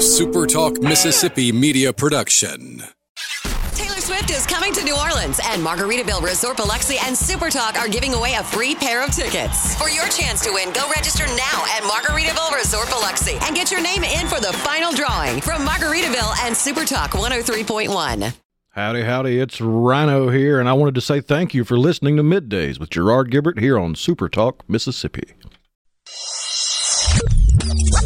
a SuperTalk Mississippi media production. Taylor Swift is coming to New Orleans, and Margaritaville Resort Biloxi and Supertalk are giving away a free pair of tickets. For your chance to win, go register now at Margaritaville Resort Biloxi and get your name in for the final drawing from Margaritaville and Supertalk 103.1. Howdy, howdy, it's Rhino here, and I wanted to say thank you for listening to Middays with Gerard Gibert here on Super Talk, Mississippi.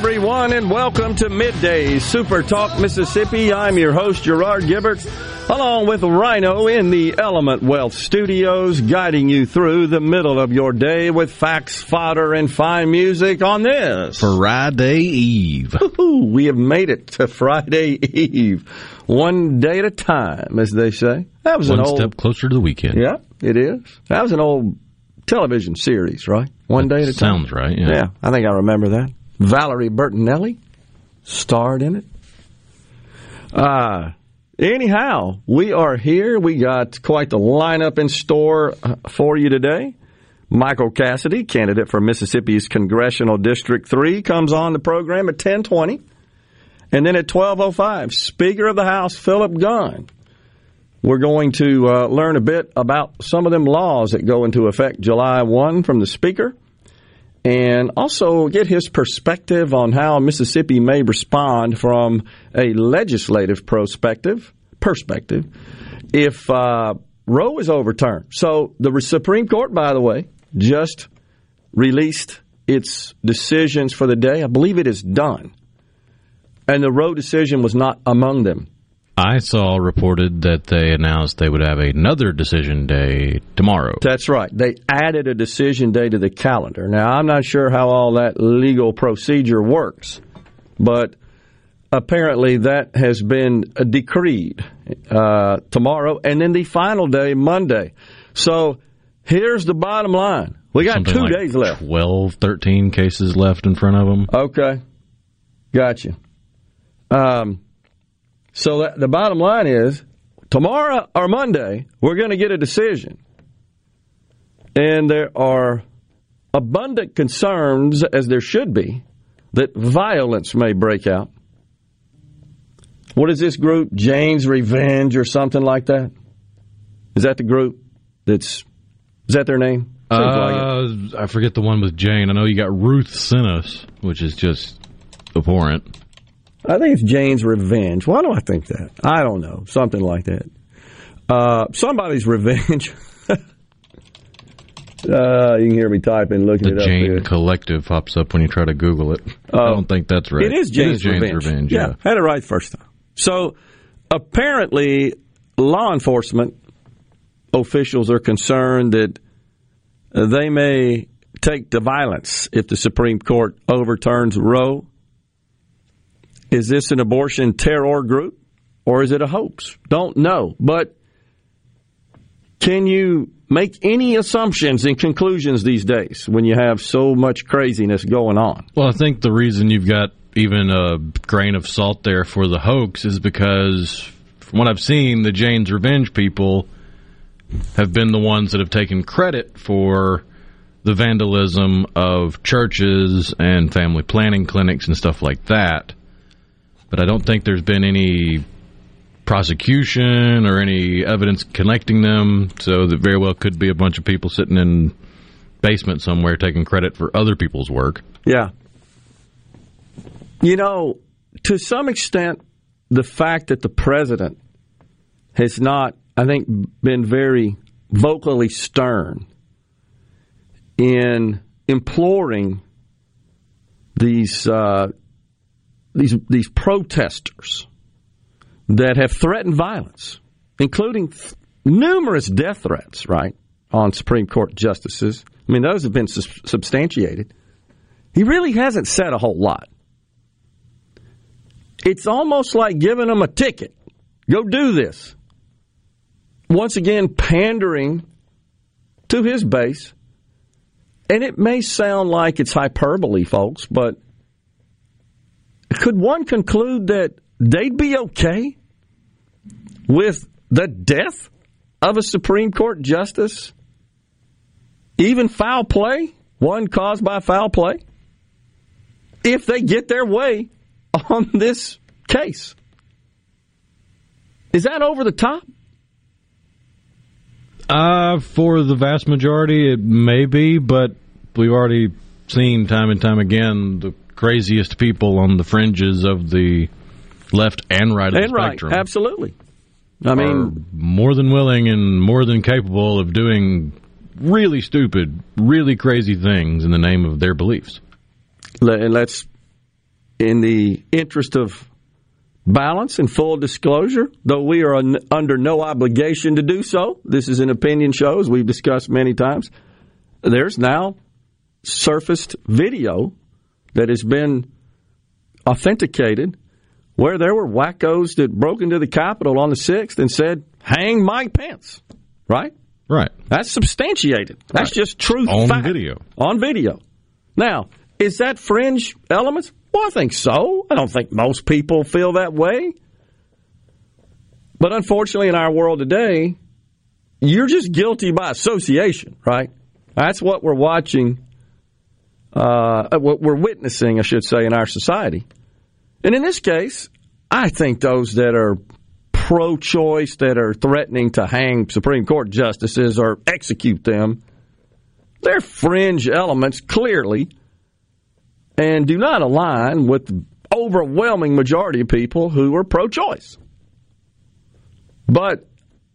Everyone, and welcome to Midday Super Talk Mississippi. I'm your host, Gerard Gibert, along with Rhino in the Element Wealth Studios, guiding you through the middle of your day with facts, fodder, and fine music on this. Friday Eve. We have made it to Friday Eve, one day at a time, as they say. That was One an old step closer to the weekend. Yeah, it is. That was an old television series, right? One day at a time. Sounds right. Yeah. Yeah, I think I remember that. Valerie Bertinelli starred in it. Uh, anyhow, we are here. We got quite the lineup in store uh, for you today. Michael Cassidy, candidate for Mississippi's Congressional District 3, comes on the program at 1020. And then at 1205, Speaker of the House Philip Gunn. We're going to uh, learn a bit about some of them laws that go into effect July 1 from the Speaker and also get his perspective on how Mississippi may respond from a legislative perspective. Perspective, if uh, Roe is overturned. So the Supreme Court, by the way, just released its decisions for the day. I believe it is done, and the Roe decision was not among them. I saw reported that they announced they would have another decision day tomorrow. That's right. They added a decision day to the calendar. Now, I'm not sure how all that legal procedure works, but apparently that has been decreed uh, tomorrow, and then the final day, Monday. So here's the bottom line we got Something two like days left. 12, 13 cases left in front of them. Okay. Gotcha. Um, so the bottom line is tomorrow or Monday, we're going to get a decision. And there are abundant concerns, as there should be, that violence may break out. What is this group? Jane's Revenge or something like that? Is that the group that's, is that their name? Seems like. Uh, I forget the one with Jane. I know you got Ruth Sent Us, which is just abhorrent. I think it's Jane's Revenge. Why do I think that? I don't know. Something like that. Uh, somebody's revenge. uh, you can hear me typing, looking The it up Jane here. Collective pops up when you try to Google it. I Oh. don't think that's right. It is Jane's, Revenge. Revenge. yeah. yeah. had it right first time. So apparently, law enforcement officials are concerned that uh, they may take to violence if the Supreme Court overturns Roe. Is this an abortion terror group or is it a hoax? Don't know. But can you make any assumptions and conclusions these days when you have so much craziness going on? Well, I think the reason you've got even a grain of salt there for the hoax is because, from what I've seen, the Jane's Revenge people have been the ones that have taken credit for the vandalism of churches and family planning clinics and stuff like that. But I don't think there's been any prosecution or any evidence connecting them, so that very well could be a bunch of people sitting in basement somewhere taking credit for other people's work. Yeah. You know, to some extent, the fact that the president has not, I think, been very vocally stern in imploring these uh, these these protesters that have threatened violence, including th- numerous death threats, right, on Supreme Court justices. I mean, those have been substantiated. He really hasn't said a whole lot. It's almost like giving them a ticket. Go do this. Once again, pandering to his base. And it may sound like it's hyperbole, folks, but could one conclude that they'd be okay with the death of a Supreme Court justice? Even foul play, one caused by foul play? If they get their way on this case. Is that over the top? Uh, for the vast majority, it may be, but we've already seen time and time again the craziest people on the fringes of the left and right of and the spectrum. Absolutely. I mean, more than willing and more than capable of doing really stupid, really crazy things in the name of their beliefs. And let's, in the interest of balance and full disclosure, though we are under no obligation to do so, this is an opinion show, as we've discussed many times. There's now surfaced video that has been authenticated where there were wackos that broke into the Capitol on the 6th and said, hang Mike Pence. Right? Right. That's substantiated. That's right. just truth. On fact. video. On video. Now, is that fringe elements? Well, I think so. I don't think most people feel that way. But unfortunately, in our world today, you're just guilty by association, right? That's what we're watching, uh, what we're witnessing, I should say, in our society. And in this case, I think those that are pro choice, that are threatening to hang Supreme Court justices or execute them, they're fringe elements, clearly and do not align with the overwhelming majority of people who are pro choice. But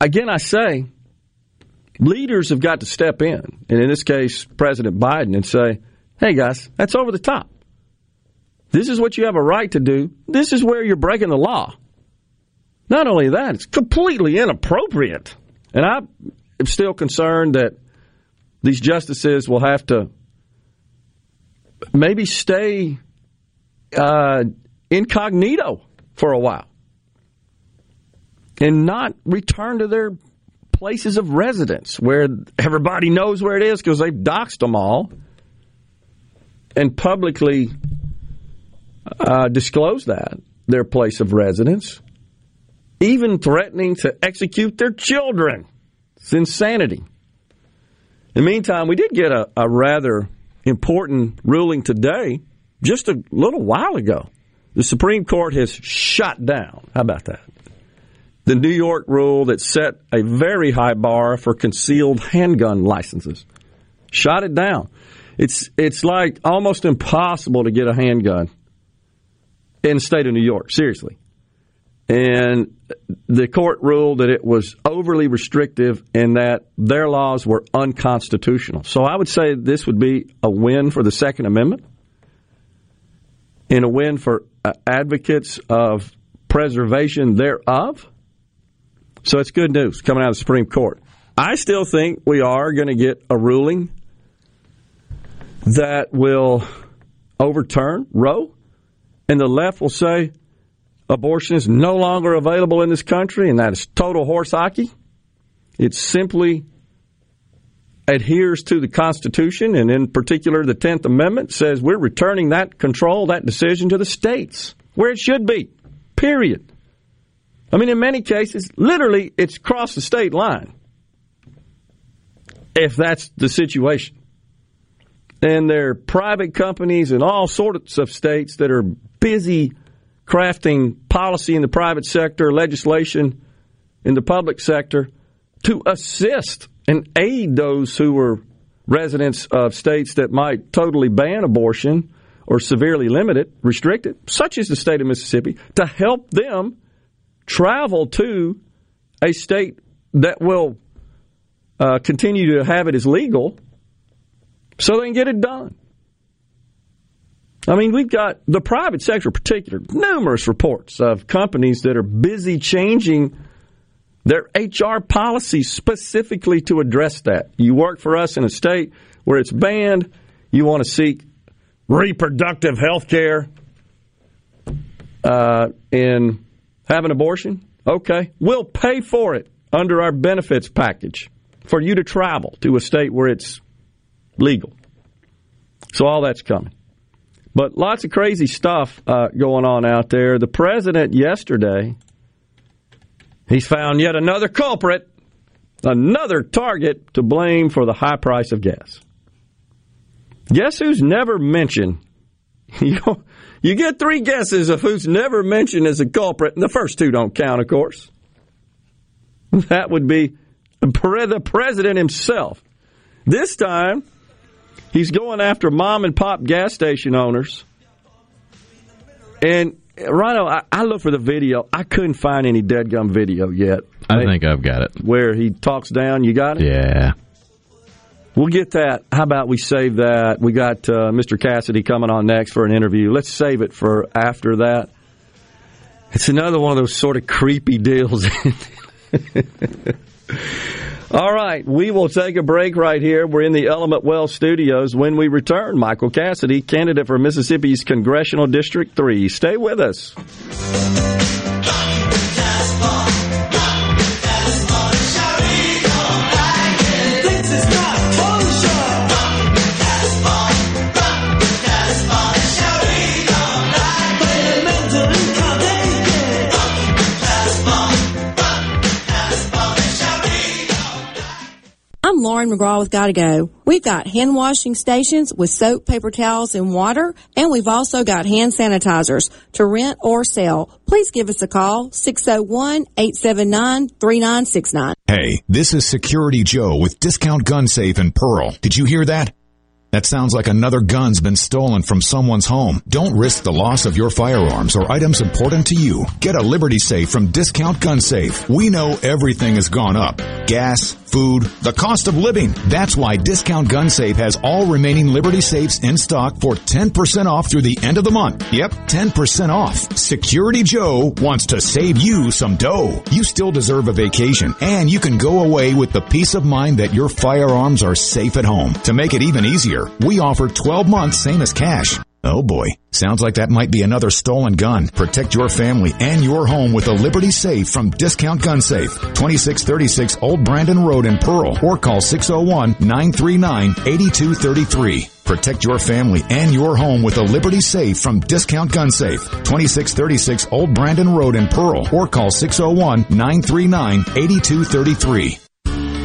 again, I say, leaders have got to step in, and in this case, President Biden, and say, hey guys, that's over the top. This is what you have a right to do. This is where you're breaking the law. Not only that, it's completely inappropriate. And I'm still concerned that these justices will have to maybe stay uh, incognito for a while and not return to their places of residence where everybody knows where it is because they've doxed them all and publicly uh, disclosed that, their place of residence, even threatening to execute their children. It's insanity. In the meantime, we did get a, a rather important ruling today, just a little while ago. The Supreme Court has shot down. How about that? The New York rule that set a very high bar for concealed handgun licenses. Shot it down. It's it's like almost impossible to get a handgun in the state of New York. Seriously. And the court ruled that it was overly restrictive and that their laws were unconstitutional. So I would say this would be a win for the Second Amendment and a win for uh, advocates of preservation thereof. So it's good news coming out of the Supreme Court. I still think we are going to get a ruling that will overturn Roe, and the left will say, abortion is no longer available in this country, and that is total horse hockey. It simply adheres to the Constitution, and in particular, the 10th Amendment says we're returning that control, that decision to the states, where it should be, period. I mean, in many cases, literally, it's crossed the state line, if that's the situation. And there are private companies in all sorts of states that are busy crafting policy in the private sector, legislation in the public sector to assist and aid those who are residents of states that might totally ban abortion or severely limit it, restrict it, such as the state of Mississippi, to help them travel to a state that will uh, continue to have it as legal so they can get it done. I mean, we've got the private sector in particular, numerous reports of companies that are busy changing Their HR policies specifically to address that. You work for us in a state where it's banned, you want to seek reproductive health care uh, have an abortion? Okay, we'll pay for it under our benefits package for you to travel to a state where it's legal. So all that's coming. But lots of crazy stuff uh, going on out there. The president yesterday, he's found yet another culprit, another target to blame for the high price of gas. Guess who's never mentioned? You, you get three guesses of who's never mentioned as a culprit, and the first two don't count, of course. That would be the president himself. This time, he's going after mom and pop gas station owners. And Rhino, I, I looked for the video. I couldn't find any dead gum video yet. I think I've got it. Where he talks down. You got it? Yeah. We'll get that. How about we save that? We got uh, Mr. Cassidy coming on next for an interview. Let's save it for after that. It's another one of those sort of creepy deals. All right, we will take a break right here. We're in the Element Wealth studios. When we return, Michael Cassidy, candidate for Mississippi's Congressional District 3. Stay with us. Lauren McGraw with Gotta Go. We've got hand washing stations with soap, paper towels, and water, and we've also got hand sanitizers to rent or sell. Please give us a call, 601-879-3969. Hey, this is Security Joe with Discount Gun Safe in Pearl. Did you hear that? That sounds like another gun's been stolen from someone's home. Don't risk the loss of your firearms or items important to you. Get a Liberty Safe from Discount Gun Safe. We know everything has gone up. Gas, food, the cost of living. That's why Discount Gun Safe has all remaining Liberty Safes in stock for 10% off through the end of the month. Yep, 10% off. Security Joe wants to save you some dough. You still deserve a vacation and you can go away with the peace of mind that your firearms are safe at home. To make it even easier, we offer 12 months same as cash. Oh boy, sounds like that might be another stolen gun. Protect your family and your home with a Liberty Safe from Discount Gun Safe, 2636 Old Brandon Road in Pearl, or call 601-939-8233. Protect your family and your home with a Liberty Safe from Discount Gun Safe, 2636 Old Brandon Road in Pearl, or call 601-939-8233.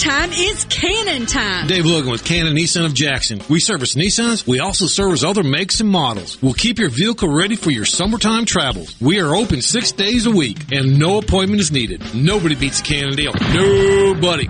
Summertime is Cannon time. Dave Logan with Cannon Nissan of Jackson. We service Nissans. We also service other makes and models. We'll keep your vehicle ready for your summertime travels. We are open six days a week and no appointment is needed. Nobody beats a Cannon deal. Nobody.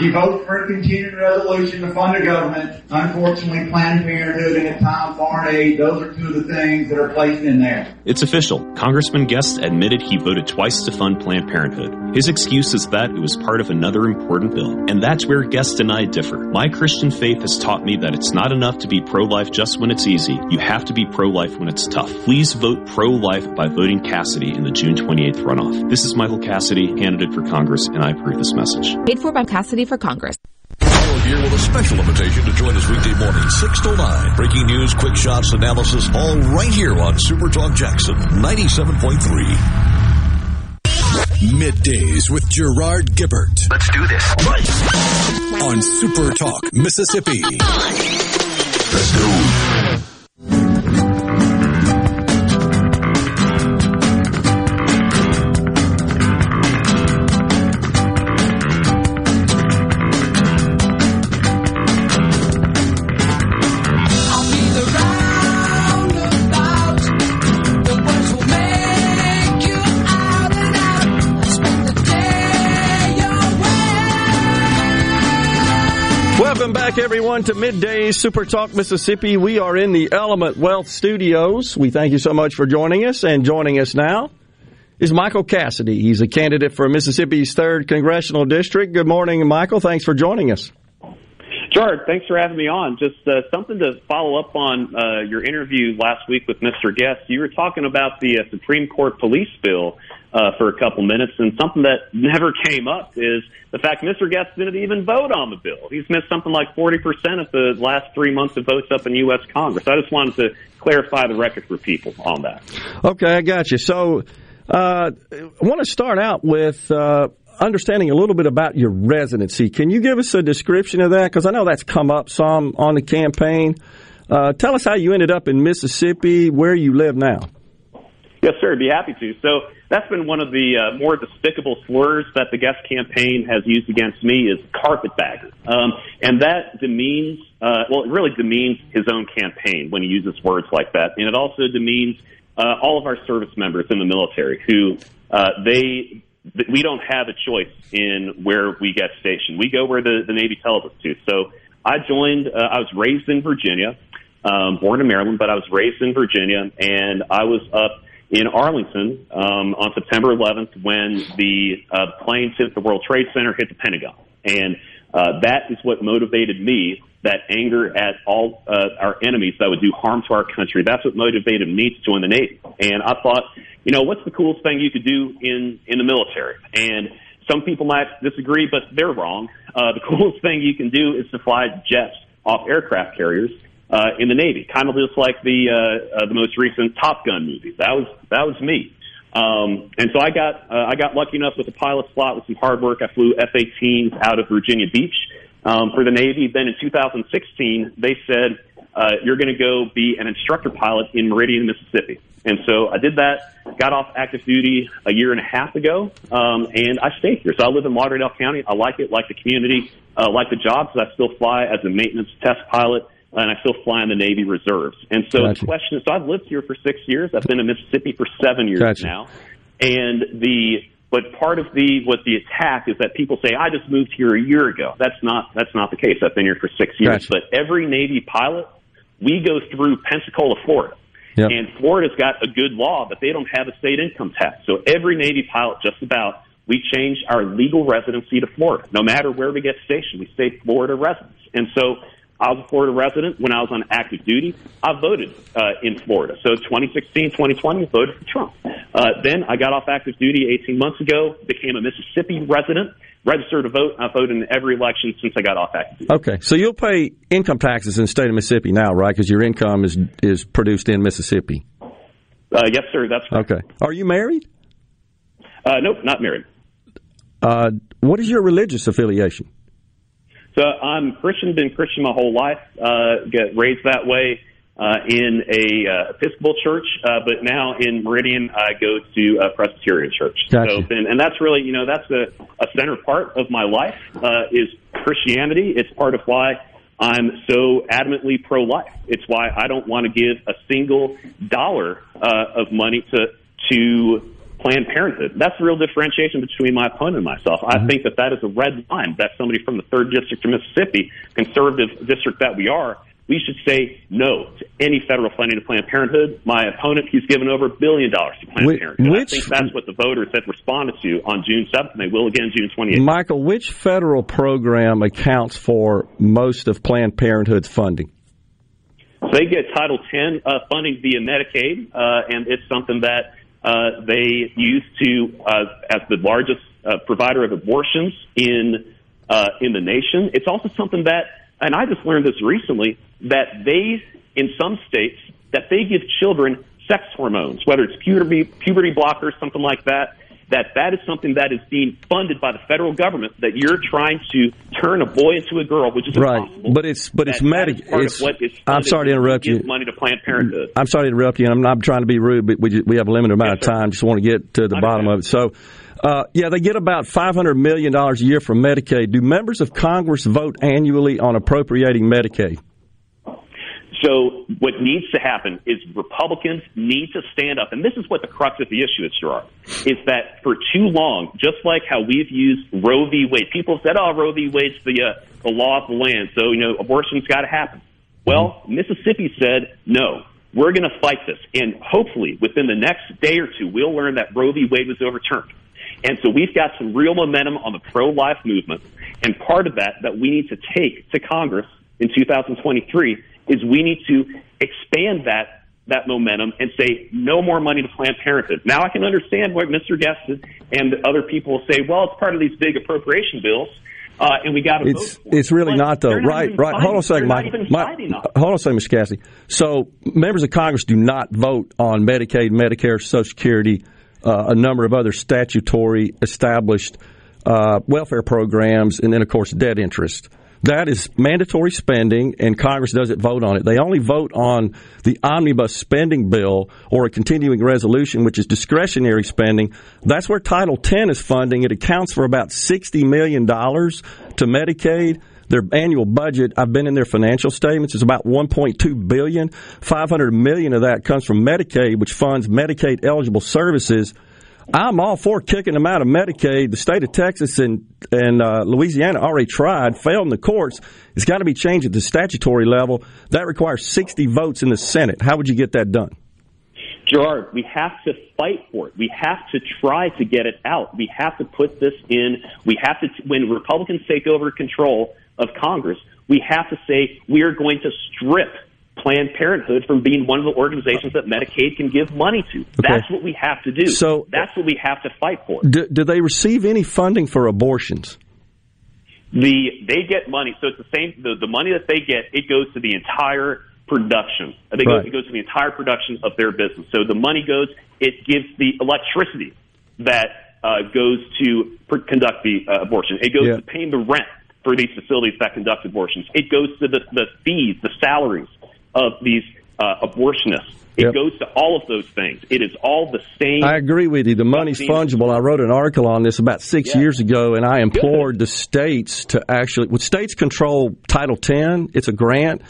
You vote for a continuing resolution to fund the government. Unfortunately, Planned Parenthood and at time foreign aid, those are two of the things that are placed in there. It's official. Congressman Guest admitted he voted twice to fund Planned Parenthood. His excuse is that it was part of another important bill. And that's where Guest and I differ. My Christian faith has taught me that it's not enough to be pro-life just when it's easy. You have to be pro-life when it's tough. Please vote pro-life by voting Cassidy in the June 28th runoff. This is Michael Cassidy, candidate for Congress, and I approve this message. Paid for by Cassidy for Congress. here with a special invitation to join us weekday morning, 6 to 9. Breaking news, quick shots, analysis, all right here on Super Talk Jackson 97.3. Middays with Gerard Gibert. Let's do this. On Super Talk, Mississippi. Let's go. Back, everyone, to Midday Super Talk Mississippi. We are in the Element Wealth Studios. We thank you so much for joining us. And joining us now is Michael Cassidy. He's a candidate for Mississippi's 3rd Congressional District. Good morning, Michael. Thanks for joining us. George, thanks for having me on. Just uh, something to follow up on uh, your interview last week with Mr. Guest. You were talking about the uh, Supreme Court police bill uh, for a couple minutes, and something that never came up is the fact Mr. Guest didn't even vote on the bill. He's missed something like 40% of the last three months of votes up in U.S. Congress. I just wanted to clarify the record for people on that. Okay, I got you. So uh, I want to start out with uh, understanding a little bit about your residency. Can you give us a description of that? Because I know that's come up some on the campaign. Uh, tell us how you ended up in Mississippi, where you live now. Yes, sir. I'd be happy to. So that's been one of the uh, more despicable slurs that the Guest campaign has used against me is carpetbagger. Um, and that demeans, uh, well, it really demeans his own campaign when he uses words like that. And it also demeans uh, all of our service members in the military who uh, they we don't have a choice in where we get stationed. We go where the, the Navy tells us to. So I joined, uh, I was raised in Virginia, um, born in Maryland, but I was raised in Virginia, and I was up in Arlington um, on September 11th when the uh, planes hit the World Trade Center, hit the Pentagon. And uh, that is what motivated me, that anger at all uh, our enemies that would do harm to our country. That's what motivated me to join the Navy. And I thought, you know, what's the coolest thing you could do in, in the military? And some people might disagree, but they're wrong. Uh, the coolest thing you can do is to fly jets off aircraft carriers uh, in the Navy, kind of just like the uh, uh, the most recent Top Gun movie. That was that was me. Um, and so I got uh, I got lucky enough with a pilot slot with some hard work. I flew F-18s out of Virginia Beach um, for the Navy. Then in 2016, they said uh, you're going to go be an instructor pilot in Meridian, Mississippi. And so I did that. Got off active duty a year and a half ago, um, and I stayed here. So I live in Lauderdale County. I like it, like the community, uh, like the job. So I still fly as a maintenance test pilot and I still fly in the Navy Reserves. And so Gotcha. the question is, so I've lived here for six years. I've been in Mississippi for seven years Gotcha. now. And the, but part of the, what the attack is that people say, I just moved here a year ago. That's not, that's not the case. I've been here for six years. Gotcha. But every Navy pilot, we go through Pensacola, Florida. Yep. And Florida's got a good law, but they don't have a state income tax. So every Navy pilot, just about, we change our legal residency to Florida. No matter where we get stationed, we stay Florida residents. And so I was a Florida resident when I was on active duty. I voted uh, in Florida. So 2016, 2020, voted for Trump. Uh, then I got off active duty 18 months ago, became a Mississippi resident, registered to vote. I voted in every election since I got off active duty. Okay, so you'll pay income taxes in the state of Mississippi now, right? Because your income is is produced in Mississippi. Uh, yes, sir. That's right. Okay. Are you married? Uh, nope, not married. Uh, what is your religious affiliation? So I'm Christian, been Christian my whole life, uh, get raised that way, uh, in a, uh, Episcopal church, uh, but now in Meridian, I go to a Presbyterian church. Gotcha. So, been, and that's really, you know, that's a, a center part of my life, uh, is Christianity. It's part of why I'm so adamantly pro-life. It's why I don't want to give a single dollar, uh, of money to, to Planned Parenthood. That's the real differentiation between my opponent and myself. I think that that is a red line. That somebody from the third district of Mississippi, conservative district that we are, we should say no to any federal funding to Planned Parenthood. My opponent, he's given over a billion dollars to Planned Whi- Parenthood. I which- think that's what the voters have responded to on June 7th, and they will again June 28th. Michael, which federal program accounts for most of Planned Parenthood's funding? So they get Title X uh, funding via Medicaid, uh, and it's something that uh, they used to, uh, as the largest uh, provider of abortions in uh, in the nation. It's also something that, and I just learned this recently, that they, in some states, that they give children sex hormones, whether it's puberty puberty blockers, something like that. That that is something that is being funded by the federal government. That you're trying to turn a boy into a girl, which is right. impossible. But it's but it's That- is medic. It's, I'm sorry to interrupt you. Money to Planned Parenthood. I'm sorry to interrupt you, and I'm not trying to be rude, but we, we have a limited amount of time. Just want to get to the bottom of it. So, uh, yeah, they get about $500 million a year from Medicaid. Do members of Congress vote annually on appropriating Medicaid? So what needs to happen is Republicans need to stand up, and this is what the crux of the issue is, Gerard, is that for too long, just like how we've used Roe v. Wade, people said, "Oh, Roe v. Wade's the uh, the law of the land, so you know abortion's got to happen." Well, Mississippi said, "No, we're going to fight this," and hopefully within the next day or two, we'll learn that Roe v. Wade was overturned. And so we've got some real momentum on the pro-life movement, and part of that that we need to take to Congress in 2023 is we need to expand that that momentum and say no more money to Planned Parenthood. Now I can understand what Mr. Guest and other people say. Well, it's part of these big appropriation bills, uh, and we got to vote. It's it's really not though. right, right. Hold on a second, Mike- hold on a second, Mr. Cassidy. So members of Congress do not vote on Medicaid, Medicare, Social Security, uh, a number of other statutory established uh, welfare programs, and then of course debt interest. That is mandatory spending, and Congress doesn't vote on it. They only vote on the omnibus spending bill or a continuing resolution, which is discretionary spending. That's where Title X is funding. It accounts for about $60 million to Medicaid. Their annual budget, I've been in their financial statements, is about 1.2 billion. 500 million of that comes from Medicaid, which funds Medicaid eligible services. I'm all for kicking them out of Medicaid. The state of Texas and and uh, Louisiana already tried, failed in the courts. It's got to be changed at the statutory level. That requires 60 votes in the Senate. How would you get that done? Gerard, we have to fight for it. We have to try to get it out. We have to put this in. We have to, when Republicans take over control of Congress, we have to say we are going to strip Planned Parenthood from being one of the organizations that Medicaid can give money to. That's what we have to do. So- that's what we have to fight for. Do, do they receive any funding for abortions? The they get money, so it's the same. The, the money that they get, it goes to the entire production. Right. it goes to the entire production of their business. So the money goes. It gives the electricity that uh, goes to pr- conduct the uh, abortion. It goes Yeah. to paying the rent for these facilities that conduct abortions. It goes to the, the fees, the salaries of these uh, abortionists. It Yep. goes to all of those things. It is all the same. I agree with you. The money's fungible. I wrote an article on this about six years ago, and I implored the states to actually, with states control Title X, it's a grant.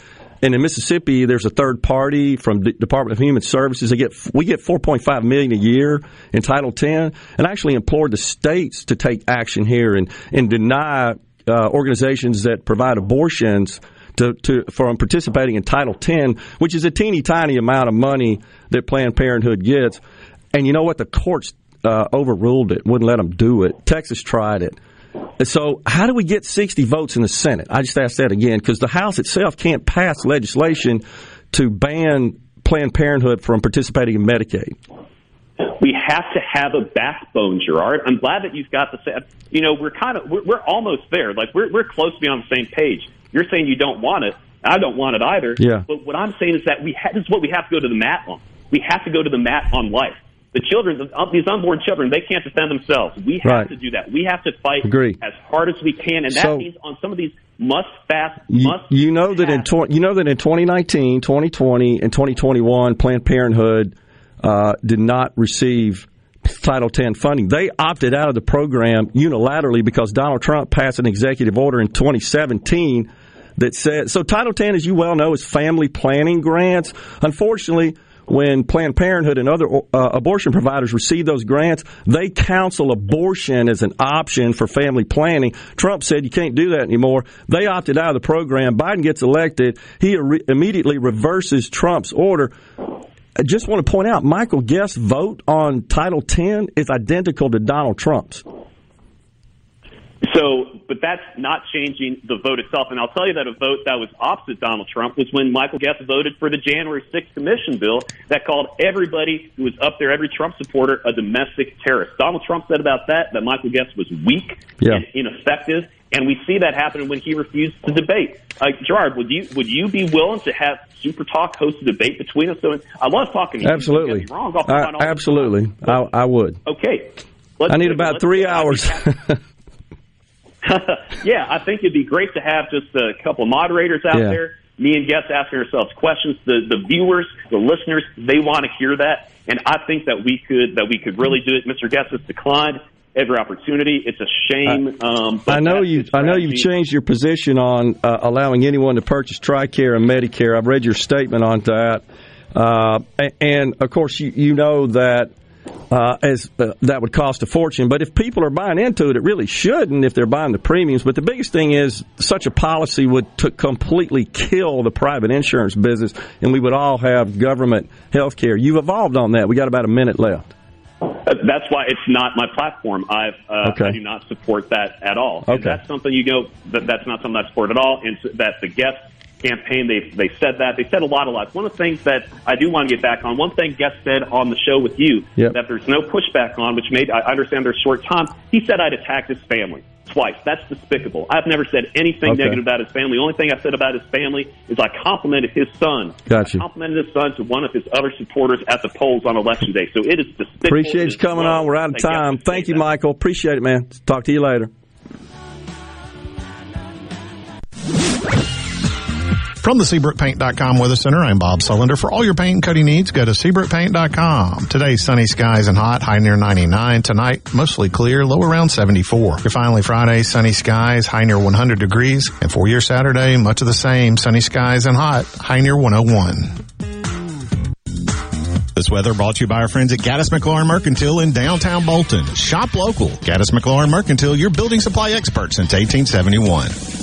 And in Mississippi, there's a third party from the Department of Human Services. They get we get 4.5 million a year in Title X, and I actually implored the states to take action here and and deny uh, organizations that provide abortions to, to from participating in Title X, which is a teeny tiny amount of money that Planned Parenthood gets. And you know what? The courts uh, overruled it, wouldn't let them do it. Texas tried it. So, how do we get 60 votes in the Senate? I just asked that again because the House itself can't pass legislation to ban Planned Parenthood from participating in Medicaid. We have to have a backbone, Gerard. I'm glad that you've got the. You know, we're kind of we're, we're almost there. Like we're we're close to being on the same page. You're saying you don't want it. I don't want it either. Yeah. But what I'm saying is that we ha- this is what we have to go to the mat on. We have to go to the mat on life. The children, these unborn children, they can't defend themselves. We have Right. to do that. We have to fight Agree. as hard as we can, and that So- means on some of these must fast, must you know that in tw- you know that in 2019, 2020, and 2021, Planned Parenthood uh, did not receive Title X funding. They opted out of the program unilaterally because Donald Trump passed an executive order in 2017 that said so. Title X, as you well know, is family planning grants. Unfortunately. When Planned Parenthood and other uh, abortion providers receive those grants, they counsel abortion as an option for family planning. Trump said you can't do that anymore. They opted out of the program. Biden gets elected. He re- immediately reverses Trump's order. I just want to point out Michael Guest's vote on Title X is identical to Donald Trump's. So, but that's not changing the vote itself. And I'll tell you that a vote that was opposite Donald Trump was when Michael Guest voted for the January 6th commission bill that called everybody who was up there, every Trump supporter, a domestic terrorist. Donald Trump said about that that Michael Guest was weak Yeah. and ineffective. And we see that happen when he refused to debate. Uh, Gerard, would you would you be willing to have Super Talk host a debate between us? So I love talking to you. Absolutely. wrong. I- find all the absolutely. I, I would. Okay. I need about three hours. yeah, I think it'd be great to have just a couple of moderators out Yeah. there, me and guests asking ourselves questions. The the viewers, the listeners, they want to hear that, and I think that we could that we could really do it. Mr. Guest has declined every opportunity. It's a shame. um, but I know you. I know you've changed your position on uh, allowing anyone to purchase TRICARE and Medicare. I've read your statement on that, uh, and of course, you, you know that uh, as uh, that would cost a fortune. But if people are buying into it, it really shouldn't if they're buying the premiums. But the biggest thing is such a policy would to completely kill the private insurance business, and we would all have government health care. You've evolved on that. We got about a minute left. Uh, That's why it's not my platform. I've, uh, Okay. I do not support that at all. And Okay. that's something you know that that's not something I support at all. And that the Guest campaign they they said that they said a lot of lies. One of the things that I do want to get back on. One thing Guest said on the show with you Yep. that there's no pushback on, which made I understand there's short time. He said I'd attacked his family. Twice. That's despicable. I've never said anything Okay. negative about his family. The only thing I said about his family is I complimented his son. Got you. I complimented his son to one of his other supporters at the polls on election day. So it is despicable. Appreciate you coming on. We're out of time. Thank you, Michael. Appreciate it, man. Talk to you later. From the SeabrookPaint.com Weather Center, I'm Bob Sullender. For all your paint and coating needs, go to SeabrookPaint.com. Today, sunny skies and hot, high near 99. Tonight, mostly clear, low around 74. Your finally Friday, sunny skies, high near 100 degrees. And for your Saturday, much of the same, sunny skies and hot, high near 101. This weather brought to you by our friends at Gaddis McLaurin Mercantile in downtown Bolton. Shop local. Gaddis McLaurin Mercantile, your building supply expert since 1871.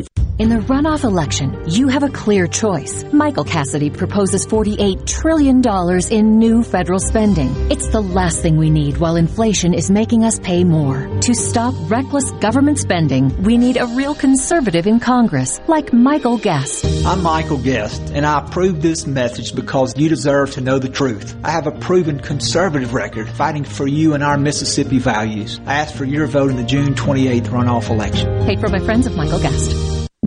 In the runoff election, you have a clear choice. Michael Cassidy proposes $48 trillion in new federal spending. It's the last thing we need while inflation is making us pay more. To stop reckless government spending, we need a real conservative in Congress, like Michael Guest. I'm Michael Guest, and I approve this message because you deserve to know the truth. I have a proven conservative record fighting for you and our Mississippi values. I ask for your vote in the June 28th runoff election. Paid for by friends of Michael Guest.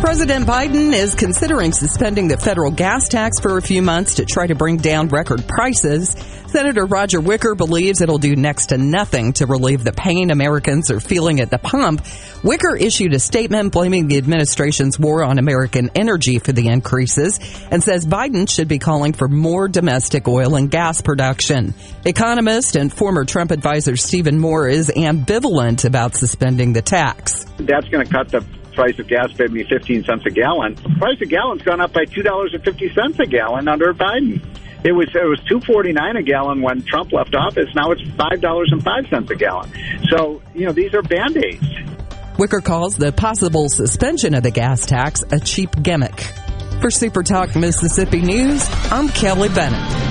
President Biden is considering suspending the federal gas tax for a few months to try to bring down record prices. Senator Roger Wicker believes it'll do next to nothing to relieve the pain Americans are feeling at the pump. Wicker issued a statement blaming the administration's war on American energy for the increases and says Biden should be calling for more domestic oil and gas production. Economist and former Trump advisor Stephen Moore is ambivalent about suspending the tax. That's going to cut the price of gas paid me 15 cents a gallon. The price of gallon's gone up by $2.50 a gallon under Biden. It was it was two forty nine a gallon when Trump left office. Now it's five dollars and five cents a gallon. So you know these are band aids. Wicker calls the possible suspension of the gas tax a cheap gimmick. For Super Talk Mississippi News, I'm Kelly Bennett.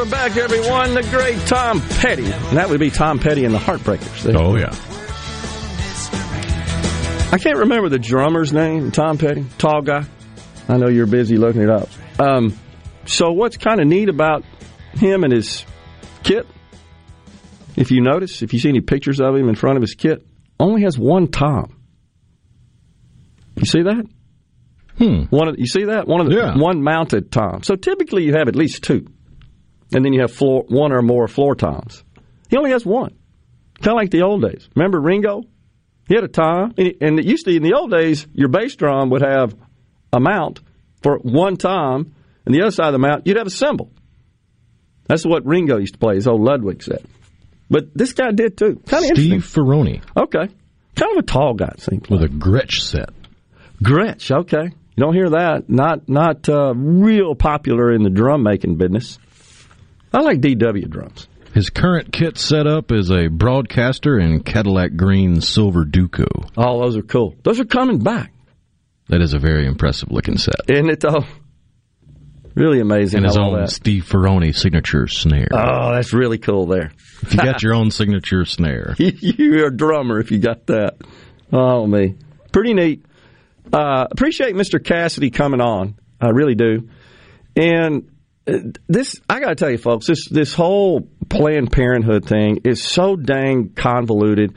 Welcome back, everyone. The great Tom Petty. And that would be Tom Petty and the Heartbreakers. There. Oh, yeah. I can't remember the drummer's name, Tom Petty, tall guy. I know you're busy looking it up. Um, so, what's kind of neat about him and his kit, if you notice, if you see any pictures of him in front of his kit, only has one Tom. You see that? Hmm. One of, you see that one of the Yeah. one mounted Tom. So typically you have at least two, and then you have floor one or more floor toms. He only has one, kind of like the old days. Remember Ringo? He had a tom, and, and it used to in the old days your bass drum would have a mount for one tom, and the other side of the mount you'd have a cymbal. That's what Ringo used to play. His old Ludwig set. But this guy did too. Kind of Steve. Ferrone Okay, kind of a tall guy. It seems with a Gretsch set. Gretsch, okay. You don't hear that. Not not uh, real popular in the drum making business. I like DW drums. His current kit setup is a Broadkaster and Cadillac green silver Duco. Oh, those are cool. Those are coming back. That is a very impressive looking set. Isn't it though? Really amazing. And his own that. Steve Ferrone signature snare. Oh, that's really cool there. If you got your own signature snare. You're a drummer if you got that. Oh, me. Pretty neat. Uh, appreciate Mr. Cassidy coming on. I really do. And this, I got to tell you, folks, this this whole Planned Parenthood thing is so dang convoluted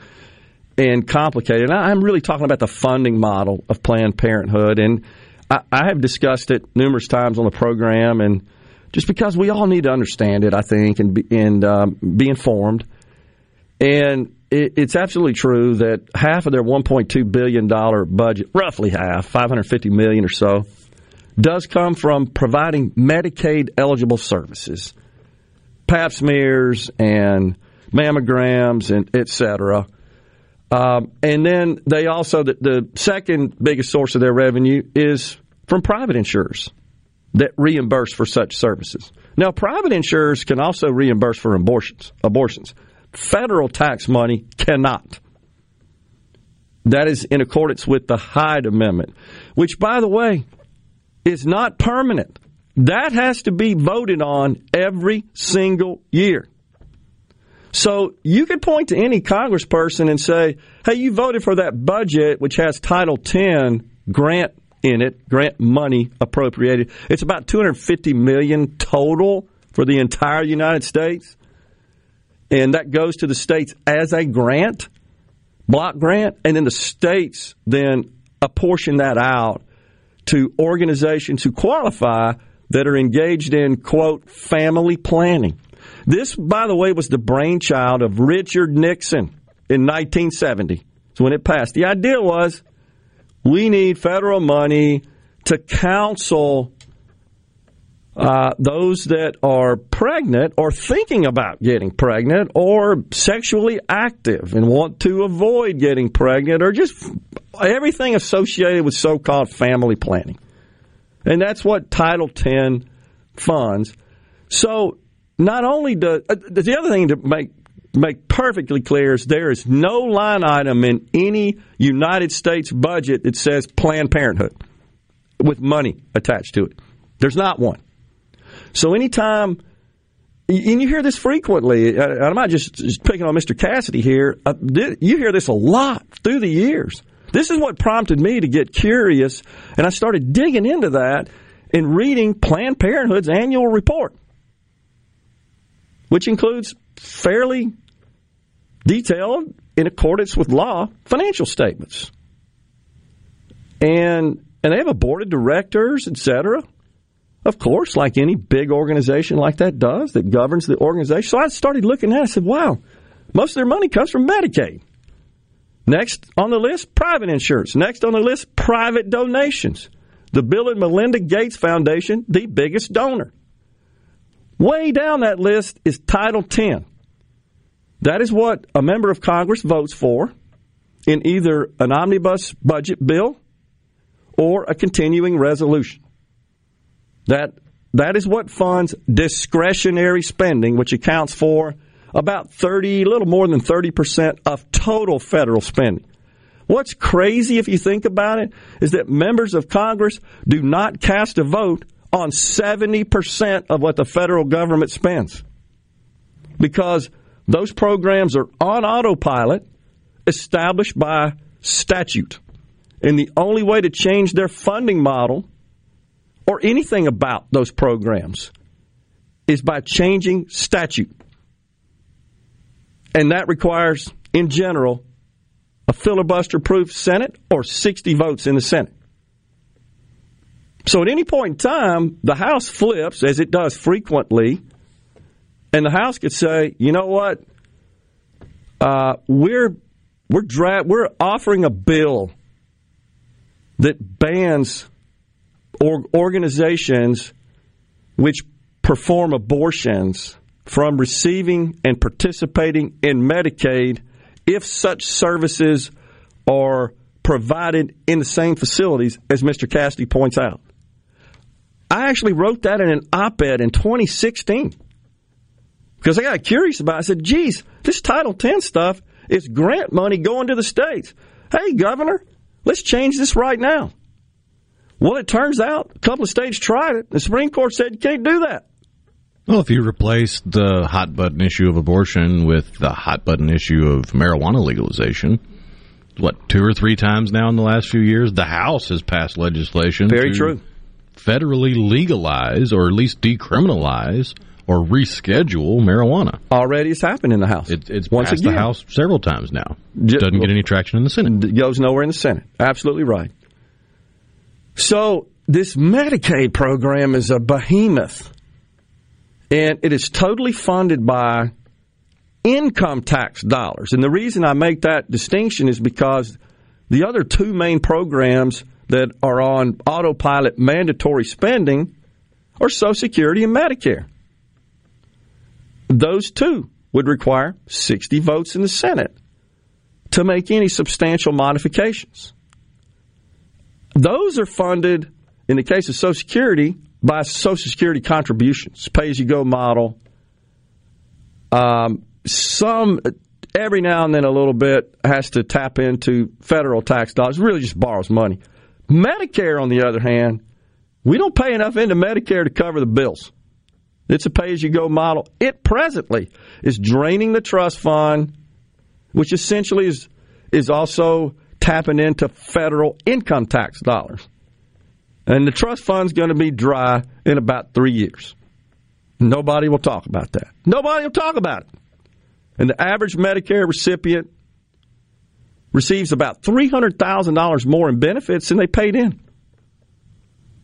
and complicated. And I- I'm really talking about the funding model of Planned Parenthood, and I, I have discussed it numerous times on the program. And just because we all need to understand it, I think, and be, and um, be informed. And it, it's absolutely true that half of their 1.2 billion dollar budget, roughly half, 550 million or so, does come from providing Medicaid eligible services, Pap smears and mammograms and et cetera. Um, and then they also the, the second biggest source of their revenue is from private insurers that reimburse for such services. Now, private insurers can also reimburse for abortions. Abortions, federal tax money cannot. That is in accordance with the Hyde Amendment, which, by the way, is not permanent. That has to be voted on every single year. So you could point to any congressperson and say, hey, you voted for that budget which has Title 10 grant in it, grant money appropriated. It's about 250 million total for the entire United States. And that goes to the states as a grant, block grant, and then the states then apportion that out to organizations who qualify that are engaged in quote family planning. This, by the way, was the brainchild of Richard Nixon in 1970. So when it passed, the idea was we need federal money to counsel uh, those that are pregnant or thinking about getting pregnant or sexually active and want to avoid getting pregnant or just everything associated with so called family planning. And that's what Title X funds. So not only does uh, the other thing to make make perfectly clear is there is no line item in any United States budget that says Planned Parenthood with money attached to it. There's not one. So anytime, and you hear this frequently, I'm not just, just picking on Mr. Cassidy here, uh, you hear this a lot through the years. This is what prompted me to get curious, and I started digging into that and reading Planned Parenthood's annual report which includes fairly detailed, in accordance with law, financial statements. And and they have a board of directors, etc. Of course, like any big organization like that does, that governs the organization. So I started looking at it. I said, wow, most of their money comes from Medicaid. Next on the list, private insurance. Next on the list, private donations. The Bill and Melinda Gates Foundation, the biggest donor. Way down that list is Title 10. That is what a member of Congress votes for in either an omnibus budget bill or a continuing resolution. That that is what funds discretionary spending, which accounts for about 30, a little more than 30% of total federal spending. What's crazy if you think about it is that members of Congress do not cast a vote on 70% of what the federal government spends. Because those programs are on autopilot, established by statute. And the only way to change their funding model or anything about those programs is by changing statute. And that requires, in general, a filibuster proof Senate or 60 votes in the Senate. So at any point in time, the House flips, as it does frequently, and the House could say, you know what? Uh, we're we're dra- we're offering a bill that bans or organizations which perform abortions from receiving and participating in Medicaid if such services are provided in the same facilities as Mr. Cassidy points out. I actually wrote that in an op ed in 2016 because I got curious about it. I said, geez, this Title X stuff is grant money going to the states. Hey, Governor, let's change this right now. Well, it turns out a couple of states tried it. The Supreme Court said you can't do that. Well, if you replace the hot button issue of abortion with the hot button issue of marijuana legalization, what, two or three times now in the last few years, the House has passed legislation. Very true federally legalize or at least decriminalize or reschedule marijuana. Already it's happened in the House. It, it's Once passed again. the House several times now. Doesn't get any traction in the Senate. It goes nowhere in the Senate. Absolutely right. So this Medicaid program is a behemoth. And it is totally funded by income tax dollars. And the reason I make that distinction is because the other two main programs that are on autopilot mandatory spending are Social Security and Medicare. Those two would require 60 votes in the Senate to make any substantial modifications. Those are funded, in the case of Social Security, by Social Security contributions, pay as you go model. Um, some every now and then a little bit has to tap into federal tax dollars. Really just borrows money. Medicare, on the other hand, we don't pay enough into Medicare to cover the bills. It's a pay as you go model. It presently is draining the trust fund, which essentially is is also tapping into federal income tax dollars. And the trust fund's going to be dry in about three years. Nobody will talk about that. Nobody will talk about it. And the average Medicare recipient receives about $300,000 more in benefits than they paid in.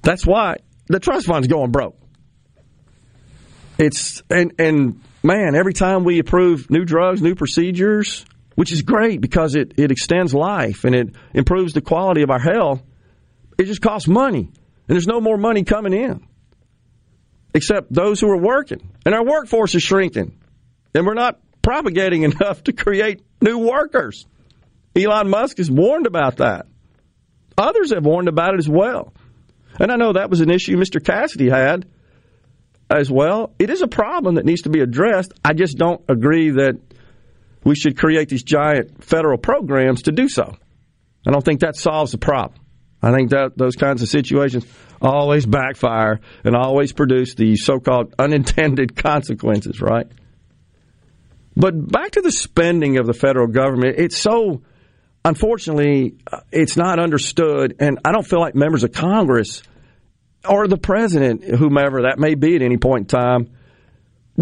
That's why the trust fund's going broke. It's and and man, every time we approve new drugs, new procedures, which is great because it, it extends life and it improves the quality of our health, it just costs money. And there's no more money coming in. Except those who are working. And our workforce is shrinking. And we're not propagating enough to create new workers. Elon Musk has warned about that. Others have warned about it as well. And I know that was an issue Mr. Cassidy had as well. It is a problem that needs to be addressed. I just don't agree that we should create these giant federal programs to do so. I don't think that solves the problem. I think that those kinds of situations always backfire and always produce the so-called unintended consequences, right? But back to the spending of the federal government, it's so unfortunately uh, it's not understood and I don't feel like members of Congress or the president, whomever that may be at any point in time,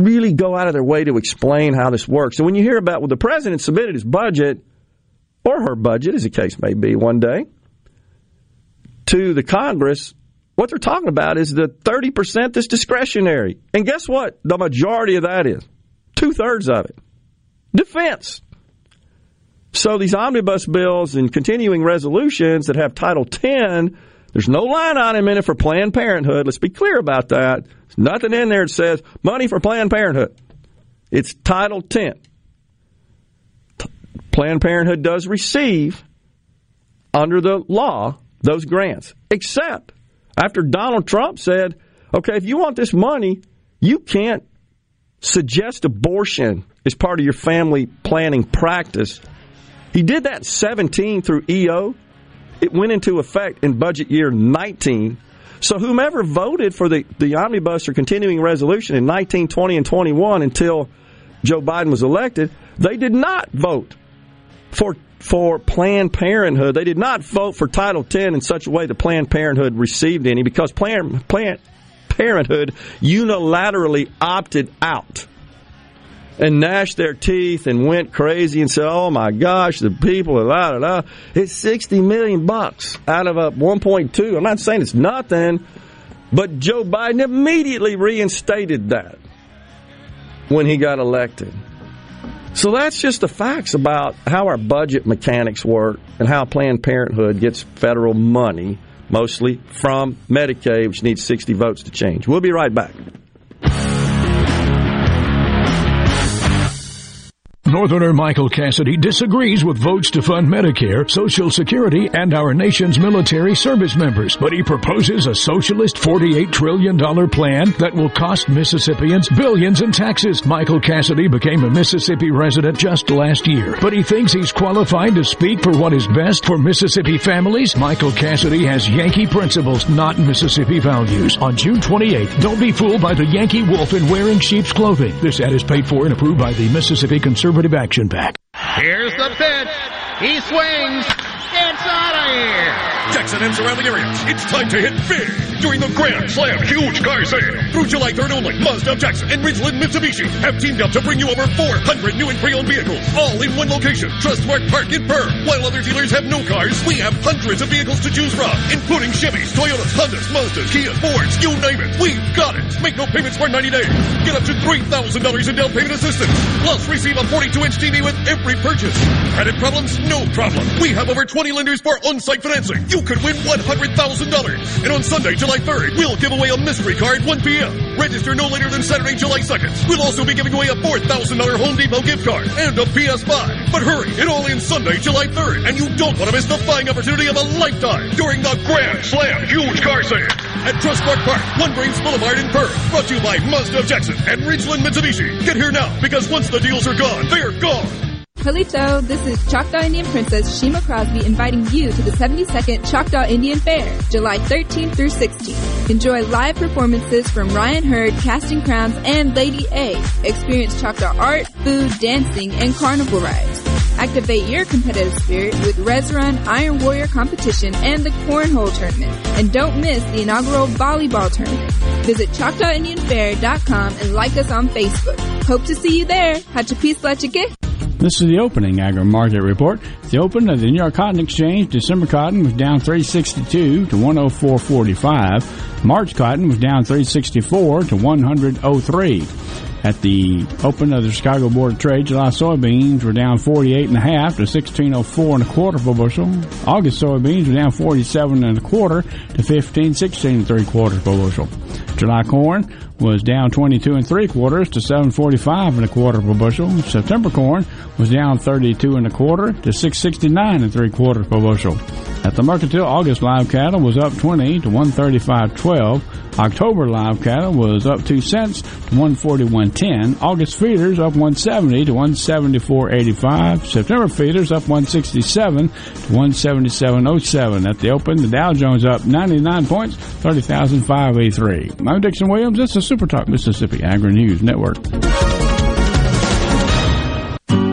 really go out of their way to explain how this works. And when you hear about, well, the president submitted his budget, or her budget, as the case may be, one day, to the Congress, what they're talking about is the 30% that's discretionary. And guess what? The majority of that is two thirds of it defense. So these omnibus bills and continuing resolutions that have Title 10 there's no line item in it for Planned Parenthood. Let's be clear about that. There's nothing in there that says money for Planned Parenthood. It's Title 10. Planned Parenthood does receive, under the law, those grants, except after Donald Trump said, okay, if you want this money, you can't suggest abortion as part of your family planning practice. He did that 17 through EO. It went into effect in budget year 19. So whomever voted for the, the omnibus or continuing resolution in 19, 20, and 21 until Joe Biden was elected, they did not vote for for Planned Parenthood. They did not vote for Title 10 in such a way that Planned Parenthood received any because Planned, Planned Parenthood unilaterally opted out and gnashed their teeth and went crazy and said, "Oh my gosh, the people are la la la." It's sixty million bucks out of a one point two. I'm not saying it's nothing, but Joe Biden immediately reinstated that when he got elected. So that's just the facts about how our budget mechanics work and how Planned Parenthood gets federal money, mostly from Medicaid, which needs 60 votes to change. We'll be right back. Northerner Michael Cassidy disagrees with votes to fund Medicare, Social Security, and our nation's military service members, but he proposes a socialist $48 trillion plan that will cost Mississippians billions in taxes. Michael Cassidy became a Mississippi resident just last year, but he thinks he's qualified to speak for what is best for Mississippi families. Michael Cassidy has Yankee principles, not Mississippi values. On June 28th, don't be fooled by the Yankee wolf in wearing sheep's clothing. This ad is paid for and approved by the Mississippi Conservative Conservative Action PAC. Here's the pitch. He swings. It's out of here. Jackson and surrounding areas. It's time to hit big during the Grand Slam Huge Car Sale. Through July 3rd only, Mazda of Jackson and Ridgeland Mitsubishi have teamed up to bring you over 400 new and pre-owned vehicles, all in one location. Trustmark Park in Pearl. While other dealers have no cars, we have hundreds of vehicles to choose from, including Chevys, Toyotas, Hondas, Mazdas, Kia, Fords, you name it. We've got it. Make no payments for 90 days. Get up to $3,000 in down payment assistance. Plus, receive a 42-inch TV with every purchase. Credit problems? No problem. We have over 20 lenders for on-site financing. You could win $100,000. And on Sunday, July 3rd, we'll give away a mystery car at 1 p.m. Register no later than Saturday, July 2nd. We'll also be giving away a $4,000 Home Depot gift card and a PS5. But hurry, it all ends Sunday, July 3rd, and you don't want to miss the buying opportunity of a lifetime during the Grand Slam Huge Car Sale at Trustmark Park, One Braves Boulevard in Pearl. Brought to you by Mazda of Jackson and Ridgeland Mitsubishi. Get here now, because once the deals are gone, they're gone. Halito, this is Choctaw Indian Princess Shima Crosby inviting you to the 72nd Choctaw Indian Fair, July 13th through 16th. Enjoy live performances from Ryan Hurd, Casting Crowns, and Lady A. Experience Choctaw art, food, dancing, and carnival rides. Activate your competitive spirit with Res Run, Iron Warrior competition, and the Cornhole Tournament. And don't miss the inaugural volleyball tournament. Visit ChoctawIndianFair.com and like us on Facebook. Hope to see you there. Hachapis This is the opening agri market report. The open of the New York Cotton Exchange, December cotton was down 362 to 104.45. March cotton was down 364 to 100.03. At the open of the Chicago Board of Trade, July soybeans were down 48 and a half to 1604 and a quarter per bushel. August soybeans were down 47 and a quarter to 15, 16 and three quarters per bushel. July corn was down 22 and three quarters to 745 and a quarter per bushel. September corn was down 32 and a quarter to 669 and three quarters per bushel. At the Mercantile, August live cattle was up 20 to 135.12. October live cattle was up 2 cents to 141.10. August feeders up 170 to 174.85. September feeders up 167 to 177.07. At the open, the Dow Jones up 99 points, 30,583. I'm Dixon Williams. This is Super Talk Mississippi Agri News Network.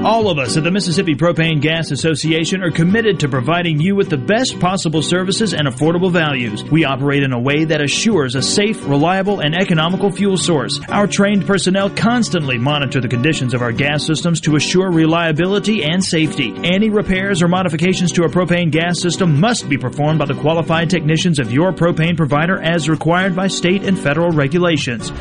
All of us at the Mississippi Propane Gas Association are committed to providing you with the best possible services and affordable values. We operate in a way that assures a safe, reliable, and economical fuel source. Our trained personnel constantly monitor the conditions of our gas systems to assure reliability and safety. Any repairs or modifications to a propane gas system must be performed by the qualified technicians of your propane provider as required by state and federal regulations.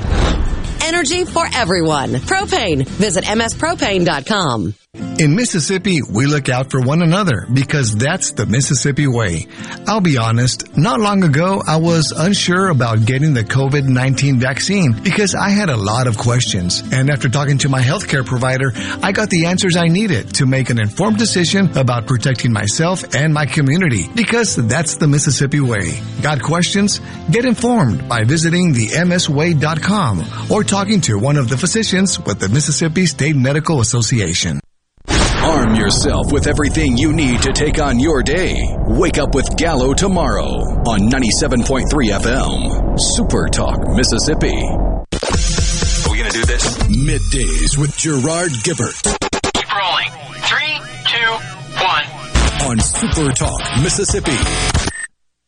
Energy for everyone. Propane. Visit mspropane.com. In Mississippi, we look out for one another because that's the Mississippi way. I'll be honest, not long ago, I was unsure about getting the COVID-19 vaccine because I had a lot of questions. And after talking to my healthcare provider, I got the answers I needed to make an informed decision about protecting myself and my community because that's the Mississippi way. Got questions? Get informed by visiting the msway.com or talking to one of the physicians with the Mississippi State Medical Association. Arm yourself with everything you need to take on your day. Wake up with Gallo tomorrow on 97.3 FM. Super Talk, Mississippi. Are we going to do this? Middays with Gerard Gibert. Keep rolling. Three, two, one. on Super Talk, Mississippi.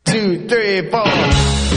Two, three, four.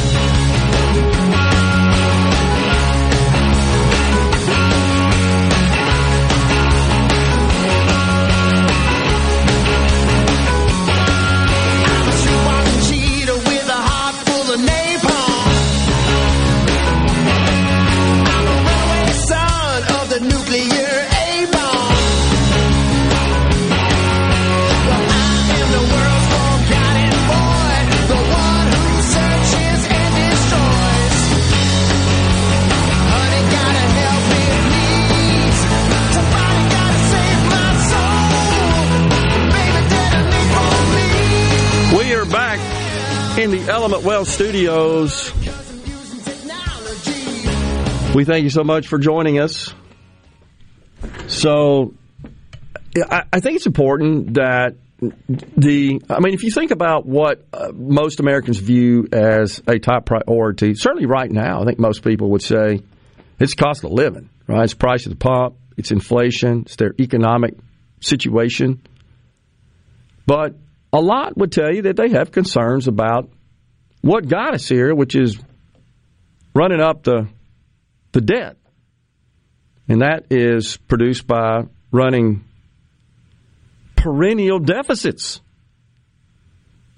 In the Element Wealth studios. We thank you so much for joining us. So, I, think it's important that the, I mean, if you think about what uh, most Americans view as a top priority, certainly right now, I think most people would say it's cost of living, right? It's price of the pump, it's inflation, it's their economic situation. But a lot would tell you that they have concerns about what got us here, which is running up the the debt. And that is produced by running perennial deficits.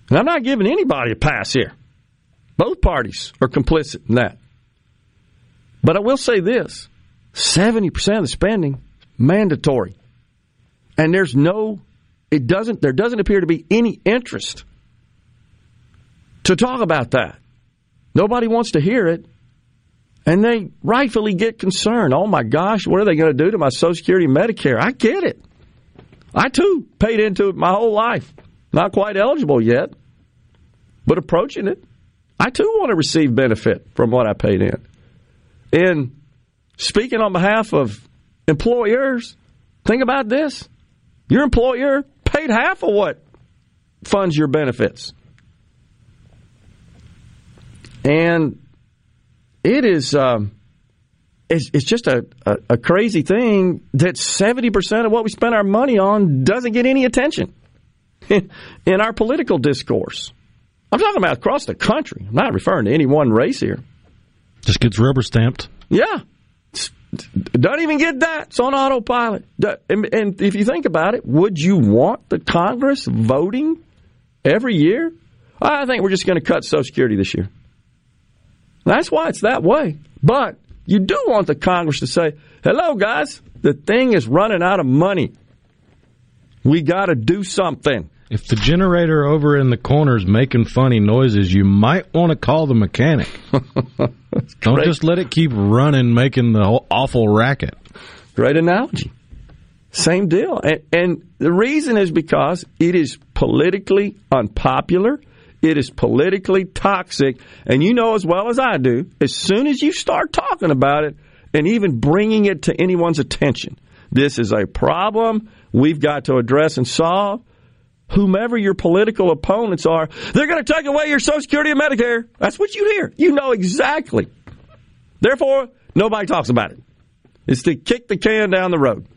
And I'm not giving anybody a pass here. Both parties are complicit in that. But I will say this 70% of the spending mandatory. And there's no it doesn't there doesn't appear to be any interest to talk about that. Nobody wants to hear it. And they rightfully get concerned. Oh my gosh, what are they going to do to my Social Security and Medicare? I get it. I too paid into it my whole life. Not quite eligible yet, but approaching it. I too want to receive benefit from what I paid in. And speaking on behalf of employers, think about this. Your employer paid half of what funds your benefits. And it is um, it's, it's just a, a, a crazy thing that 70% of what we spend our money on doesn't get any attention in our political discourse. I'm talking about across the country. I'm not referring to any one race here. Just gets rubber stamped. Yeah. Don't even get that. It's on autopilot. And if you think about it, would you want the Congress voting every year? I think we're just going to cut Social Security this year. That's why it's that way. But you do want the Congress to say, hello, guys, the thing is running out of money. We got to do something. If the generator over in the corner is making funny noises, you might want to call the mechanic. Don't great. just let it keep running, making the awful racket. Great analogy. Same deal. And, and the reason is because it is politically unpopular. It is politically toxic. And you know as well as I do, as soon as you start talking about it and even bringing it to anyone's attention, this is a problem we've got to address and solve whomever your political opponents are, they're going to take away your Social Security and Medicare. That's what you hear. You know exactly. Therefore, nobody talks about it. It's to kick the can down the road.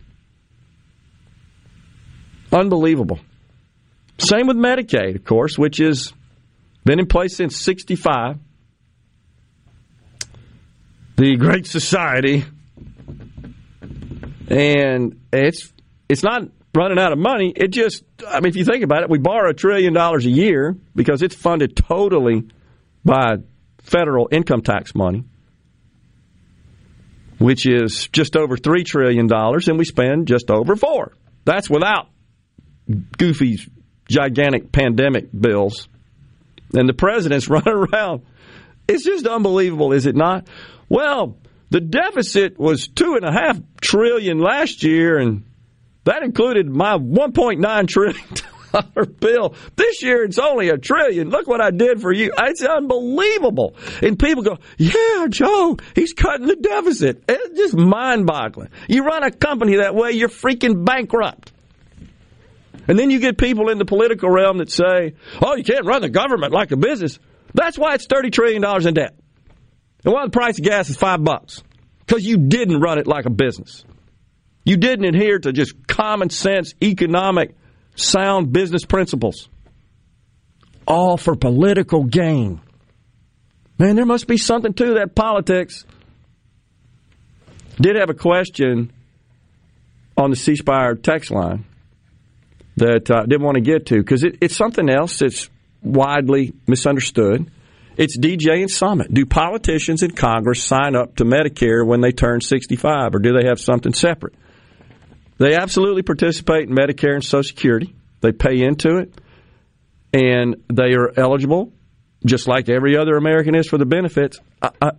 Unbelievable. Same with Medicaid, of course, which has been in place since 65. The Great Society. And it's it's not running out of money. It just, I mean, if you think about it, we borrow a trillion dollars a year because it's funded totally by federal income tax money, which is just over $3 trillion, and we spend just over four. That's without Goofy's gigantic pandemic bills. And the president's running around. It's just unbelievable, is it not? Well, the deficit was two and a half trillion last year, and that included my 1.9 trillion dollar bill. This year it's only a trillion. Look what I did for you. It's unbelievable. And people go, "Yeah, Joe, he's cutting the deficit." It's just mind-boggling. You run a company that way, you're freaking bankrupt. And then you get people in the political realm that say, "Oh, you can't run the government like a business." That's why it's 30 trillion dollars in debt. And why the price of gas is 5 bucks. Because you didn't run it like a business. You didn't adhere to just common sense, economic, sound business principles. All for political gain. Man, there must be something to that politics. Did have a question on the C Spire text line that I uh, didn't want to get to because it, it's something else that's widely misunderstood. It's DJ and Summit. Do politicians in Congress sign up to Medicare when they turn 65, or do they have something separate? They absolutely participate in Medicare and Social Security. They pay into it, and they are eligible, just like every other American is, for the benefits.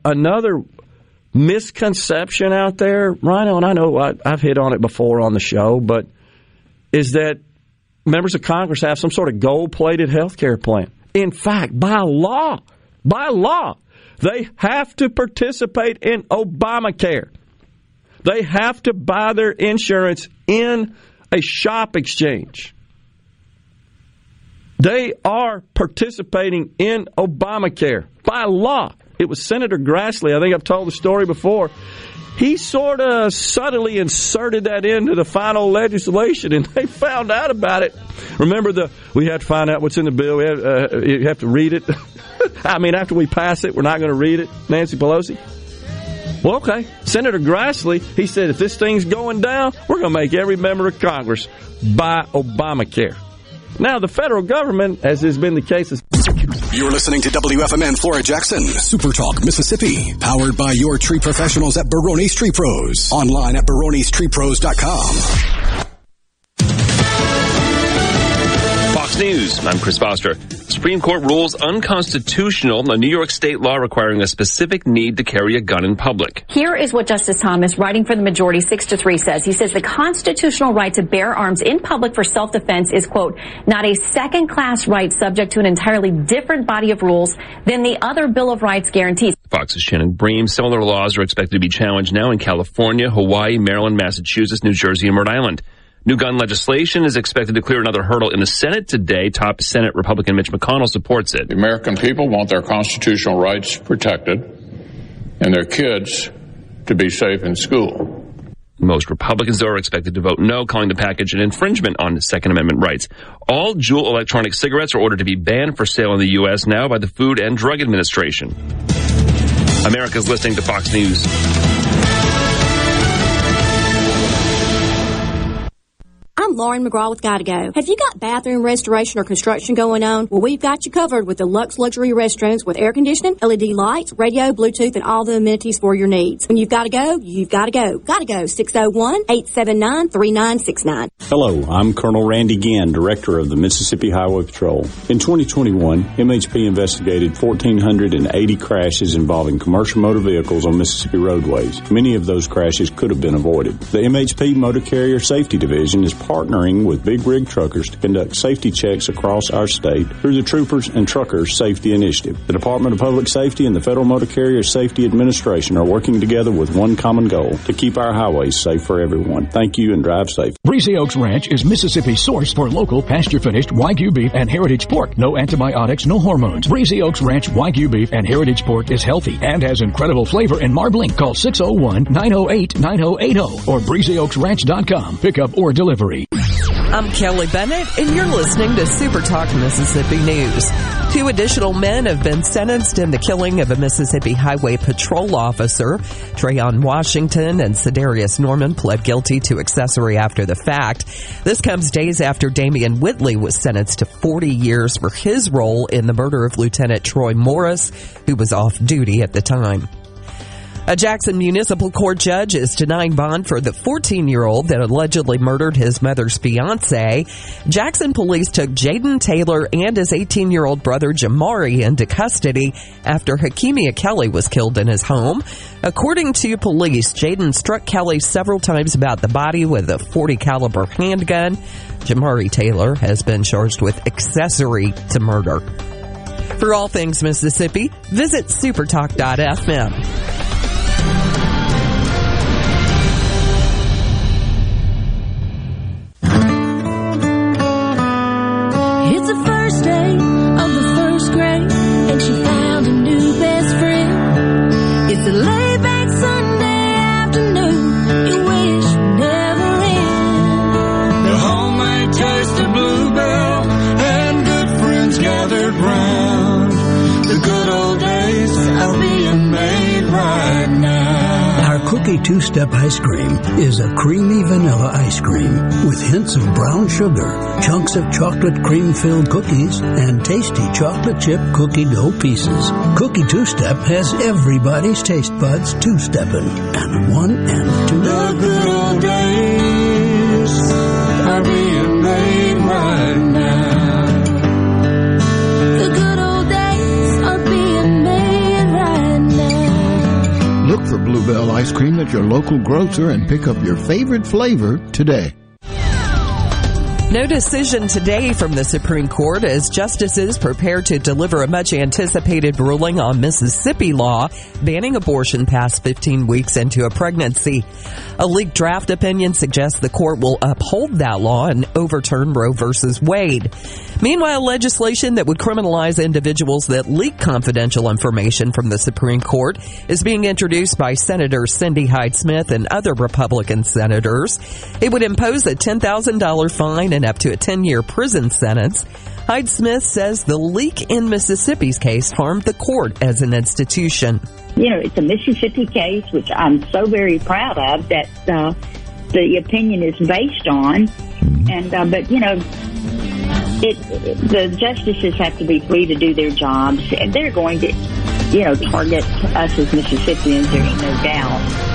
another misconception out there, Rhino, and I know I, I've hit on it before on the show, but is that members of Congress have some sort of gold plated health care plan. In fact, by law, by law, they have to participate in Obamacare. They have to buy their insurance in a shop exchange. They are participating in Obamacare by law. It was Senator Grassley, I think I've told the story before. He sort of subtly inserted that into the final legislation, and they found out about it. Remember the we had to find out what's in the bill. We have, uh, you have to read it. I mean, after we pass it, we're not going to read it. Nancy Pelosi. Well, okay. Senator Grassley, he said if this thing's going down, we're going to make every member of Congress buy Obamacare. Now, the federal government, as has been the case, is. You're listening to WFMN Flora Jackson, Super Talk, Mississippi, powered by your tree professionals at Barone's Tree Pros. Online at baronestreepros.com. Fox News. I'm Chris Foster. Supreme Court rules unconstitutional a New York state law requiring a specific need to carry a gun in public. Here is what Justice Thomas, writing for the majority 6 to 3 says. He says the constitutional right to bear arms in public for self-defense is quote, not a second class right subject to an entirely different body of rules than the other Bill of Rights guarantees. Fox's Shannon Bream. Similar laws are expected to be challenged now in California, Hawaii, Maryland, Massachusetts, New Jersey, and Rhode Island. New gun legislation is expected to clear another hurdle in the Senate today. Top Senate Republican Mitch McConnell supports it. The American people want their constitutional rights protected and their kids to be safe in school. Most Republicans, though, are expected to vote no, calling the package an infringement on Second Amendment rights. All Juul electronic cigarettes are ordered to be banned for sale in the U.S. now by the Food and Drug Administration. America's listening to Fox News. I'm Lauren McGraw with Gotta Go. Have you got bathroom restoration or construction going on? Well, we've got you covered with the Lux Luxury Restrooms with air conditioning, LED lights, radio, Bluetooth, and all the amenities for your needs. When you've got to go, you've got to go. Gotta go. 601-879-3969. Hello, I'm Colonel Randy Ginn, Director of the Mississippi Highway Patrol. In 2021, MHP investigated 1,480 crashes involving commercial motor vehicles on Mississippi roadways. Many of those crashes could have been avoided. The MHP Motor Carrier Safety Division is partnering with big rig truckers to conduct safety checks across our state through the Troopers and Truckers Safety Initiative. The Department of Public Safety and the Federal Motor Carrier Safety Administration are working together with one common goal to keep our highways safe for everyone. Thank you and drive safe. Breezy Oaks Ranch is Mississippi's source for local pasture finished Wagyu beef and heritage pork. No antibiotics, no hormones. Breezy Oaks Ranch Wagyu beef and heritage pork is healthy and has incredible flavor and marbling. Call 601-908-9080 or breezyoaksranch.com. Pickup or delivery. I'm Kelly Bennett, and you're listening to Super Talk Mississippi News. Two additional men have been sentenced in the killing of a Mississippi Highway Patrol officer. Trayon Washington and Sedarius Norman pled guilty to accessory after the fact. This comes days after Damian Whitley was sentenced to 40 years for his role in the murder of Lieutenant Troy Morris, who was off duty at the time. A Jackson Municipal Court judge is denying bond for the 14 year old that allegedly murdered his mother's fiance. Jackson police took Jaden Taylor and his 18 year old brother Jamari into custody after Hakimia Kelly was killed in his home. According to police, Jaden struck Kelly several times about the body with a 40 caliber handgun. Jamari Taylor has been charged with accessory to murder. For all things Mississippi, visit supertalk.fm. Step Ice Cream is a creamy vanilla ice cream with hints of brown sugar, chunks of chocolate cream filled cookies, and tasty chocolate chip cookie dough pieces. Cookie Two Step has everybody's taste buds two stepping, and one and two. The good old days ice cream at your local grocer and pick up your favorite flavor today. No decision today from the Supreme Court as justices prepare to deliver a much anticipated ruling on Mississippi law banning abortion past 15 weeks into a pregnancy. A leaked draft opinion suggests the court will uphold that law and overturn Roe versus Wade. Meanwhile, legislation that would criminalize individuals that leak confidential information from the Supreme Court is being introduced by Senator Cindy Hyde Smith and other Republican senators. It would impose a $10,000 fine and up to a 10 year prison sentence. Hyde Smith says the leak in Mississippi's case harmed the court as an institution. You know, it's a Mississippi case, which I'm so very proud of that uh, the opinion is based on. And uh, but you know, it the justices have to be free to do their jobs, and they're going to, you know, target us as Mississippians. There's no doubt.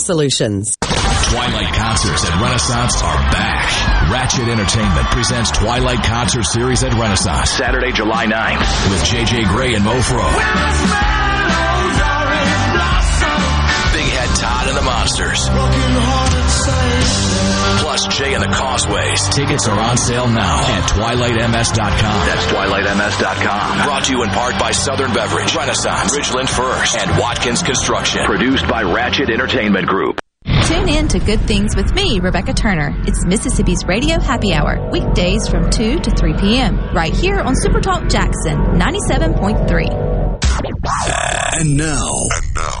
Solutions. Twilight concerts at Renaissance are back. Ratchet Entertainment presents Twilight Concert Series at Renaissance. Saturday, July 9th with JJ Grey and Mofro. Big Head and the Monsters. Plus Jay and the Causeways. Tickets are on sale now at twilightms.com. That's twilightms.com. Brought to you in part by Southern Beverage, Renaissance, Ridgeland First, and Watkins Construction. Produced by Ratchet Entertainment Group. Tune in to Good Things with me, Rebecca Turner. It's Mississippi's Radio Happy Hour, weekdays from 2 to 3 p.m., right here on Supertalk Jackson 97.3. And now, and now,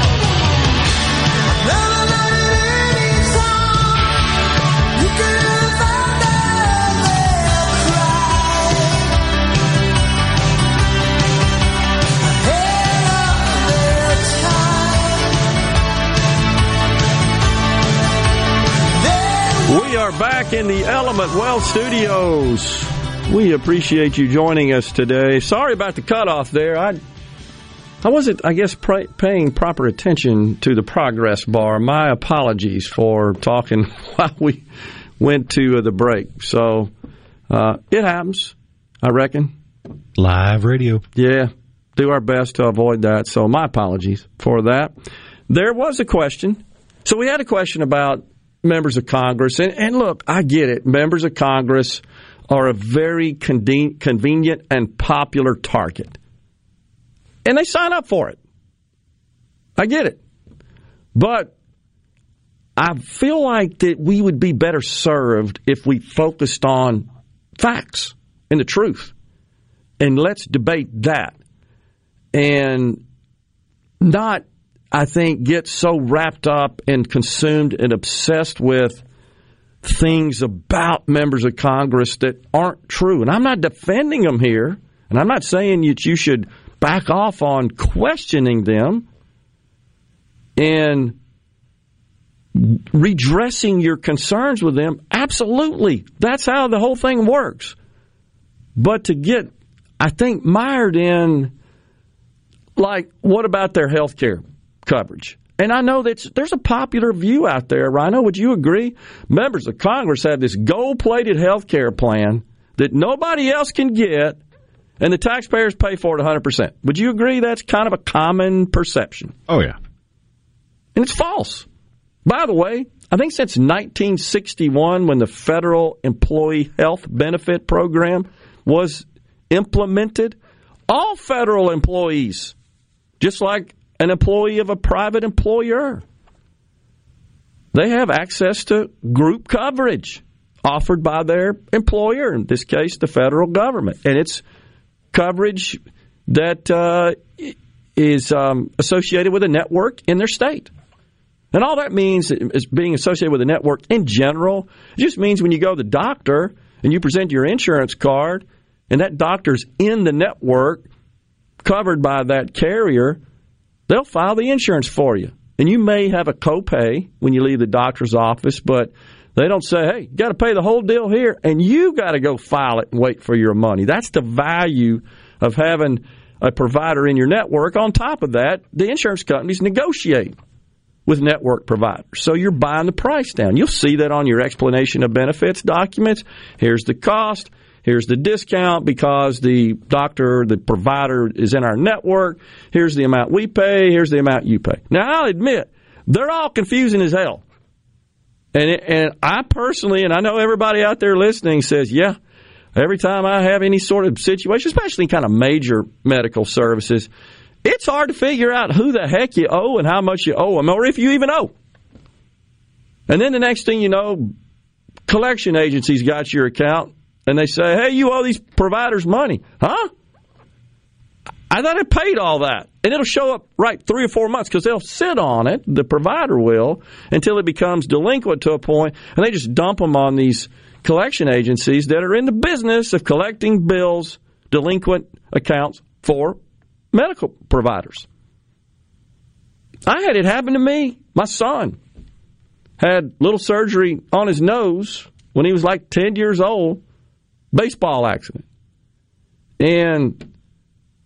Are back in the Element Wealth Studios. We appreciate you joining us today. Sorry about the cutoff there. I I wasn't, I guess, paying proper attention to the progress bar. My apologies for talking while we went to uh, the break. So uh, it happens, I reckon. Live radio. Yeah, do our best to avoid that. So my apologies for that. There was a question. So we had a question about members of Congress. And, and look, I get it. Members of Congress are a very conven- convenient and popular target. And they sign up for it. I get it. But I feel like that we would be better served if we focused on facts and the truth. And let's debate that. And not I think, get so wrapped up and consumed and obsessed with things about members of Congress that aren't true. And I'm not defending them here, and I'm not saying that you should back off on questioning them and redressing your concerns with them. Absolutely. That's how the whole thing works. But to get, I think, mired in, like, what about their health care? Coverage. And I know that there's a popular view out there, Rhino. Would you agree? Members of Congress have this gold plated health care plan that nobody else can get, and the taxpayers pay for it 100%. Would you agree that's kind of a common perception? Oh, yeah. And it's false. By the way, I think since 1961, when the Federal Employee Health Benefit Program was implemented, all federal employees, just like an employee of a private employer. They have access to group coverage offered by their employer, in this case, the federal government. And it's coverage that uh, is um, associated with a network in their state. And all that means is being associated with a network in general. It just means when you go to the doctor and you present your insurance card and that doctor's in the network covered by that carrier, they'll file the insurance for you. And you may have a copay when you leave the doctor's office, but they don't say, hey, you got to pay the whole deal here, and you got to go file it and wait for your money. That's the value of having a provider in your network. On top of that, the insurance companies negotiate with network providers. So you're buying the price down. You'll see that on your explanation of benefits documents. Here's the cost. Here's the discount because the doctor, the provider is in our network. Here's the amount we pay. Here's the amount you pay. Now, I'll admit, they're all confusing as hell. And, it, and I personally, and I know everybody out there listening says, yeah, every time I have any sort of situation, especially in kind of major medical services, it's hard to figure out who the heck you owe and how much you owe them, or if you even owe. And then the next thing you know, collection agencies got your account and they say, hey, you owe these providers money. Huh? I thought I paid all that. And it'll show up right three or four months because they'll sit on it, the provider will, until it becomes delinquent to a point, and they just dump them on these collection agencies that are in the business of collecting bills, delinquent accounts for medical providers. I had it happen to me. My son had little surgery on his nose when he was like 10 years old, baseball accident. And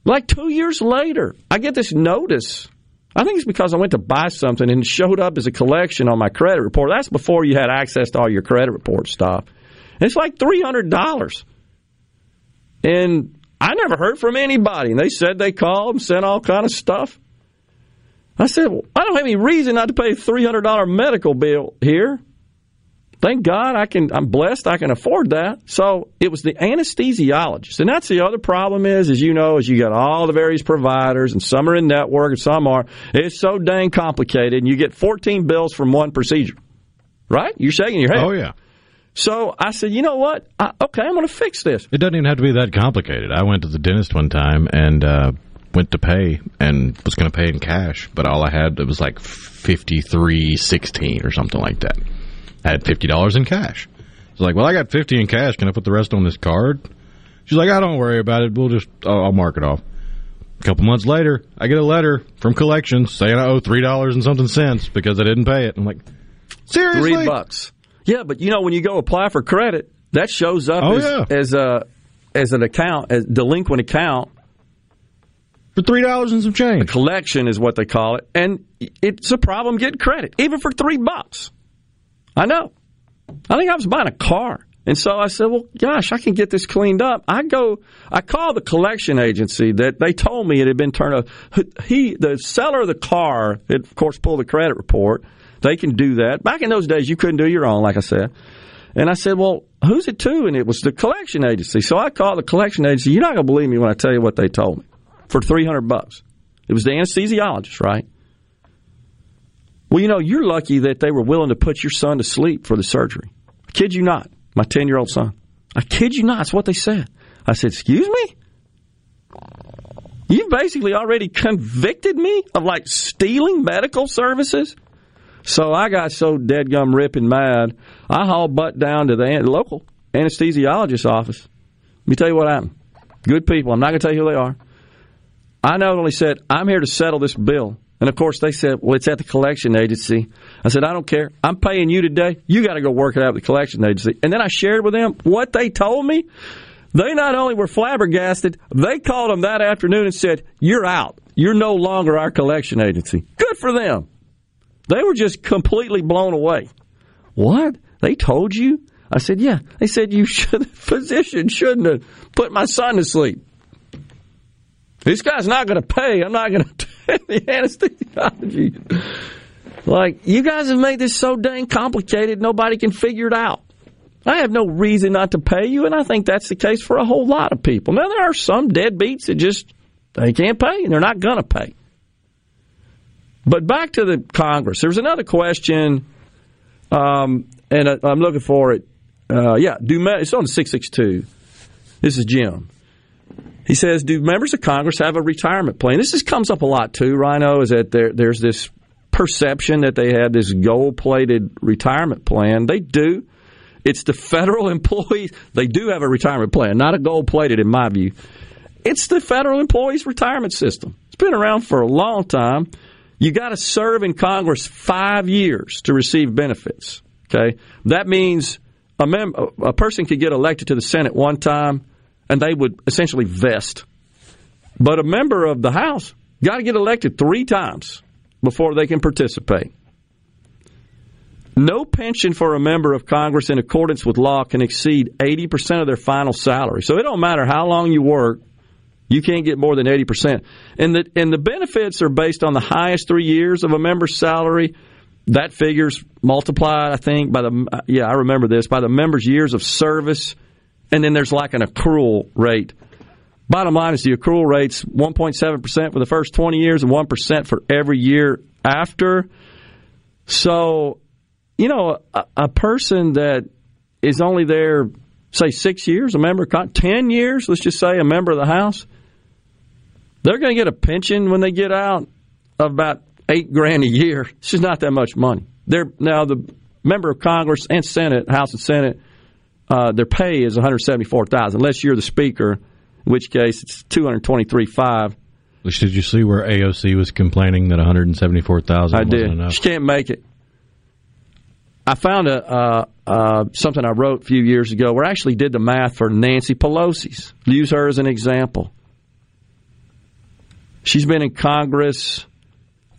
like two years later, I get this notice. I think it's because I went to buy something and it showed up as a collection on my credit report. That's before you had access to all your credit report stuff. And it's like $300. And I never heard from anybody. And they said they called and sent all kind of stuff. I said, well, I don't have any reason not to pay a $300 medical bill here. Thank God I can, I'm blessed I can afford that. So it was the anesthesiologist. And that's the other problem is, as you know, is you got all the various providers and some are in network and some are. It's so dang complicated and you get 14 bills from one procedure. Right? You're shaking your head. Oh, yeah. So I said, you know what? I, okay, I'm going to fix this. It doesn't even have to be that complicated. I went to the dentist one time and uh, went to pay and was going to pay in cash, but all I had it was like fifty three sixteen or something like that. I had fifty dollars in cash. Was like, well, I got fifty in cash. Can I put the rest on this card? She's like, I don't worry about it. We'll just I'll, I'll mark it off. A couple months later, I get a letter from collections saying I owe three dollars and something cents because I didn't pay it. I'm like, seriously, Three bucks. Yeah, but you know when you go apply for credit, that shows up Oh, as, yeah. as a as an account, as delinquent account for three dollars and some change. A collection is what they call it, and it's a problem getting credit, even for three bucks. I know. I think I was buying a car, and so I said, "Well, gosh, I can get this cleaned up." I go, I call the collection agency that they told me it had been turned up. He, the seller of the car, had of course pulled the credit report. They can do that. Back in those days, you couldn't do your own, like I said. And I said, "Well, who's it to?" And it was the collection agency. So I called the collection agency. You're not going to believe me when I tell you what they told me for 300 bucks. It was the anesthesiologist, right? Well, you know, you're lucky that they were willing to put your son to sleep for the surgery. I kid you not. My 10 year old son. I kid you not. It's what they said. I said, Excuse me? You've basically already convicted me of like stealing medical services? So I got so dead gum ripping mad, I hauled butt down to the local anesthesiologist's office. Let me tell you what happened. Good people. I'm not going to tell you who they are. I not only said, I'm here to settle this bill. And of course, they said, well, it's at the collection agency. I said, I don't care. I'm paying you today. You got to go work it out at the collection agency. And then I shared with them what they told me. They not only were flabbergasted, they called them that afternoon and said, You're out. You're no longer our collection agency. Good for them. They were just completely blown away. What? They told you? I said, Yeah. They said you should physician shouldn't have put my son to sleep. This guy's not going to pay. I'm not going to the anesthesiology. Like, you guys have made this so dang complicated, nobody can figure it out. I have no reason not to pay you, and I think that's the case for a whole lot of people. Now, there are some deadbeats that just, they can't pay, and they're not going to pay. But back to the Congress. There's another question, um, and I, I'm looking for it. Uh, yeah, do me- it's on 662. This is Jim. He says, "Do members of Congress have a retirement plan?" This is, comes up a lot too. Rhino is that there, there's this perception that they have this gold-plated retirement plan. They do. It's the federal employees. They do have a retirement plan, not a gold-plated, in my view. It's the federal employees' retirement system. It's been around for a long time. You got to serve in Congress five years to receive benefits. Okay, that means a, mem- a person could get elected to the Senate one time, and they would essentially vest. But a member of the House got to get elected three times before they can participate. No pension for a member of Congress in accordance with law can exceed 80% of their final salary. So it don't matter how long you work, you can't get more than 80%. And the, and the benefits are based on the highest three years of a member's salary. That figure's multiplied, I think, by the, yeah, I remember this, by the member's years of service. And then there's like an accrual rate. Bottom line is the accrual rate's 1.7% for the first 20 years and 1% for every year after. So, you know, a, a person that is only there, say, six years, a member of Con- 10 years, let's just say, a member of the House, they're going to get a pension when they get out of about eight grand a year. It's just not that much money. They're now the member of Congress and Senate, House and Senate, uh, their pay is one hundred seventy four thousand, unless you're the speaker, in which case it's two hundred twenty three five. Which did you see where AOC was complaining that one hundred seventy four thousand? I did. Enough? She can't make it. I found a uh, uh, something I wrote a few years ago where I actually did the math for Nancy Pelosi's. Use her as an example. She's been in Congress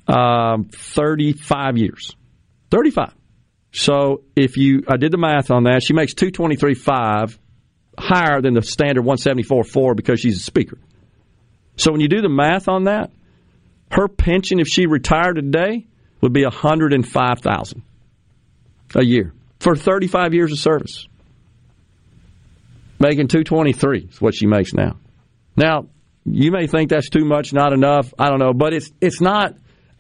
um, 35 years. 35. So if you, I did the math on that. She makes 223.5 higher than the standard 174.4 because she's a speaker. So when you do the math on that, her pension if she retired today would be 105,000 a year for 35 years of service. Making 223 is what she makes now. Now, you may think that's too much, not enough, I don't know, but it's it's not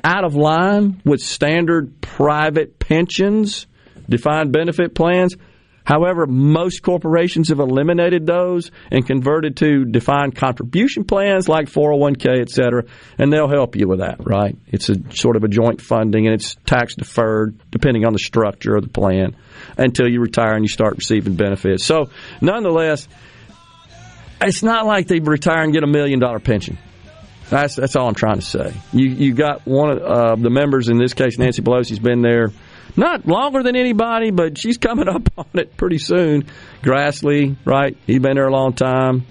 out of line with standard private pensions, defined benefit plans. However, most corporations have eliminated those and converted to defined contribution plans like 401k, et cetera, and they'll help you with that, right? It's a sort of a joint funding and it's tax deferred depending on the structure of the plan until you retire and you start receiving benefits. So, nonetheless, it's not like they retire and get a million dollar pension. That's that's all I'm trying to say. You you got one of uh, the members in this case, Nancy Pelosi's been there not longer than anybody, but she's coming up on it pretty soon. Grassley, right? He's been there a long time.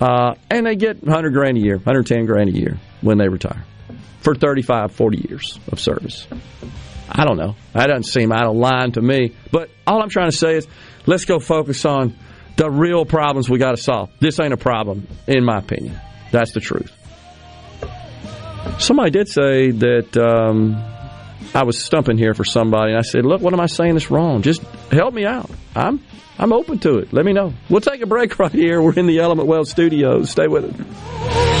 Uh, and they get 100 grand a year, 110 grand a year when they retire for 35, 40 years of service. I don't know. That doesn't seem out of line to me. But all I'm trying to say is let's go focus on the real problems we got to solve. This ain't a problem, in my opinion. That's the truth. Somebody did say that um, I was stumping here for somebody, and I said, "Look, what am I saying that's wrong? Just help me out. I'm I'm open to it. Let me know. We'll take a break right here. We're in the Element Wealth Studios. Stay with us."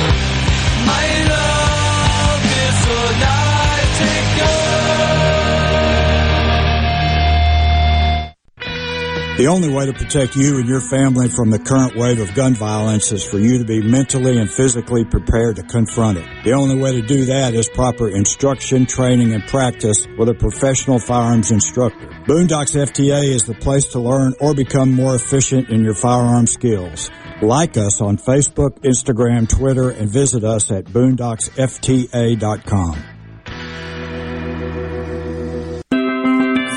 The only way to protect you and your family from the current wave of gun violence is for you to be mentally and physically prepared to confront it. The only way to do that is proper instruction, training, and practice with a professional firearms instructor. Boondocks FTA is the place to learn or become more efficient in your firearm skills. Like us on Facebook, Instagram, Twitter, and visit us at boondocksfta.com.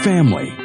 Family.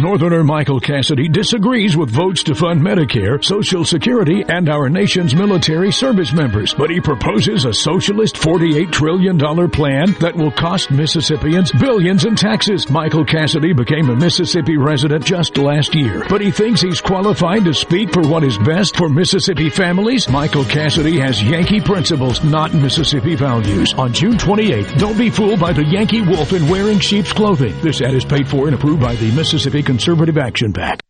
Northerner Michael Cassidy disagrees with votes to fund Medicare, Social Security, and our nation's military service members, but he proposes a socialist $48 trillion plan that will cost Mississippians billions in taxes. Michael Cassidy became a Mississippi resident just last year, but he thinks he's qualified to speak for what is best for Mississippi families. Michael Cassidy has Yankee principles, not Mississippi values. On June 28th, don't be fooled by the Yankee wolf in wearing sheep's clothing. This ad is paid for and approved by the Mississippi Conservative Action PAC.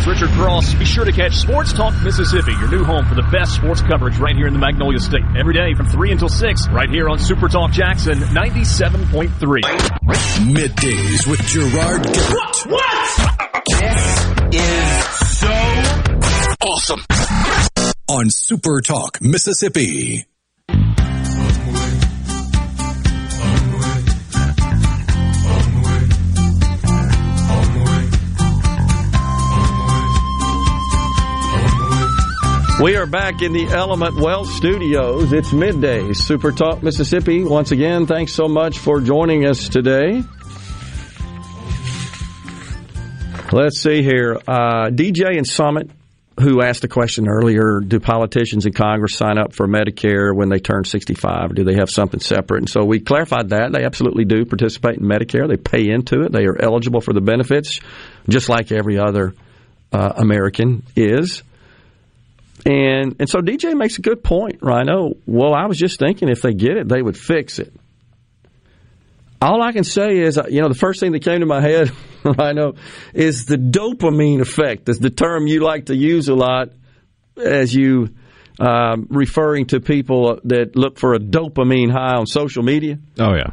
It's Richard Cross. Be sure to catch Sports Talk Mississippi, your new home for the best sports coverage right here in the Magnolia State. Every day from 3 until 6, right here on Super Talk Jackson 97.3. Middays with Gerard Gibert. What? This is so awesome. On Super Talk, Mississippi. We are back in the Element Wealth Studios. It's midday, Super Talk Mississippi. Once again, thanks so much for joining us today. Let's see here. Uh, DJ and Summit, who asked a question earlier do politicians in Congress sign up for Medicare when they turn 65? Or do they have something separate? And so we clarified that. They absolutely do participate in Medicare. They pay into it, they are eligible for the benefits, just like every other uh, American is. And and so DJ makes a good point, Rhino. Well, I was just thinking if they get it, they would fix it. All I can say is, uh, you know, the first thing that came to my head, Rhino, is the dopamine effect. That's the term you like to use a lot as you um, referring to people that look for a dopamine high on social media. Oh yeah.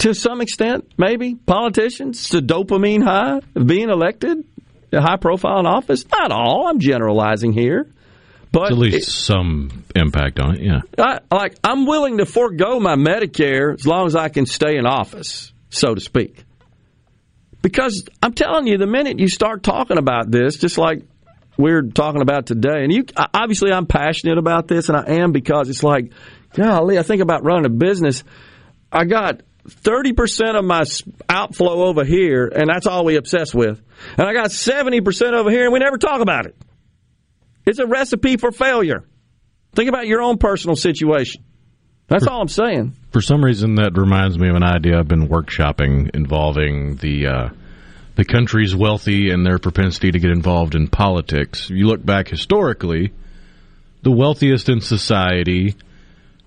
To some extent, maybe politicians, it's a dopamine high of being elected, a high profile in office. Not all. I'm generalizing here. But at least it, some impact on it, yeah. I, like I'm willing to forego my Medicare as long as I can stay in office, so to speak. Because I'm telling you, the minute you start talking about this, just like we're talking about today, and you obviously I'm passionate about this, and I am because it's like, golly, I think about running a business. I got 30% of my outflow over here, and that's all we obsess with. And I got 70% over here, and we never talk about it. It's a recipe for failure. Think about your own personal situation. That's for, all I'm saying. For some reason, that reminds me of an idea I've been workshopping involving the uh, the country's wealthy and their propensity to get involved in politics. You look back historically, the wealthiest in society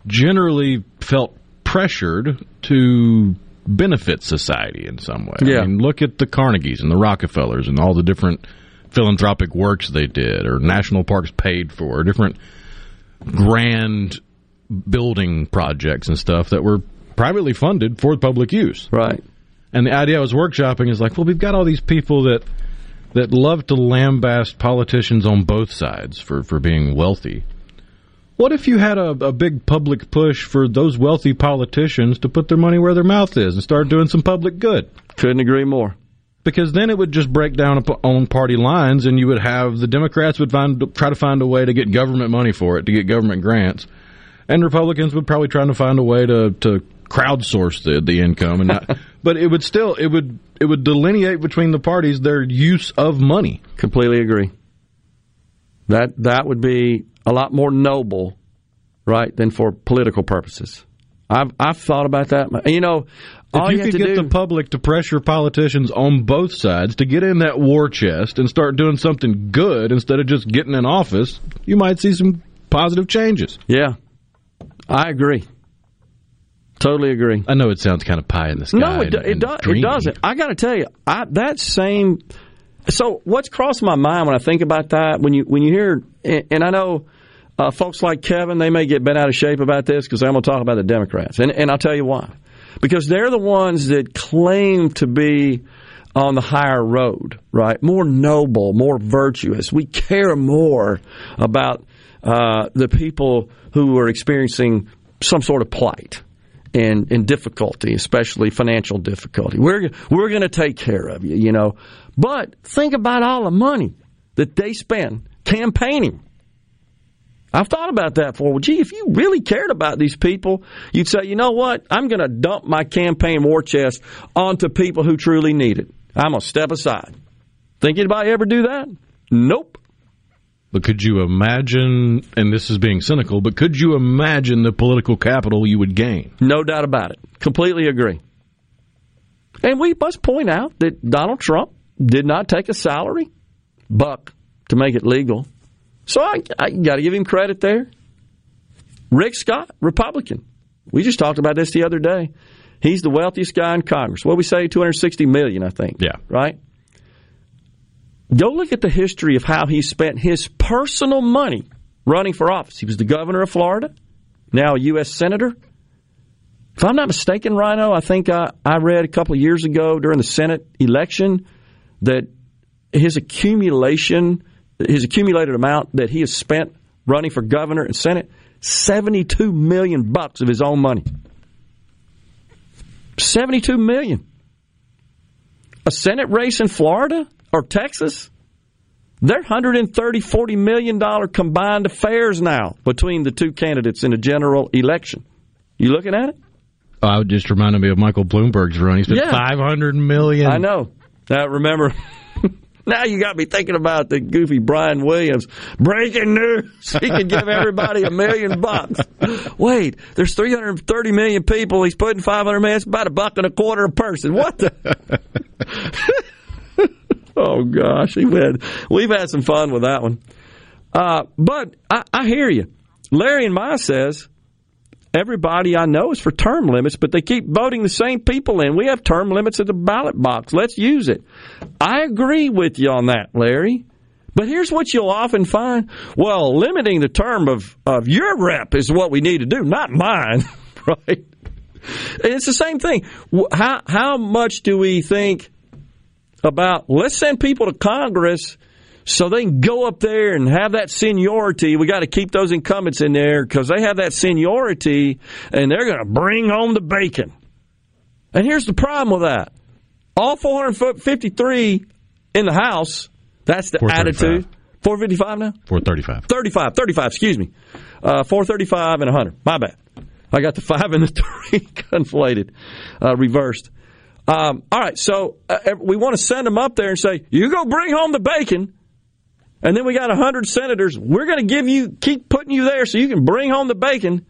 generally felt pressured to benefit society in some way. Yeah. I mean, look at the Carnegies and the Rockefellers and all the different philanthropic works they did, or national parks paid for, or different grand building projects and stuff that were privately funded for public use. Right. And the idea I was workshopping is like, well, we've got all these people that that love to lambaste politicians on both sides for, for being wealthy. What if you had a, a big public push for those wealthy politicians to put their money where their mouth is and start doing some public good? Couldn't agree more because then it would just break down on party lines, and you would have the Democrats would find try to find a way to get government money for it, to get government grants, and Republicans would probably try to find a way to to crowdsource the the income, and not, but it would still it would it would delineate between the parties their use of money. Completely agree. That that would be a lot more noble, right, than for political purposes. I've I've thought about that. You know, if All you, you could get do- the public to pressure politicians on both sides to get in that war chest and start doing something good instead of just getting in office, you might see some positive changes. Yeah, I agree. Totally agree. I know it sounds kind of pie in the sky. No, it, do, and- it, do, it doesn't. I got to tell you, I, that same. So what's crossed my mind when I think about that when you when you hear and, and I know uh, folks like Kevin they may get bent out of shape about this because I'm going to talk about the Democrats and and I'll tell you why because they're the ones that claim to be on the higher road, right? More noble, more virtuous. We care more about uh, the people who are experiencing some sort of plight and, and difficulty, especially financial difficulty. We're we're going to take care of you, you know. But think about all the money that they spend campaigning. I've thought about that for, well, gee, if you really cared about these people, you'd say, you know what? I'm going to dump my campaign war chest onto people who truly need it. I'm going to step aside. Think anybody ever do that? Nope. But could you imagine, and this is being cynical, but could you imagine the political capital you would gain? No doubt about it. Completely agree. And we must point out that Donald Trump did not take a salary, buck to make it legal. So I, I got to give him credit there. Rick Scott, Republican. We just talked about this the other day. He's the wealthiest guy in Congress. What we say, 260 million, I think. Yeah. Right? Go look at the history of how he spent his personal money running for office. He was the governor of Florida, now a U.S. senator. If I'm not mistaken, Rhino, I think I, I read a couple of years ago during the Senate election that his accumulation, his accumulated amount that he has spent running for governor and Senate, 72 million bucks of his own money. 72 million. A Senate race in Florida or Texas, they're 130, 40 million dollar combined affairs now between the two candidates in a general election. You looking at it? Oh, I would just reminded me of Michael Bloomberg's run. He spent Yeah. 500 million. I know. Now remember, now you got me thinking about the goofy Brian Williams breaking news. He could give everybody a million bucks. Wait, there's 330 million people. He's putting 500 million. It's about a buck and a quarter a person. What the? oh gosh, we've had we've had some fun with that one. Uh, but I, I hear you. Larry and Ma says everybody I know is for term limits, but they keep voting the same people in. We have term limits at the ballot box. Let's use it. I agree with you on that, Larry. But here's what you'll often find. Well, limiting the term of, of your rep is what we need to do, not mine, right? It's the same thing. How, how much do we think about let's send people to Congress so they can go up there and have that seniority. We got to keep those incumbents in there because they have that seniority and they're going to bring home the bacon. And here's the problem with that all 453 in the House, that's the 435. attitude. 455 now? 435. 35, 35, excuse me. Uh, 435 and 100. My bad. I got the five and the three conflated, uh, reversed. Um, all right, so uh, we want to send them up there and say, you go bring home the bacon. And then we got 100 senators. We're going to give you, keep putting you there so you can bring home the bacon.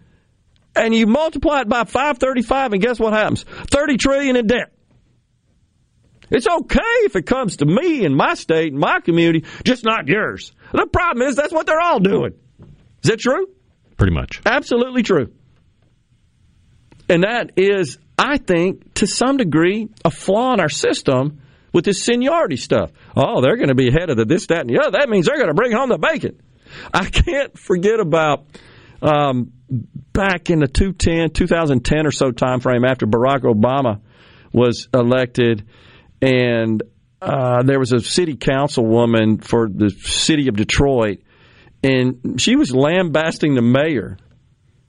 And you multiply it by 535, and guess what happens? 30 trillion in debt. It's okay if it comes to me and my state and my community, just not yours. The problem is that's what they're all doing. Is that true? Pretty much. Absolutely true. And that is, I think, to some degree, a flaw in our system with this seniority stuff. Oh, they're going to be ahead of the this, that, and the other. That means they're going to bring home the bacon. I can't forget about um, back in the 2010, 2010 or so time frame after Barack Obama was elected, and uh, there was a city councilwoman for the city of Detroit, and she was lambasting the mayor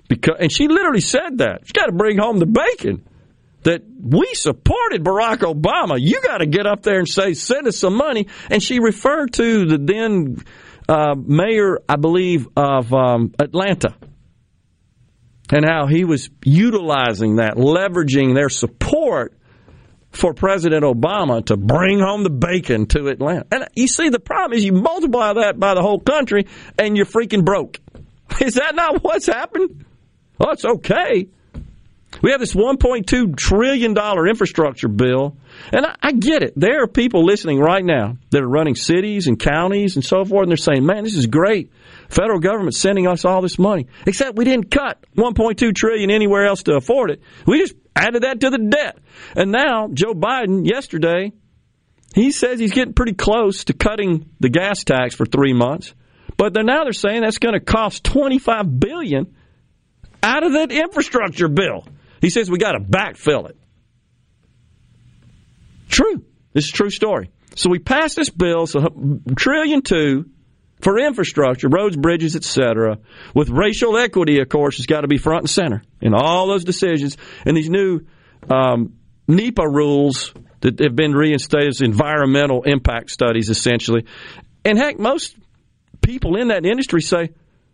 because, and she literally said that she's got to bring home the bacon. That we supported Barack Obama. You got to get up there and say, send us some money. And she referred to the then uh, mayor, I believe, of um, Atlanta, and how he was utilizing that, leveraging their support for President Obama to bring home the bacon to Atlanta. And you see, the problem is you multiply that by the whole country and you're freaking broke. Is that not what's happened? Well, it's okay. We have this $1.2 trillion infrastructure bill, and I, I get it. There are people listening right now that are running cities and counties and so forth, and they're saying, man, this is great. Federal government's sending us all this money, except we didn't cut 1.2 trillion anywhere else to afford it. We just added that to the debt. And now Joe Biden yesterday, he says he's getting pretty close to cutting the gas tax for 3 months. But they're now they're saying that's going to cost 25 billion out of that infrastructure bill. He says we got to backfill it. True. This is a true story. So we passed this bill, so trillion two for infrastructure, roads, bridges, etc. With racial equity, of course, has got to be front and center in all those decisions. And these new um, NEPA rules that have been reinstated as environmental impact studies, essentially. And heck, most people in that industry say,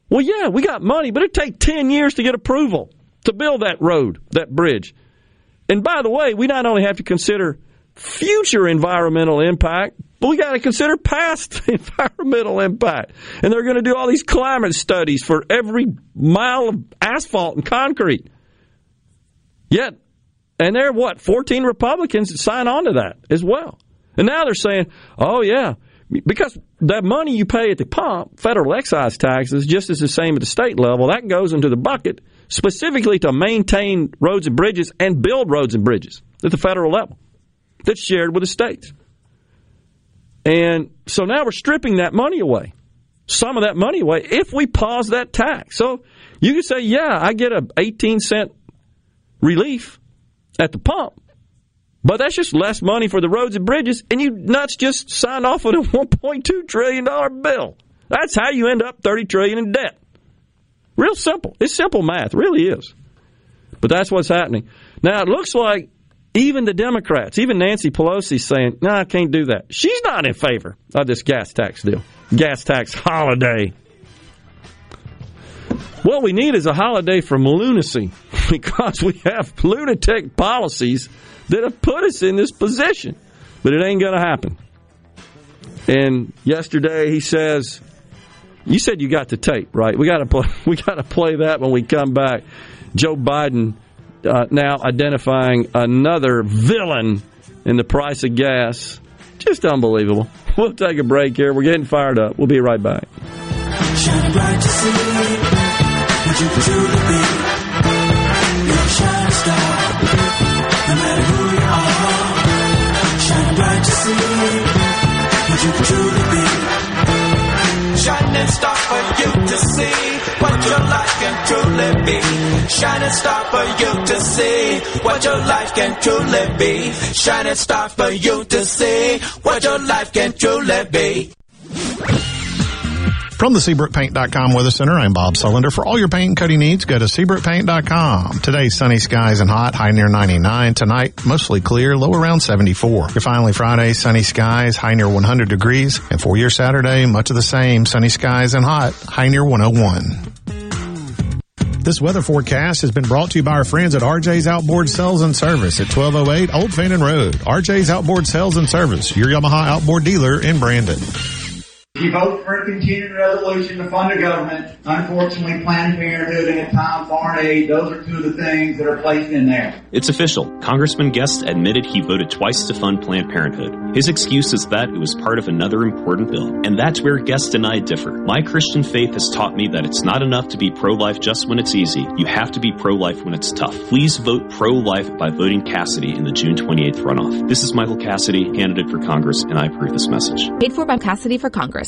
well, yeah, we got money, but it take 10 years to get approval to build that road, that bridge. And by the way, we not only have to consider future environmental impact, but we got to consider past environmental impact. And they're going to do all these climate studies for every mile of asphalt and concrete. Yet, and there are what, 14 Republicans that sign on to that as well. And now they're saying, oh, yeah, Because that money you pay at the pump, federal excise taxes, just as the same at the state level, that goes into the bucket specifically to maintain roads and bridges and build roads and bridges at the federal level that's shared with the states. And so now we're stripping that money away, some of that money away, if we pause that tax. So you can say, yeah, I get a 18 cent relief at the pump, but that's just less money for the roads and bridges, and you nuts just signed off on a 1.2 trillion dollar bill. That's how you end up 30 trillion in debt. Real simple. It's simple math, really is. But that's what's happening. Now it looks like even the Democrats, even Nancy Pelosi, saying, "No, I can't do that." She's not in favor of this gas tax deal, gas tax holiday. What we need is a holiday from lunacy because we have lunatic policies that have put us in this position. But it ain't going to happen. And yesterday he says, "You said you got the tape, right? We got to play. We got to play that when we come back." Joe Biden uh, now identifying another villain in the price of gas. Just unbelievable. We'll take a break here. We're getting fired up. We'll be right back. Shine bright to see what you Shining star for you to see what your life can truly be. Shining star for you to see what your life can truly be. Shining star for you to see what your life can truly be. From the SeabrookPaint.com Weather Center, I'm Bob Sullender. For all your paint and coating needs, go to SeabrookPaint.com. Today, sunny skies and hot, high near 99. Tonight, mostly clear, low around 74. Your finally Friday, sunny skies, high near 100 degrees. And for your Saturday, much of the same, sunny skies and hot, high near 101. This weather forecast has been brought to you by our friends at RJ's Outboard Sales and Service at 1208 Old Fannin Road. RJ's Outboard Sales and Service, your Yamaha outboard dealer in Brandon. You vote for a continuing resolution to fund the government. Unfortunately, Planned Parenthood and Time Foreign Aid, those are two of the things that are placed in there. It's official. Congressman Guest admitted he voted twice to fund Planned Parenthood. His excuse is that it was part of another important bill. And that's where Guest and I differ. My Christian faith has taught me that it's not enough to be pro-life just when it's easy. You have to be pro-life when it's tough. Please vote pro-life by voting Cassidy in the June 28th runoff. This is Michael Cassidy, candidate for Congress, and I approve this message. Paid for by Cassidy for Congress.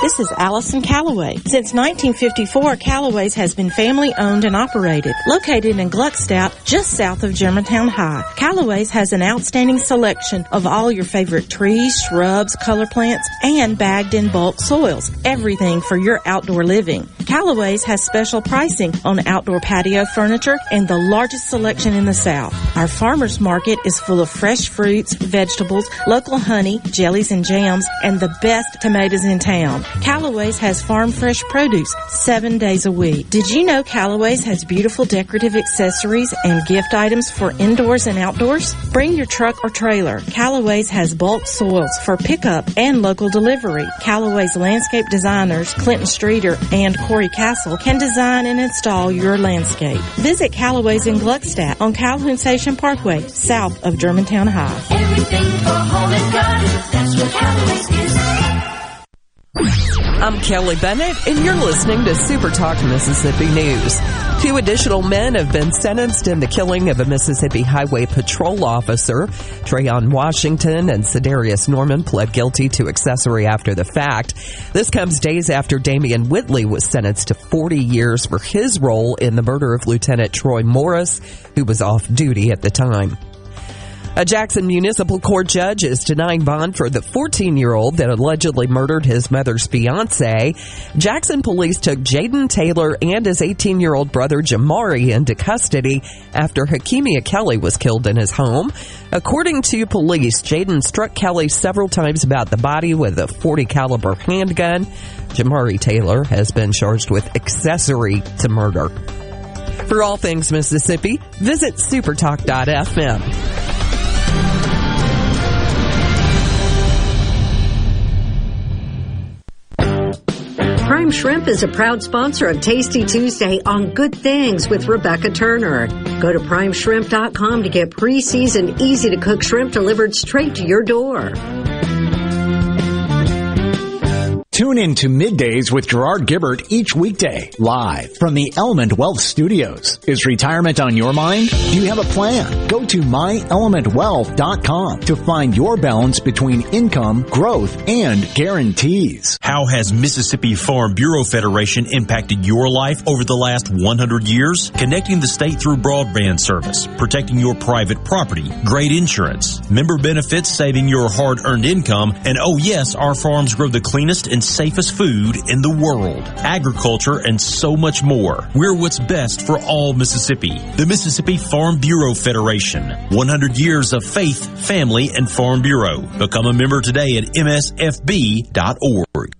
This is Allison Callaway. Since 1954, Callaway's has been family owned and operated. Located in Gluckstadt, just south of Germantown High, Callaway's has an outstanding selection of all your favorite trees, shrubs, color plants, and bagged in bulk soils. Everything for your outdoor living. Callaway's has special pricing on outdoor patio furniture and the largest selection in the South. Our farmers market is full of fresh fruits, vegetables, local honey, jellies and jams, and the best tomatoes in town. Callaway's has farm fresh produce seven days a week. Did you know Callaway's has beautiful decorative accessories and gift items for indoors and outdoors? Bring your truck or trailer. Callaway's has bulk soils for pickup and local delivery. Callaway's landscape designers, Clinton Streeter and Corey Castle, can design and install your landscape. Visit Callaway's in Gluckstadt on Calhoun Station Parkway, south of Germantown High. Everything for home and garden. That's what Callaway's is. I'm Kelly Bennett, and you're listening to Super Talk Mississippi News. Two additional men have been sentenced in the killing of a Mississippi Highway Patrol officer. Trayon Washington and Sedarius Norman pled guilty to accessory after the fact. This comes days after Damian Whitley was sentenced to 40 years for his role in the murder of Lieutenant Troy Morris, who was off duty at the time. A Jackson Municipal Court judge is denying bond for the 14 year old that allegedly murdered his mother's fiance. Jackson police took Jaden Taylor and his 18 year old brother Jamari into custody after Hakimia Kelly was killed in his home. According to police, Jaden struck Kelly several times about the body with a 40 caliber handgun. Jamari Taylor has been charged with accessory to murder. For all things Mississippi, visit supertalk.fm. Prime Shrimp is a proud sponsor of Tasty Tuesday on Good Things with Rebecca Turner. Go to primeshrimp.com to get pre-seasoned, easy to cook shrimp delivered straight to your door. Tune in to Middays with Gerard Gibert each weekday, live from the Element Wealth Studios. Is retirement on your mind? Do you have a plan? Go to myelementwealth.com to find your balance between income, growth, and guarantees. How has Mississippi Farm Bureau Federation impacted your life over the last 100 years? Connecting the state through broadband service, protecting your private property, great insurance, member benefits, saving your hard-earned income, and oh yes, our farms grow the cleanest and safest food in the world, agriculture, and so much more. We're what's best for all Mississippi. The Mississippi Farm Bureau Federation. 100 years of faith, family, and Farm Bureau. Become a member today at msfb.org.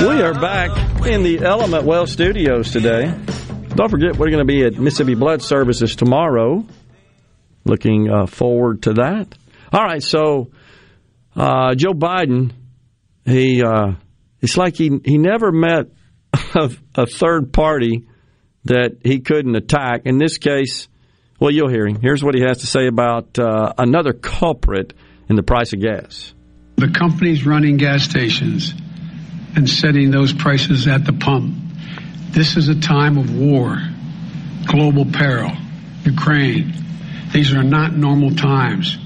We are back in the Element Wealth studios today. Don't forget, we're going to be at Mississippi Blood Services tomorrow. Looking uh, forward to that. All right, so uh, Joe Biden, he uh, it's like he he never met a, a third party that he couldn't attack. In this case, well, you'll hear him. Here's what he has to say about uh, another culprit in the price of gas. the companies running gas stations and setting those prices at the pump. This is a time of war, global peril, Ukraine. These are not normal times.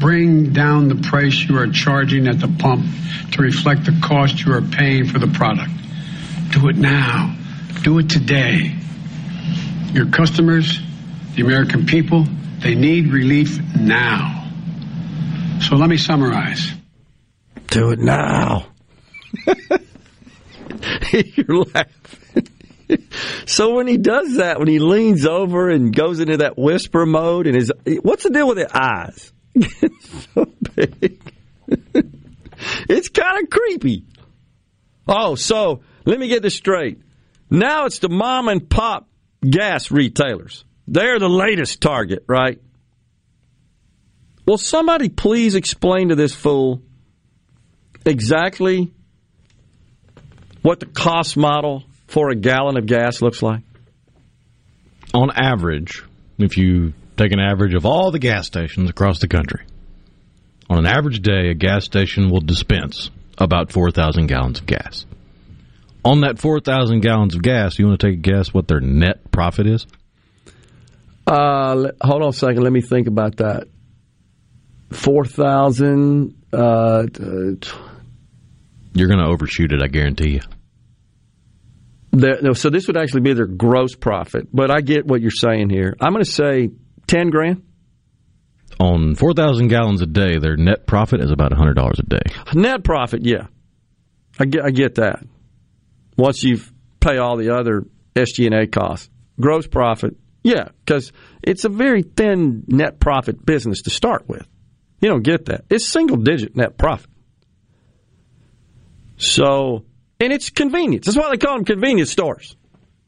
Bring down the price you are charging at the pump to reflect the cost you are paying for the product. Do it now. Do it today. Your customers, the American people, they need relief now. So let me summarize. Do it now. You're laughing. so when he does that, when he leans over and goes into that whisper mode, and his what's the deal with the eyes? It's so big. it's kind of creepy. Oh, so let me get this straight. Now it's the mom and pop gas retailers. They're the latest target, right? Will somebody please explain to this fool exactly what the cost model for a gallon of gas looks like? On average, if you take an average of all the gas stations across the country, on an average day, a gas station will dispense about 4,000 gallons of gas. On that 4,000 gallons of gas, you want to take a guess what their net profit is? Uh, hold on a second. Let me think about that. Four thousand. Uh, t- t- You're going to overshoot it, I guarantee you. No, so this would actually be their gross profit. But I get what you're saying here. I'm going to say ten grand. On 4,000 gallons a day, their net profit is about $100 a day. Net profit, yeah. I get, I get that. Once you pay all the other SG&A costs, gross profit, yeah, because it's a very thin net profit business to start with. You don't get that. It's single digit net profit. So, and it's convenience. That's why they call them convenience stores.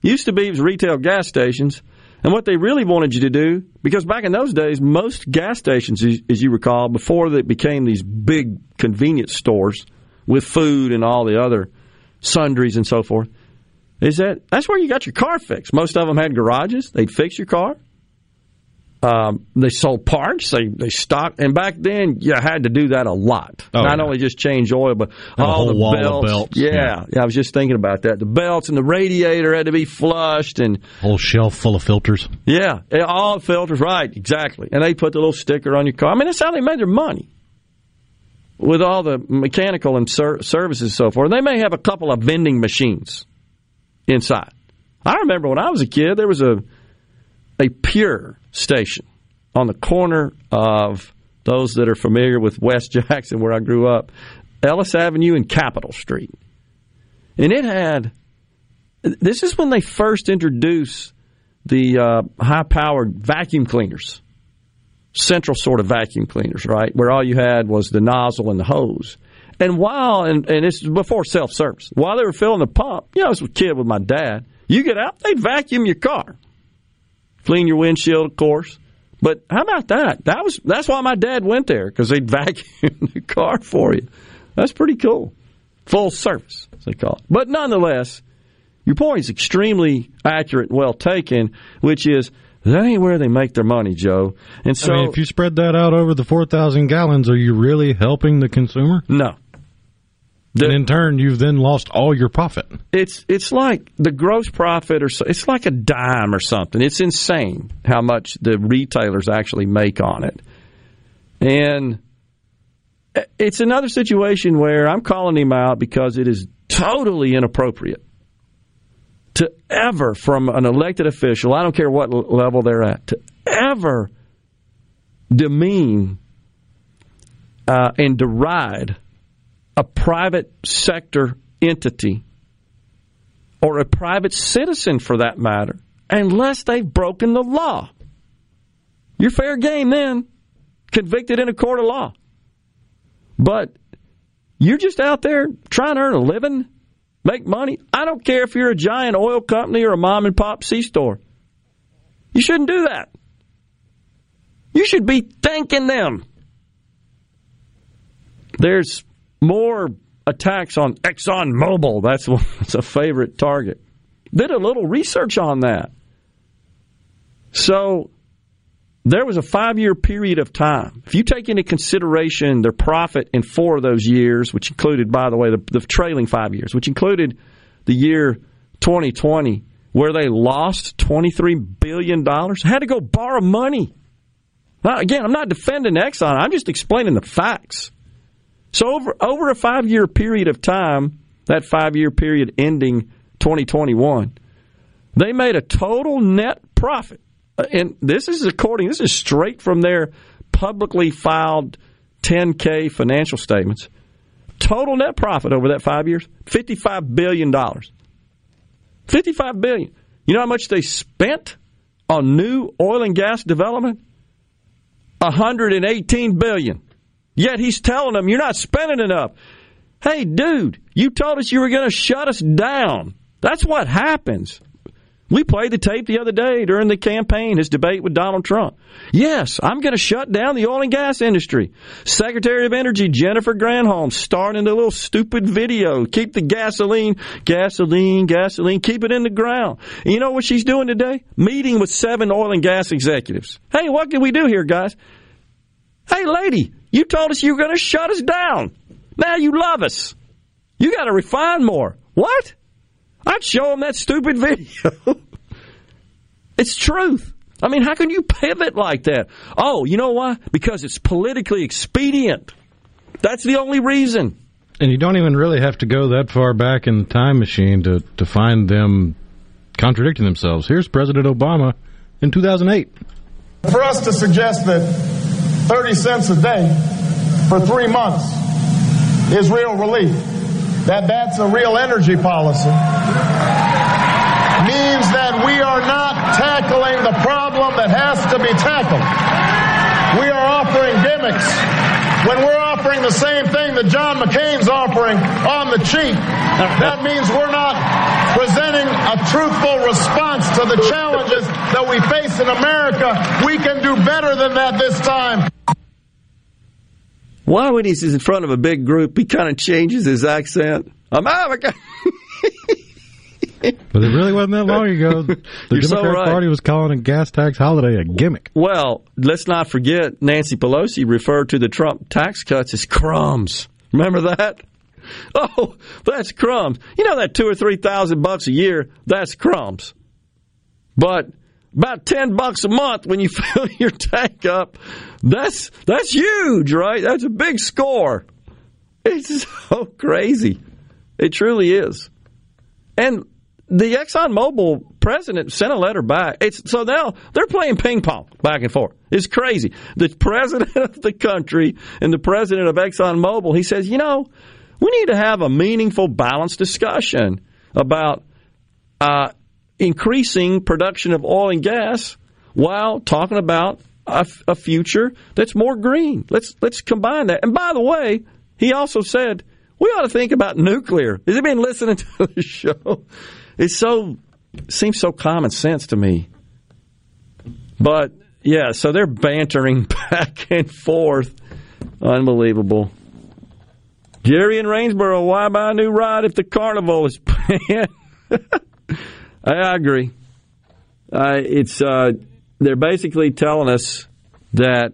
Used to be it was retail gas stations, and what they really wanted you to do, because back in those days, most gas stations, as as you recall, before they became these big convenience stores with food and all the other sundries and so forth, is that that's where you got your car fixed. Most of them had garages; they'd fix your car. Um, they sold parts. They they stocked, and back then you had to do that a lot. Oh, Not yeah. only just change oil, but And all the belts. belts, Yeah, yeah. yeah, I was just thinking about that. The belts and the radiator had to be flushed, and Whole shelf full of filters. yeah, all the filters, right, exactly. And they put the little sticker on your car. I mean, that's how they made their money. With all the mechanical and ser- services and so forth. They may have a couple of vending machines inside. I remember when I was a kid, there was a a pure station on the corner of those that are familiar with West Jackson, where I grew up, Ellis Avenue and Capitol Street. And it had, this is when they first introduced the uh, high powered vacuum cleaners, central sort of vacuum cleaners, right? Where all you had was the nozzle and the hose. And while, and, and this is before self service, while they were filling the pump, you know, I was a kid with my dad, you get out, they'd vacuum your car, clean your windshield, of course. But how about that? That was that's why my dad went there because they'd vacuum the car for you. That's pretty cool. Full service, as they call it. But nonetheless, your point is extremely accurate and well taken, which is that ain't where they make their money, Joe. And so I mean, if you spread that out over the 4,000 gallons, are you really helping the consumer? No. And in turn, you've then lost all your profit. it's it's like the gross profit or so, it's like a dime or something. It's insane how much the retailers actually make on it. And it's another situation where I'm calling him out because it is totally inappropriate to ever from an elected official, I don't care what level they're at, to ever demean uh, and deride a private sector entity or a private citizen for that matter, unless they've broken the law. You're fair game then, convicted in a court of law. But you're just out there trying to earn a living, make money. I don't care if you're a giant oil company or a mom and pop C store. You shouldn't do that. You should be thanking them. There's more attacks on Exxon Mobil. That's, that's a favorite target. Did a little research on that. So there was a five year period of time. If you take into consideration their profit in four of those years, which included, by the way, the, the trailing five years, which included the year 2020, where they lost $23 billion, had to go borrow money. Now, again, I'm not defending Exxon, I'm just explaining the facts. So over over a five year period of time, that five year period ending 2021, they made a total net profit. Uh, And this is according this is straight from their publicly filed 10K financial statements. Total net profit over that five years, $55 billion. 55 billion. You know how much they spent on new oil and gas development? 118 billion. Yet he's telling them you're not spending enough. Hey, dude, you told us you were going to shut us down. That's what happens. We played the tape the other day during the campaign, his debate with Donald Trump. Yes, I'm going to shut down the oil and gas industry. Secretary of Energy Jennifer Granholm starring in a little stupid video. Keep the gasoline, gasoline, gasoline, keep it in the ground. And you know what she's doing today? Meeting with seven oil and gas executives. Hey, what can we do here, guys? Hey, lady, you told us you were going to shut us down. Now you love us. You got to refine more. What? I'd show them that stupid video. it's truth. I mean, how can you pivot like that? Oh, you know why? Because it's politically expedient. That's the only reason. And you don't even really have to go that far back in the time machine to, to find them contradicting themselves. Here's President Obama in 2008. For us to suggest that 30 cents a day for three months. Is real relief, that that's a real energy policy, means that we are not tackling the problem that has to be tackled. We are offering gimmicks. When we're offering the same thing that John McCain's offering on the cheap. That means we're not presenting a truthful response to the challenges that we face in America. We can do better than that this time. Why, when he's in front of a big group, he kind of changes his accent? America. But it really wasn't that long ago. The You're so Democratic right. Party was calling a gas tax holiday a gimmick. Well, let's not forget Nancy Pelosi referred to the Trump tax cuts as crumbs. Remember that? Oh, that's crumbs. You know that two or three thousand bucks a year, that's crumbs. But about ten bucks a month when you fill your tank up, that's that's huge, right? That's a big score. It's so crazy. It truly is. And the ExxonMobil president sent a letter back. It's so now they're playing ping pong back and forth. It's crazy. The president of the country and the president of ExxonMobil, he says, you know, we need to have a meaningful, balanced discussion about uh, increasing production of oil and gas while talking about a, future that's more green. Let's let's combine that. And by the way, he also said we ought to think about nuclear. Has he been listening to the show? It's so seems so common sense to me. But yeah, so they're bantering back and forth. Unbelievable. Jerry in Rainsboro, why buy a new ride if the carnival is planned? I agree. Uh, it's uh, they're basically telling us that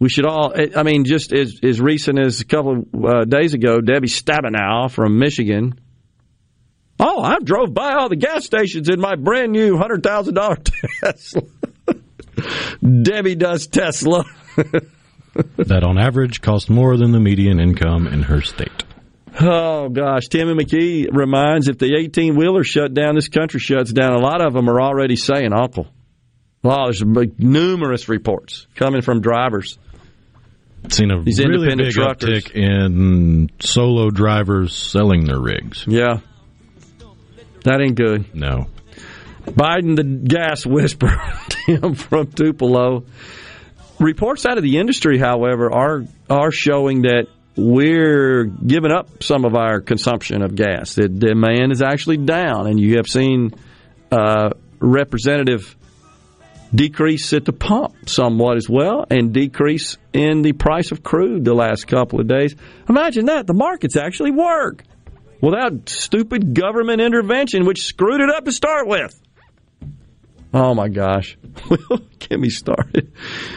we should all. I mean, just as, as recent as a couple of uh, days ago, Debbie Stabenow from Michigan. Oh, I drove by all the gas stations in my brand new hundred thousand dollar Tesla. Debbie does Tesla. that on average costs more than the median income in her state. Oh gosh, Timmy McKee reminds if the eighteen wheeler shut down, this country shuts down. A lot of them are already saying uncle. Well, there's numerous reports coming from drivers. Seen a These really big truckers. uptick in solo drivers selling their rigs. Yeah, that ain't good. No. Biden, the gas whisperer, Tim from Tupelo. Reports out of the industry, however, are are showing that we're giving up some of our consumption of gas. The demand is actually down, and you have seen uh, representative decrease at the pump somewhat as well, and decrease in the price of crude the last couple of days. Imagine that the markets actually work without stupid government intervention, which screwed it up to start with. Oh my gosh. Get me started.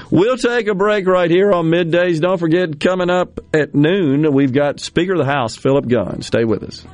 We'll take a break right here on middays. Don't forget, coming up at noon, we've got Speaker of the House, Philip Gunn. Stay with us.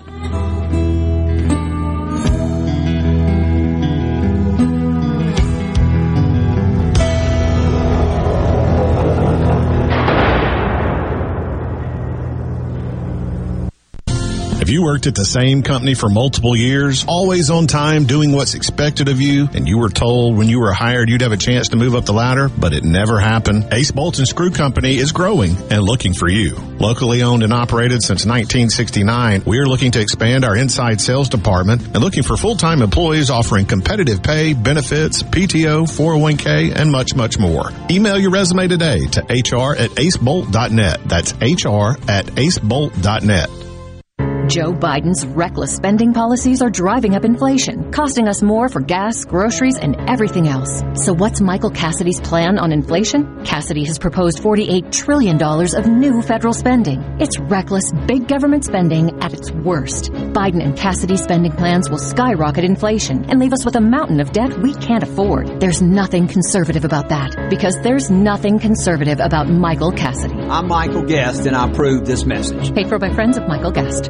Have you worked at the same company for multiple years, always on time, doing what's expected of you, and you were told when you were hired you'd have a chance to move up the ladder, but it never happened? Ace Bolt and Screw Company is growing and looking for you. Locally owned and operated since 1969, we are looking to expand our inside sales department and looking for full-time employees offering competitive pay, benefits, PTO, 401k, and much, much more. Email your resume today to hr at acebolt.net. That's hr at acebolt.net. Joe Biden's reckless spending policies are driving up inflation, costing us more for gas, groceries, and everything else. So what's Michael Cassidy's plan on inflation? Cassidy has proposed $48 trillion of new federal spending. It's reckless, big government spending at its worst. Biden and Cassidy's spending plans will skyrocket inflation and leave us with a mountain of debt we can't afford. There's nothing conservative about that, because there's nothing conservative about Michael Cassidy. I'm Michael Guest, and I approve this message. Paid for by friends of Michael Guest.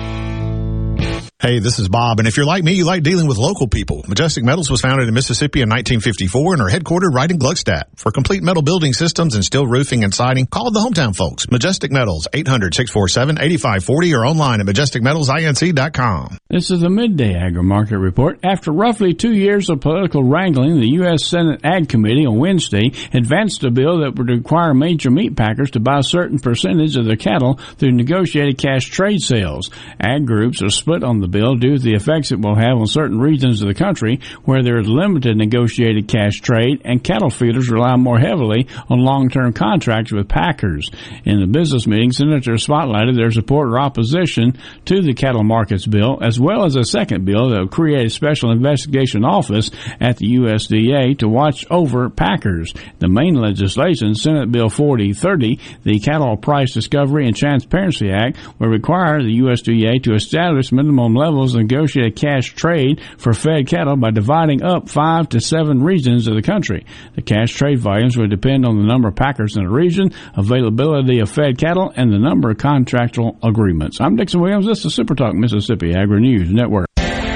Hey, this is Bob, and if you're like me, you like dealing with local people. Majestic Metals was founded in Mississippi in 1954 and are headquartered right in Gluckstadt. For complete metal building systems and steel roofing and siding, call the hometown folks. Majestic Metals, 800-647-8540 or online at majesticmetalsinc.com. This is the Midday Agri-Market Report. After roughly two years of political wrangling, the U.S. Senate Ag Committee on Wednesday advanced a bill that would require major meat packers to buy a certain percentage of their cattle through negotiated cash trade sales. Ag groups are split on the bill due to the effects it will have on certain regions of the country where there is limited negotiated cash trade and cattle feeders rely more heavily on long-term contracts with packers. In the business meeting, senators spotlighted their support or opposition to the cattle markets bill, as well as a second bill that will create a special investigation office at the USDA to watch over packers. The main legislation, Senate Bill 4030, the Cattle Price Discovery and Transparency Act, will require the USDA to establish minimum levels negotiate negotiated cash trade for fed cattle by dividing up five to seven regions of the country. The cash trade volumes would depend on the number of packers in a region, availability of fed cattle, and the number of contractual agreements. I'm Dixon Williams. This is Super Talk Mississippi Agri News Network.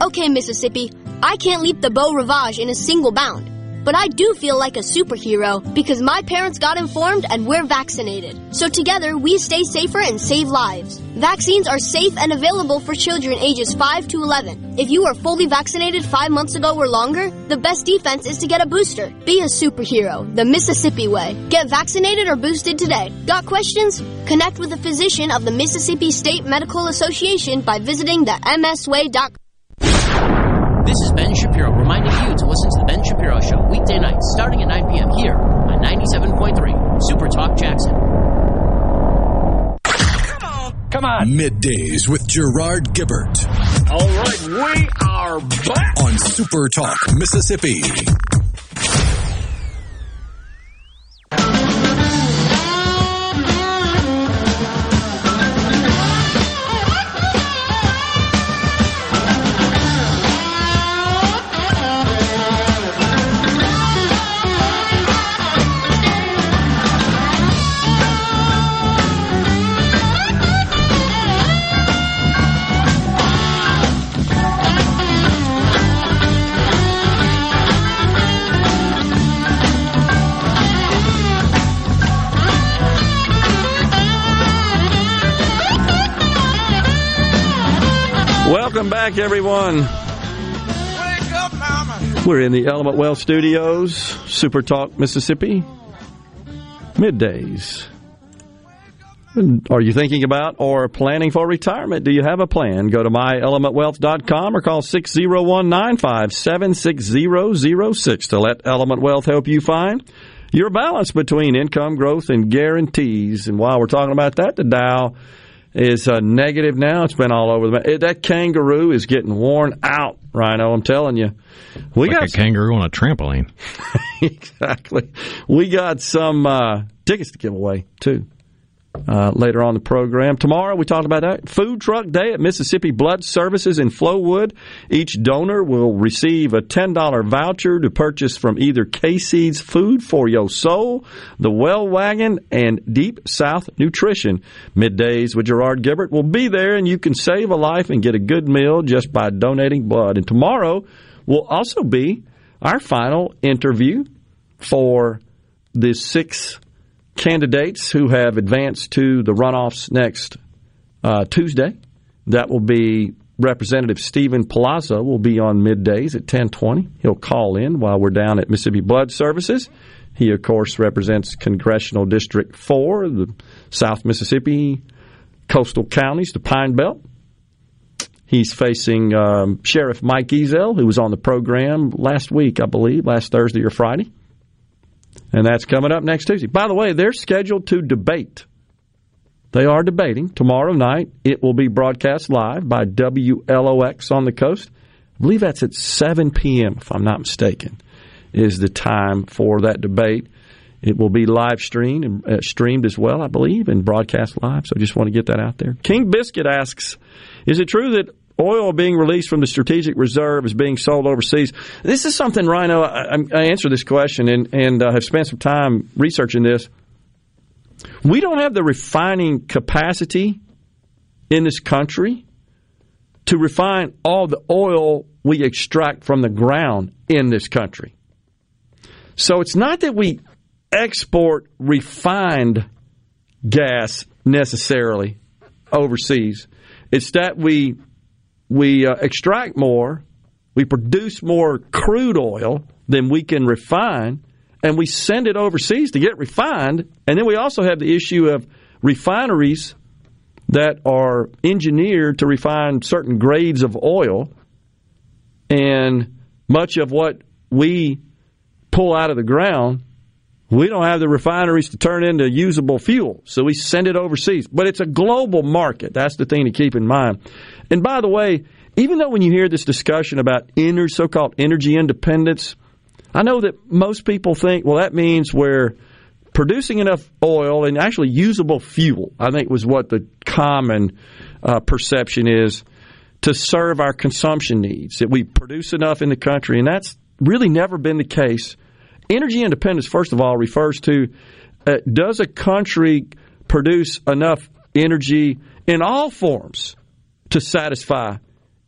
Okay, Mississippi, I can't leap the Beau Rivage in a single bound. But I do feel like a superhero because my parents got informed and we're vaccinated. So together we stay safer and save lives. Vaccines are safe and available for children ages 5 to 11. If you are fully vaccinated 5 months ago or longer, the best defense is to get a booster. Be a superhero, the Mississippi way. Get vaccinated or boosted today. Got questions? Connect with a physician of the Mississippi State Medical Association by visiting the msway.com. This is Ben Shapiro reminding you to listen to The Ben Shapiro Show weekday nights starting at 9 p.m. here on 97.3 Super Talk Jackson. Come on. Come on. Middays with Gerard Gibert. All right, we are back. On Super Talk, Mississippi. Back, everyone. We're in the Element Wealth Studios, Super Talk, Mississippi. Middays. Are you thinking about or planning for retirement? Do you have a plan? Go to myelementwealth.com or call 601 957 6006 to let Element Wealth help you find your balance between income growth and guarantees. And while we're talking about that, the Dow is uh, negative now. It's been all over the. That kangaroo is getting worn out, Rhino. I'm telling you. We like got a kangaroo on a trampoline. exactly. We got some uh, tickets to give away too. Uh, later on the program. Tomorrow, we talked about that. Food Truck Day at Mississippi Blood Services in Flowood. Each donor will receive a $10 voucher to purchase from either K-Seeds Food for Your Soul, the Well Wagon, and Deep South Nutrition. Middays with Gerard Gibert will be there, and you can save a life and get a good meal just by donating blood. And tomorrow will also be our final interview for the six candidates who have advanced to the runoffs next uh, Tuesday. That will be Representative Steven Palazzo will be on middays at 1020. He'll call in while we're down at Mississippi Blood Services. He, of course, represents Congressional District 4, the South Mississippi coastal counties, the Pine Belt. He's facing um, Sheriff Mike Ezell, who was on the program last week, I believe, last Thursday or Friday. And that's coming up next Tuesday. By the way, they're scheduled to debate. They are debating tomorrow night. It will be broadcast live by WLOX on the coast. I believe that's at 7 p.m., if I'm not mistaken, is the time for that debate. It will be live streamed and uh, streamed as well, I believe, and broadcast live. So I just want to get that out there. King Biscuit asks, is it true that oil being released from the strategic reserve is being sold overseas? This is something, Rhino, I, I answer this question and, and uh, have spent some time researching this. We don't have the refining capacity in this country to refine all the oil we extract from the ground in this country. So it's not that we export refined gas necessarily overseas. It's that we we uh, extract more, we produce more crude oil than we can refine, and we send it overseas to get refined. And then we also have the issue of refineries that are engineered to refine certain grades of oil, and much of what we pull out of the ground we don't have the refineries to turn into usable fuel, so we send it overseas. But it's a global market. That's the thing to keep in mind. And by the way, even though when you hear this discussion about inner so-called energy independence, I know that most people think, well, that means we're producing enough oil and actually usable fuel. I think was what the common uh, perception is to serve our consumption needs. That we produce enough in the country, and that's really never been the case energy independence, first of all, refers to uh, does a country produce enough energy in all forms to satisfy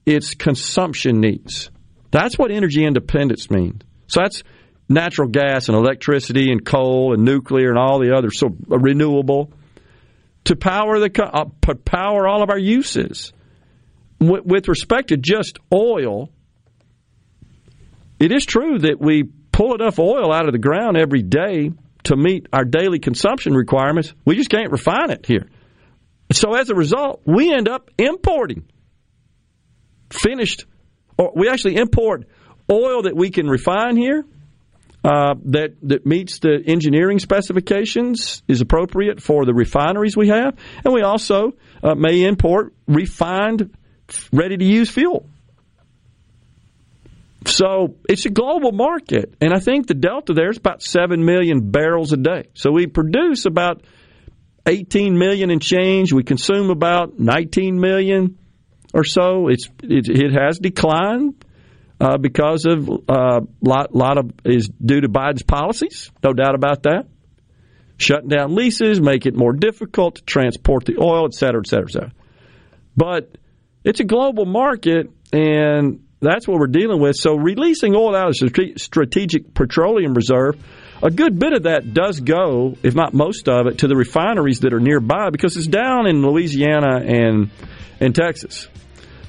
its consumption needs? That's what energy independence means. So that's natural gas and electricity and coal and nuclear and all the other so uh, renewable to power the uh, power all of our uses. With, with respect to just oil, it is true that we pull enough oil out of the ground every day to meet our daily consumption requirements. We just can't refine it here. So as a result, we end up importing finished, or we actually import oil that we can refine here. Uh, that that meets the engineering specifications is appropriate for the refineries we have, and we also uh, may import refined, ready to use fuel. So it's a global market, and I think the delta there is about seven million barrels a day. So we produce about 18 million and change. We consume about 19 million or so. It's it, it has declined uh, because of a uh, lot lot of is due to Biden's policies, no doubt about that. Shutting down leases, make it more difficult to transport the oil, et cetera, et cetera, et cetera. But it's a global market, and that's what we're dealing with. So releasing oil out of strategic petroleum reserve, a good bit of that does go, if not most of it, to the refineries that are nearby because it's down in Louisiana and and Texas.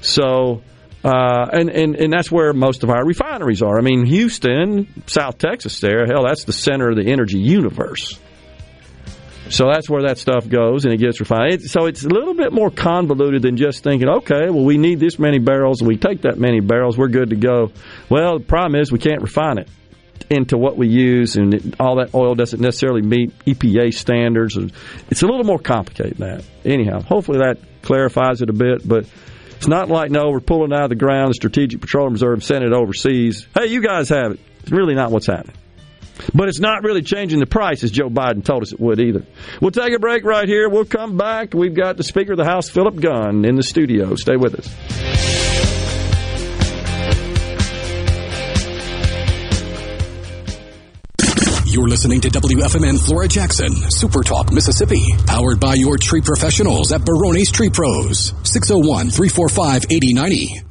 So. Uh, and, and, and that's where most of our refineries are. I mean, Houston, South Texas, there, hell, that's the center of the energy universe. So that's where that stuff goes and it gets refined. so it's a little bit more convoluted than just thinking, okay, well, we need this many barrels and we take that many barrels, we're good to go. Well, the problem is we can't refine it into what we use, and it, all that oil doesn't necessarily meet EPA standards. It's a little more complicated than that. Anyhow, hopefully that clarifies it a bit, but it's not like, no, we're pulling out of the ground the Strategic Petroleum Reserve sending it overseas. Hey, you guys have it. It's really not what's happening. But it's not really changing the price as Joe Biden told us it would either. We'll take a break right here. We'll come back. We've got the Speaker of the House, Philip Gunn, in the studio. Stay with us. You're listening to WFMN Flora Jackson, Super Talk, Mississippi, powered by your tree professionals at Barone's Tree Pros, 601 345 8090.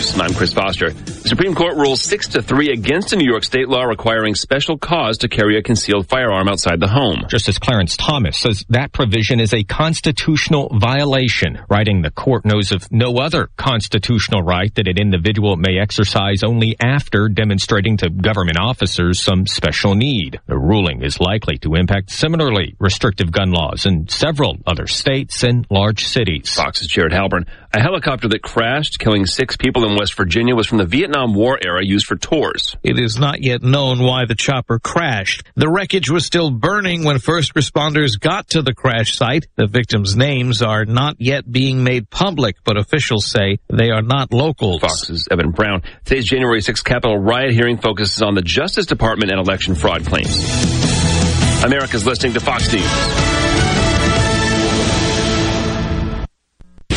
News. I'm Chris Foster. The Supreme Court rules 6 to 3 against a New York state law requiring special cause to carry a concealed firearm outside the home. Justice Clarence Thomas says that provision is a constitutional violation, writing the court knows of no other constitutional right that an individual may exercise only after demonstrating to government officers some special need. The ruling is likely to impact similarly restrictive gun laws in several other states and large cities. Fox's Jared Halpern. A helicopter that crashed, killing six people in West Virginia, was from the Vietnam War era used for tours. It is not yet known why the chopper crashed. The wreckage was still burning when first responders got to the crash site. The victims' names are not yet being made public, but officials say they are not locals. Fox's Evan Brown. Today's January 6th Capitol riot hearing focuses on the Justice Department and election fraud claims. America's listening to Fox News.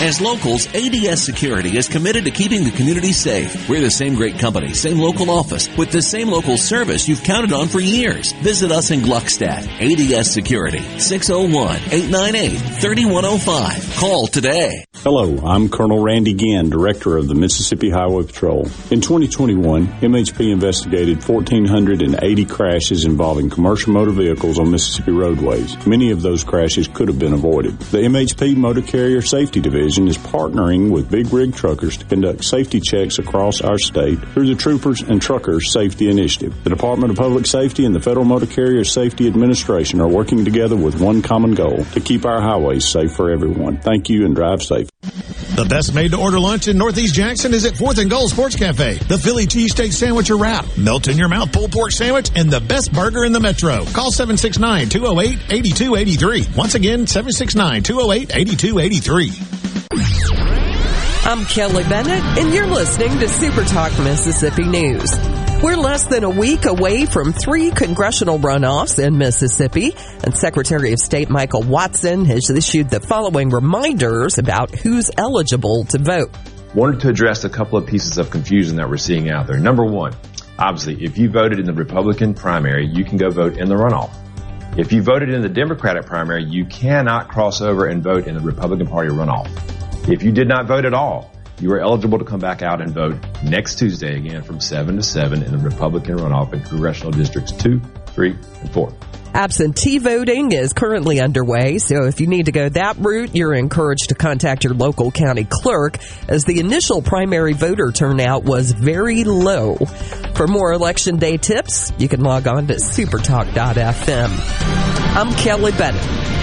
As locals, ADS Security is committed to keeping the community safe. We're the same great company, same local office, with the same local service you've counted on for years. Visit us in Gluckstadt. ADS Security, 601-898-3105. Call today. Hello, I'm Colonel Randy Ginn, Director of the Mississippi Highway Patrol. In 2021, MHP investigated 1,480 crashes involving commercial motor vehicles on Mississippi roadways. Many of those crashes could have been avoided. The MHP Motor Carrier Safety Division is partnering with big rig truckers to conduct safety checks across our state through the Troopers and Truckers Safety Initiative. The Department of Public Safety and the Federal Motor Carrier Safety Administration are working together with one common goal to keep our highways safe for everyone. Thank you and drive safe. The best made to order lunch in Northeast Jackson is at 4th and Goal Sports Cafe. The Philly cheesesteak sandwich or wrap, melt in your mouth pulled pork sandwich, and the best burger in the metro. Call 769-208-8283. Once again, 769-208-8283. I'm Kelly Bennett, and you're listening to Super Talk Mississippi News. We're less than a week away from three congressional runoffs in Mississippi, and Secretary of State Michael Watson has issued the following reminders about who's eligible to vote. Wanted to address a couple of pieces of confusion that we're seeing out there. Number one, obviously, if you voted in the Republican primary, you can go vote in the runoff. If you voted in the Democratic primary, you cannot cross over and vote in the Republican Party runoff. If you did not vote at all, you are eligible to come back out and vote next Tuesday again from 7 to 7 in the Republican runoff in congressional districts 2, 3, and 4. Absentee voting is currently underway, so if you need to go that route, you're encouraged to contact your local county clerk as the initial primary voter turnout was very low. For more election day tips, you can log on to supertalk.fm. I'm Kelly Bennett.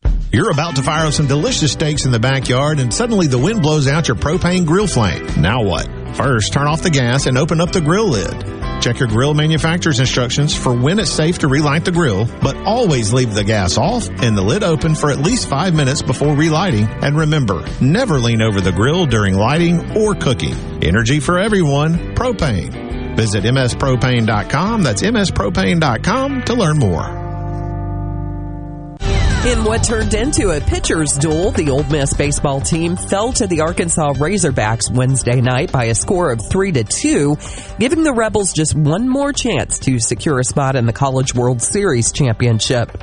You're about to fire up some delicious steaks in the backyard and suddenly the wind blows out your propane grill flame. Now what? First, turn off the gas and open up the grill lid. Check your grill manufacturer's instructions for when it's safe to relight the grill, but always leave the gas off and the lid open for at least five minutes before relighting. And remember, never lean over the grill during lighting or cooking. Energy for everyone, propane. Visit mspropane.com. That's mspropane.com to learn more. In what turned into a pitcher's duel, the Ole Miss baseball team fell to the Arkansas Razorbacks Wednesday night by a score of 3 to 2, giving the Rebels just one more chance to secure a spot in the College World Series championship.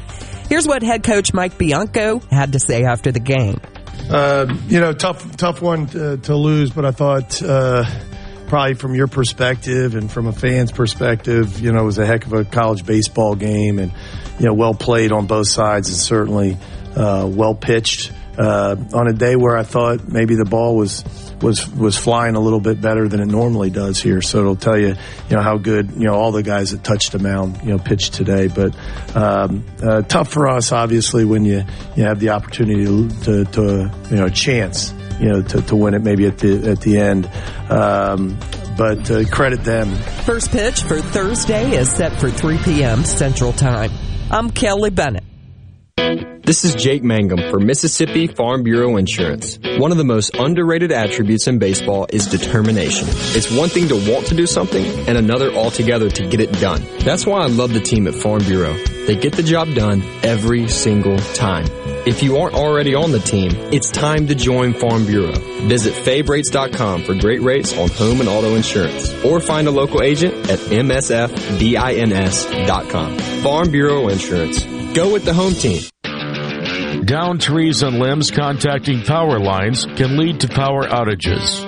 Here's what head coach Mike Bianco had to say after the game. Uh, you know, tough, tough one to, to lose, but I thought, uh, probably from your perspective and from a fan's perspective, you know, it was a heck of a college baseball game and, you know, well played on both sides and certainly uh, well pitched uh, on a day where I thought maybe the ball was was was flying a little bit better than it normally does here. So it'll tell you, you know, how good you know all the guys that touched the mound, you know, pitched today. But um, uh, tough for us, obviously, when you you have the opportunity to, to you know chance, you know, to, to win it maybe at the at the end. Um, but uh, credit them. First pitch for Thursday is set for 3 p.m. Central Time. I'm Kelly Bennett. This is Jake Mangum for Mississippi Farm Bureau Insurance. One of the most underrated attributes in baseball is determination. It's one thing to want to do something and another altogether to get it done. That's why I love the team at Farm Bureau. They get the job done every single time. If you aren't already on the team, it's time to join Farm Bureau. Visit fabrates.com for great rates on home and auto insurance or find a local agent at msfbins.com. Farm Bureau Insurance. Go with the home team. Down trees and limbs contacting power lines can lead to power outages.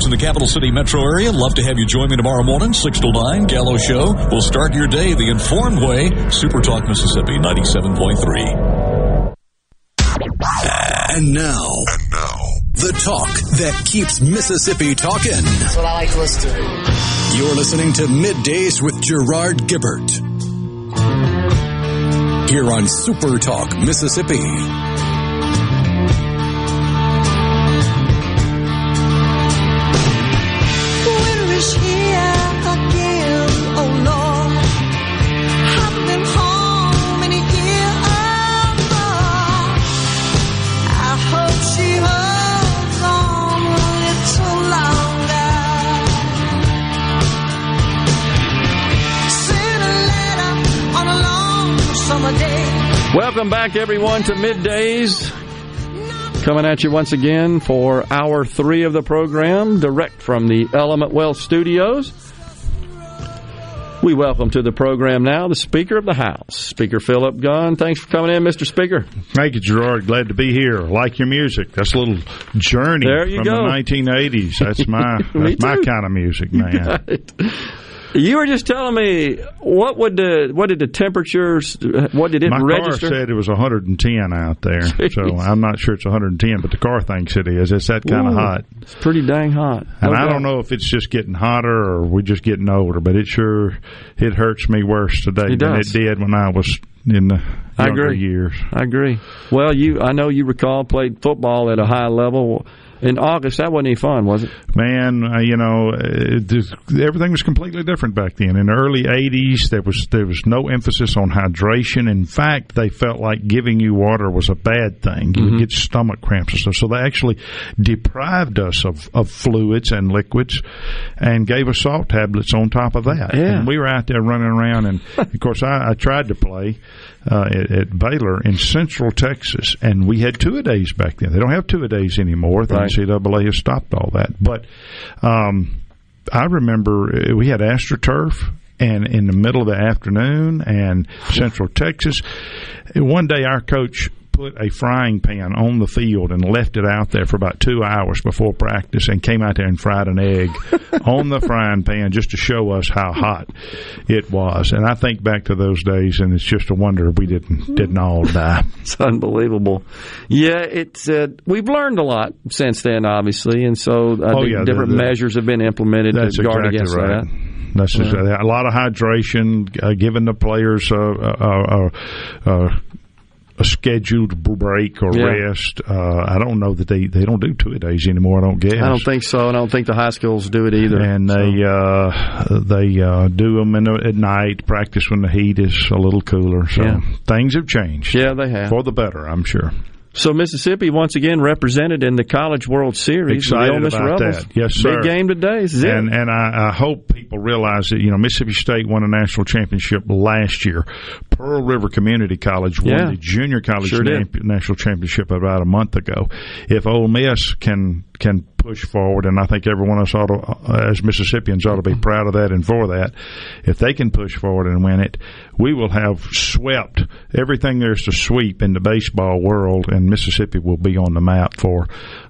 Folks in the capital city metro area. Love to have you join me tomorrow morning, 6 to 9, Gallo Show. We'll start your day the informed way. Super Talk Mississippi 97.3. And now, and now, the talk that keeps Mississippi talking. That's what I like to listen to. You're listening to Middays with Gerard Gibert. Here on Super Talk Mississippi. Welcome back, everyone, to Middays. Coming at you once again for hour three of the program, direct from the Element Wealth Studios. We welcome to the program now the Speaker of the House, Speaker Philip Gunn. Thanks for coming in, Mr. Speaker. Thank you, Gerard. Glad to be here. Like your music. That's a little journey there you from go. the 1980s. That's my that's my kind of music, man. You were just telling me what would the what did the temperatures what did it My register? car said it was 110 out there, so I'm not sure it's 110, but the car thinks it is. It's that kind of hot, It's pretty dang hot. and No I don't know if it's just getting hotter or we're just getting older, but it sure it hurts me worse today It than does. it did when I was in the I younger agree. years. I agree. Well, you I know you recall played football at a high level in August. That wasn't any fun, was it? Man, uh, you know, it just, everything was completely different back then. In the early '80s, there was there was no emphasis on hydration. In fact, they felt like giving you water was a bad thing. You Mhm. would get stomach cramps and stuff. So they actually deprived us of, of fluids and liquids, and gave us salt tablets on top of that. Yeah. And we were out there running around, and of course, I, I tried to play uh, at, at Baylor in Central Texas, and we had two a days back then. They don't have two a days anymore. The Right. NCAA has stopped all that. But um, I remember uh, we had AstroTurf. And in the middle of the afternoon, and Central Texas, one day our coach put a frying pan on the field and left it out there for about two hours before practice, and came out there and fried an egg on the frying pan just to show us how hot it was. And I think back to those days, and it's just a wonder we didn't hmm. didn't all die. It's unbelievable. Yeah, it's uh, we've learned a lot since then, obviously, and so I Oh, think yeah, different the- measures have been implemented That's to guard exactly against right. that. That's Yeah. a lot of hydration, uh, giving the players a, a, a, scheduled break or Yeah. rest. Uh, I don't know that they, they don't do two a days anymore. I don't guess. I don't think so, and I don't think the high schools do it either. and they uh, they uh, do them in the, at night. Practice when the heat is a little cooler. So Yeah. things have changed. Yeah, they have. for the better. I'm sure. So Mississippi once again represented in the College World Series. with the Excited Ole Miss about Rebels. that. Yes, sir. Big game today. This is it. And and I, I hope people realize that you know Mississippi State won a national championship last year. Pearl River Community College won Yeah. the junior college Sure nam- national championship about a month ago. If Ole Miss can can push forward, and I think everyone of us ought to, uh, as Mississippians, ought to be proud of that and for that. If they can push forward and win it, we will have swept everything there's to sweep in the baseball world, and Mississippi will be on the map for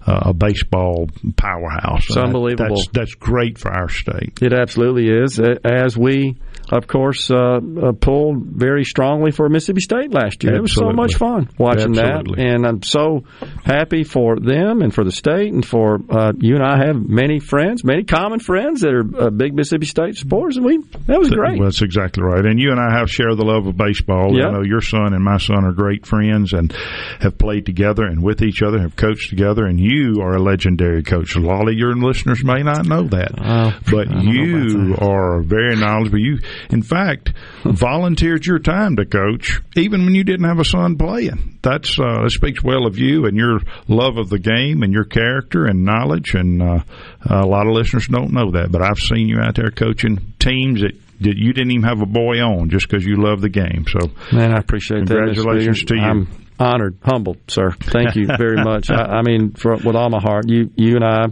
uh, a baseball powerhouse. It's unbelievable. That's, that's great for our state. It absolutely is. As we, of course, uh, uh, pulled very strongly for Mississippi State last year. Absolutely. It was so much fun watching absolutely. that, and I'm so happy for them and for the state and for uh, you and I have many friends, many common friends that are uh, big Mississippi State supporters, and we that was great. Well, that's exactly right. And you and I have shared the love of baseball. Yep. I know your son and my son are great friends and have played together and with each other, have coached together, and you are a legendary coach. A lot of your listeners may not know that, uh, but you are very knowledgeable. You, in fact, volunteered your time to coach, even when you didn't have a son playing. That's uh, that speaks well of you and your love of the game and your character and knowledge. And uh, a lot of listeners don't know that, but I've seen you out there coaching teams that that you didn't even have a boy on just because you love the game. So, man, I appreciate congratulations that. Congratulations to you. I'm honored, humbled, sir. Thank you very much. I, I mean, for, with all my heart, you you and I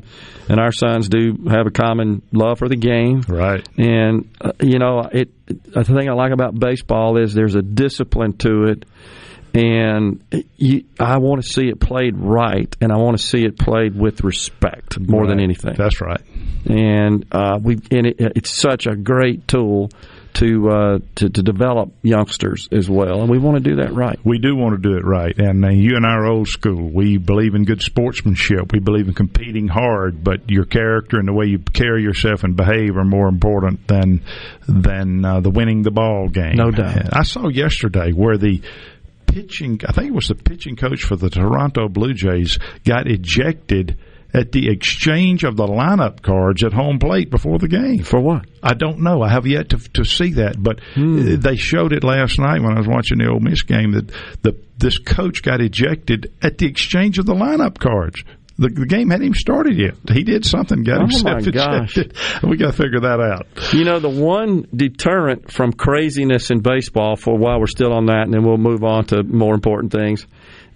and our sons do have a common love for the game, right? And uh, you know, it. The thing I like about baseball is there's a discipline to it and you, I want to see it played right, and I want to see it played with respect more right. than anything. That's right. And uh, we, and it, it's such a great tool to, uh, to to develop youngsters as well, and we want to do that right. We do want to do it right, and uh, you and I are old school. We believe in good sportsmanship. We believe in competing hard, but your character and the way you carry yourself and behave are more important than than uh, the winning the ball game. No doubt. I saw yesterday where the pitching, I think it was the pitching coach for the Toronto Blue Jays, got ejected at the exchange of the lineup cards at home plate before the game. For what? I don't know. I have yet to to see that, but Hmm. they showed it last night when I was watching the Ole Miss game that the this coach got ejected at the exchange of the lineup cards. The, the game hadn't even started yet. He did something, got Oh, himself gosh. ejected. We got to figure that out. You know, the one deterrent from craziness in baseball, for while we're still on that, and then we'll move on to more important things,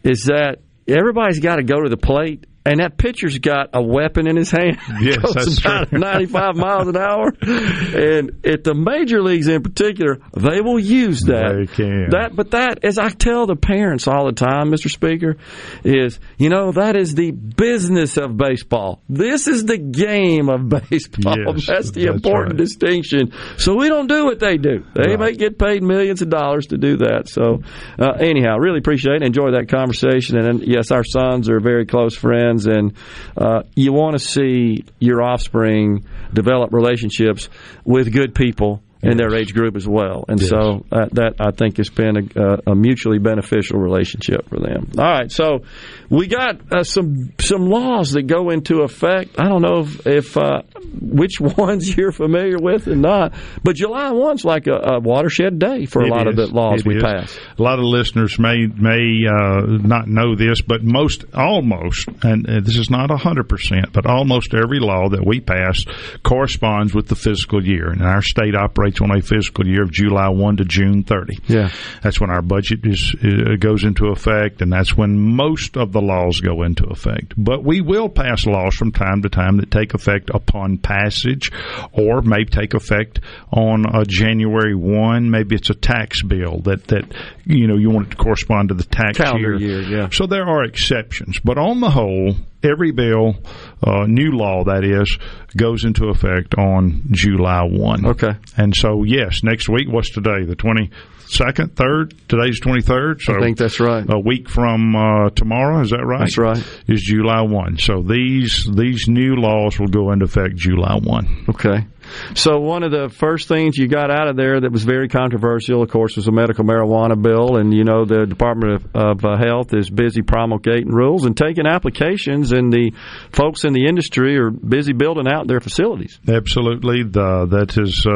is that everybody's got to go to the plate. And that pitcher's got a weapon in his hand. Yes, Goes that's about true. 95 miles an hour. And at the major leagues in particular, they will use that. They can. That, but that, as I tell the parents all the time, Mr. Speaker, is you know that is the business of baseball. This is the game of baseball. Yes, that's the that's important right. distinction. So we don't do what they do. They Right. may get paid millions of dollars to do that. So uh, anyhow, really appreciate and enjoy that conversation. And then, yes, our sons are very close friends, and uh, you want to see your offspring develop relationships with good people. In their age group as well, and Yes. so uh, that I think has been a, a mutually beneficial relationship for them. All right, so we got uh, some some laws that go into effect. I don't know if, if uh, which ones you're familiar with and not, but July one's like a, a watershed day for a It lot of the laws It we is. pass. A lot of listeners may may uh, not know this, but most, almost, and uh, this is not hundred percent, but almost every law that we pass corresponds with the fiscal year, and our state operates on a fiscal year of July one to June thirty. Yeah. That's when our budget is uh, goes into effect, and that's when most of the laws go into effect. But we will pass laws from time to time that take effect upon passage, or may take effect on a January one. Maybe it's a tax bill that that you know you want it to correspond to the tax Calendar year, yeah. So there are exceptions, but on the whole, every bill, uh, new law that is, goes into effect on July one. Okay. And so yes, next week. What's today? The twenty second, third. Today's twenty third. So I think that's right. a week from uh, tomorrow. Is that right? That's right. Is July one. So these these new laws will go into effect July one. Okay. So one of the first things you got out of there that was very controversial, of course, was a medical marijuana bill, and you know the Department of, of uh, Health is busy promulgating rules and taking applications, and the folks in the industry are busy building out their facilities. Absolutely, the, that is uh,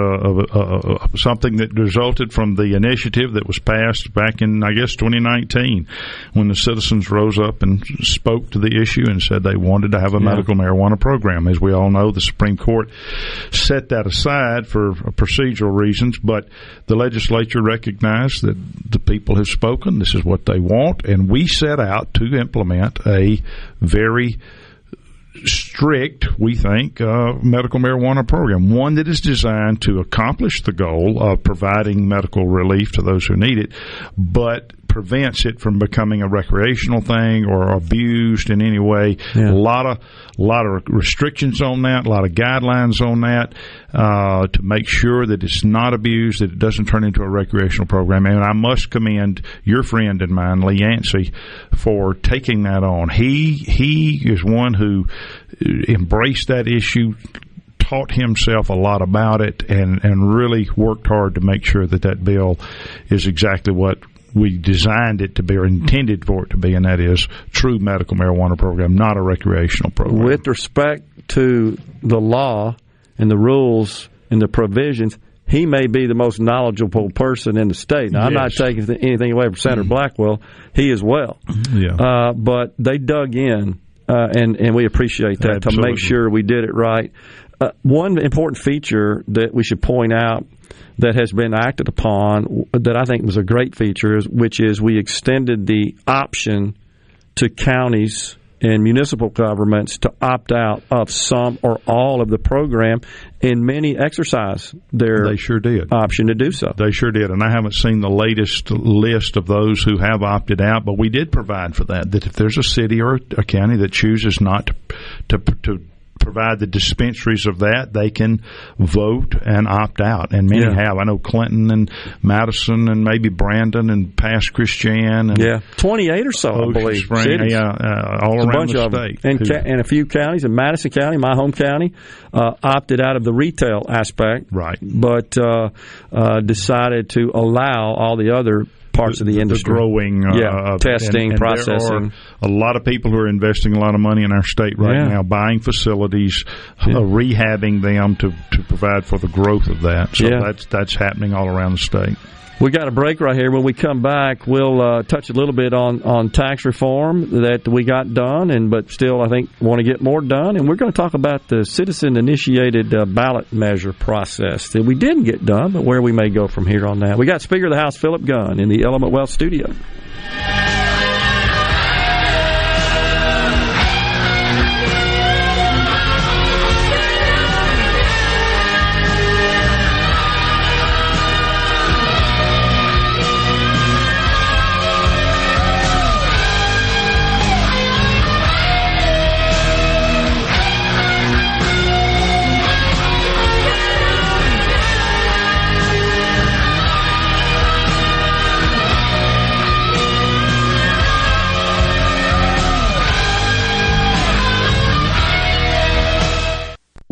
uh, something that resulted from the initiative that was passed back in, I guess, 2019, when the citizens rose up and spoke to the issue and said they wanted to have a Yeah. medical marijuana program. As we all know, the Supreme Court set that aside for procedural reasons, but the legislature recognized that the people have spoken. This is what they want, and we set out to implement a very strict, we think, uh, medical marijuana program. One that is designed to accomplish the goal of providing medical relief to those who need it, but prevents it from becoming a recreational thing or abused in any way. Yeah. A lot of a lot of restrictions on that, a lot of guidelines on that uh, to make sure that it's not abused, that it doesn't turn into a recreational program. And I must commend your friend and mine, Lee Yancey, for taking that on. He he is one who embraced that issue, taught himself a lot about it and, and really worked hard to make sure that that bill is exactly what we designed it to be or intended for it to be, and that is true medical marijuana program, not a recreational program. With respect to the law and the rules and the provisions, he may be the most knowledgeable person in the state. Now, I'm not. Mm-hmm. taking anything away from Senator Blackwell. He as well. Yeah. Uh, but they dug in, uh, and and we appreciate that to make sure we did it right. Uh, one important feature that we should point out that has been acted upon that I think was a great feature, which is we extended the option to counties and municipal governments to opt out of some or all of the program, and many exercise their they sure did option to do so. They sure did, and I haven't seen the latest list of those who have opted out, but we did provide for that. That if there's a city or a county that chooses not to to, to provide the dispensaries of that, they can vote and opt out, and many Yeah. have. I know Clinton and Madison and maybe Brandon and Pass Christian and Yeah, 28 or so, I believe. Spring, yeah, uh, all There's around the state. and ca- and a few counties in Madison County, my home county, uh, opted out of the retail aspect, right? But uh, uh, decided to allow all the other parts of the, industry, growing, uh, yeah, testing, and- and processing. There are a lot of people who are investing a lot of money in our state right Yeah. now, buying facilities, uh, rehabbing them to, to provide for the growth of that. So Yeah. that's that's happening all around the state. We got a break right here. When we come back, we'll uh, touch a little bit on, on tax reform that we got done, and but still, I think want to get more done. And we're going to talk about the citizen initiated uh, ballot measure process that we didn't get done, but where we may go from here on that. We got Speaker of the House Philip Gunn in the Element Wealth studio.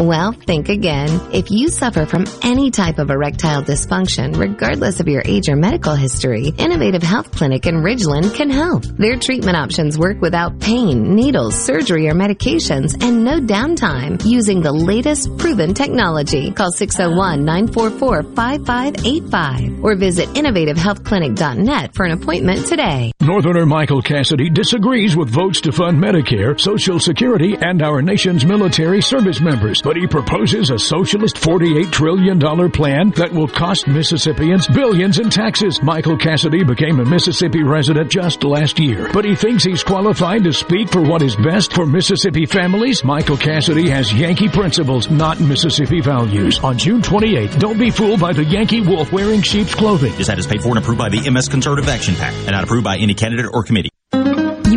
Well, think again. If you suffer from any type of erectile dysfunction, regardless of your age or medical history, Innovative Health Clinic in Ridgeland can help. Their treatment options work without pain, needles, surgery, or medications, and no downtime using the latest proven technology. Call 601-944-5585 or visit innovativehealthclinic.net for an appointment today. Northerner Michael Cassidy disagrees with votes to fund Medicare, Social Security, and our nation's military service members, but he proposes a socialist $48 trillion plan that will cost Mississippians billions in taxes. Michael Cassidy became a Mississippi resident just last year, but he thinks he's qualified to speak for what is best for Mississippi families. Michael Cassidy has Yankee principles, not Mississippi values. On June 28th, don't be fooled by the Yankee wolf wearing sheep's clothing. This ad is paid for and approved by the MS Conservative Action PAC and not approved by any candidate or committee.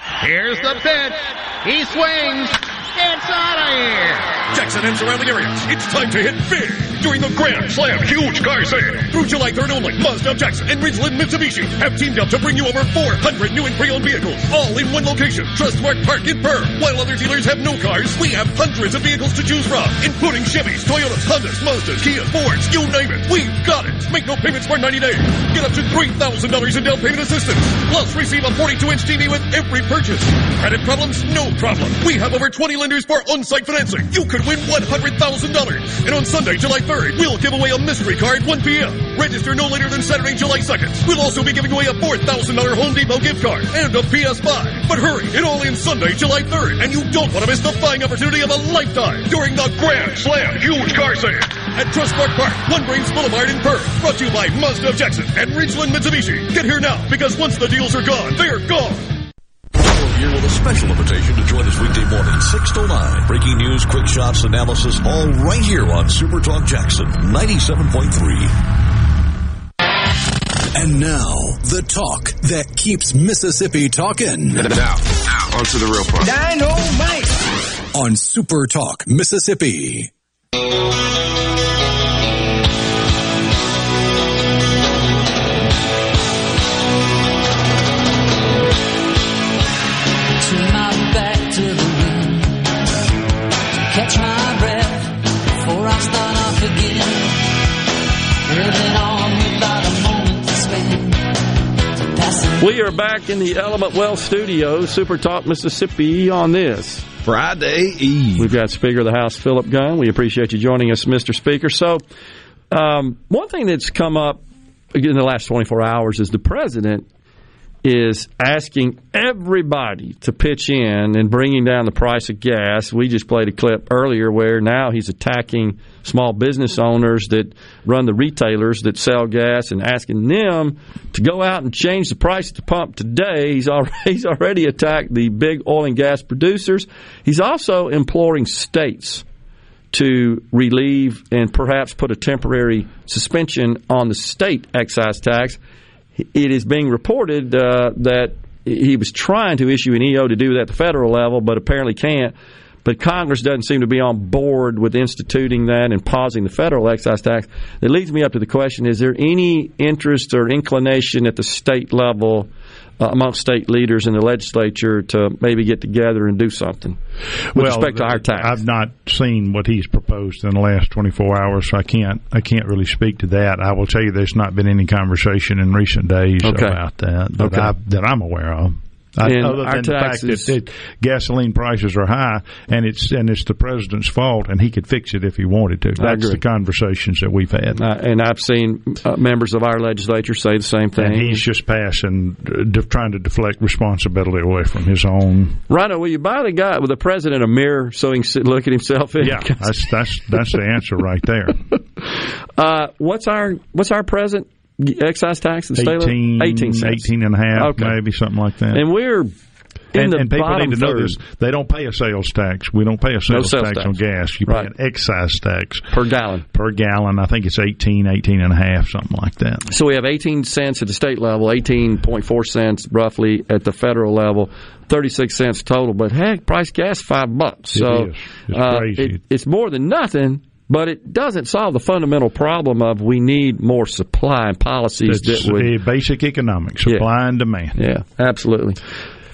Here's the pitch. He swings. It's out of here. Jackson and surrounding areas. It's time to hit big during the Grand Slam Huge Car Sale. Through July 3rd only, Mazda of Jackson and Ridgeland Mitsubishi have teamed up to bring you over 400 new and pre-owned vehicles, all in one location. Trustmark Park in Pearl. While other dealers have no cars, we have hundreds of vehicles to choose from, including Chevys, Toyotas, Hondas, Mazdas, Kia, Fords, you name it. We've got it. Make no payments for 90 days. Get up to $3,000 in down payment assistance. Plus, receive a 42-inch TV with every purchase. Credit problems? No problem. We have over 20 lenders for on-site financing. You could win $100,000. And on Sunday, July 3rd, we'll give away a mystery car at 1 p.m. Register no later than Saturday, July 2nd. We'll also be giving away a $4,000 Home Depot gift card and a PS5. But hurry, it all ends Sunday, July 3rd, and you don't want to miss the buying opportunity of a lifetime during the Grand Slam Huge Car Sale at Trustmark Park, One Braves Boulevard in Pearl. Brought to you by Mazda of Jackson and Ridgeland Mitsubishi. Get here now because once the deals are gone, they're gone. Here with a special invitation to join us weekday morning, 6 to 9. Breaking news, quick shots, analysis, all right here on Super Talk Jackson 97.3. And now, the talk that keeps Mississippi talking. Now, now, on to the real part. Dynamite! On Super Talk, Mississippi. We are back in the Element Wealth studio, Super Talk Mississippi, on this Friday Eve. We've got Speaker of the House, Philip Gunn. We appreciate you joining us, Mr. Speaker. So, um, one thing that's come up in the last 24 hours is the president is asking everybody to pitch in and bringing down the price of gas. We just played a clip earlier where now he's attacking small business owners that run the retailers that sell gas and asking them to go out and change the price at the pump today. He's already, he's already attacked the big oil and gas producers. He's also imploring states to relieve and perhaps put a temporary suspension on the state excise tax. It is being reported uh, that he was trying to issue an EO to do that at the federal level, but apparently can't. But Congress doesn't seem to be on board with instituting that and pausing the federal excise tax. That leads me up to the question is there any interest or inclination at the state level uh, among state leaders in the legislature to maybe get together and do something with well, respect to our tax? I've not seen what he's proposed in the last 24 hours, so I can't I can't really speak to that. I will tell you, there's not been any conversation in recent days Okay. about that that, Okay. I, that I'm aware of. I, other than the fact that, that gasoline prices are high, and it's and it's the president's fault, and he could fix it if he wanted to. That's the conversations that we've had. Uh, and I've seen uh, members of our legislature say the same thing. And he's just passing, uh, trying to deflect responsibility away from his own. Rhino, will you buy the guy with the president a mirror so he can look at himself in? Yeah, that's that's that's the answer right there. Uh, what's our what's our present excise tax in the state? 18, 18 cents. 18 and a half, Okay. maybe something like that. And we're in and, the and people need to know third. this. They don't pay a sales tax. We don't pay a sales, sales tax, tax. on gas. You Right. pay an excise tax per gallon. Per gallon, I think it's 18, 18 and a half, something like that. So we have 18 cents at the state level, 18.4 cents roughly at the federal level, 36 cents total. But heck, price gas five bucks. So is. It's uh, crazy. it- it's more than nothing. But it doesn't solve the fundamental problem of we need more supply and policies It's that would basic economics, supply and demand. Yeah, absolutely.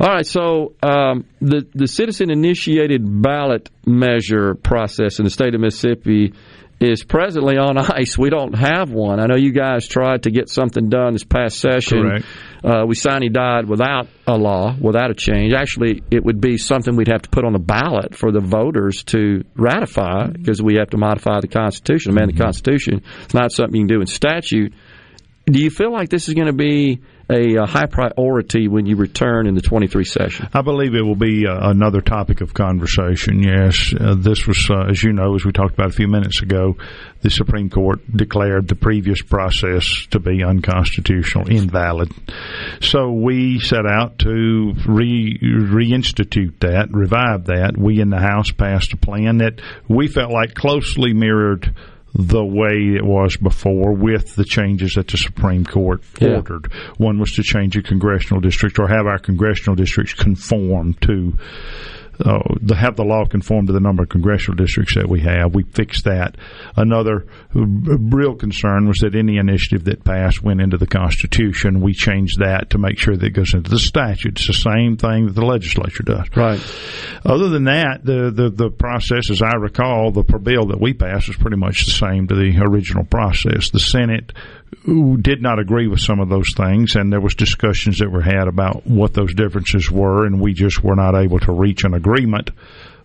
All right, so um, the the citizen initiated ballot measure process in the state of Mississippi is presently on ice. We don't have one. I know you guys tried to get something done this past session. Correct. Uh, we signed he died without a law, without a change. Actually, it would be something we'd have to put on the ballot for the voters to ratify because we have to modify the Constitution, amend the Constitution. It's not something you can do in statute. Do you feel like this is going to be a, uh high priority when you return in the 23 session? I believe it will be uh, another topic of conversation. Yes, uh, this was, uh, as you know, as we talked about a few minutes ago, the Supreme Court declared the previous process to be unconstitutional, invalid. So we set out to re- reinstitute that, revive that. We in the House passed a plan that we felt like closely mirrored the way it was before with the changes that the Supreme Court Yeah. ordered. One was to change a congressional district or have our congressional districts conform to uh, the, have the law conform to the number of congressional districts that we have. We fixed that. Another real concern was that any initiative that passed went into the Constitution. We changed that to make sure that it goes into the statute. It's the same thing that the legislature does. Right. Other than that, the, the, the process, as I recall, the bill that we passed was pretty much the same to the original process. The Senate who did not agree with some of those things, and there was discussions that were had about what those differences were, and we just were not able to reach an agreement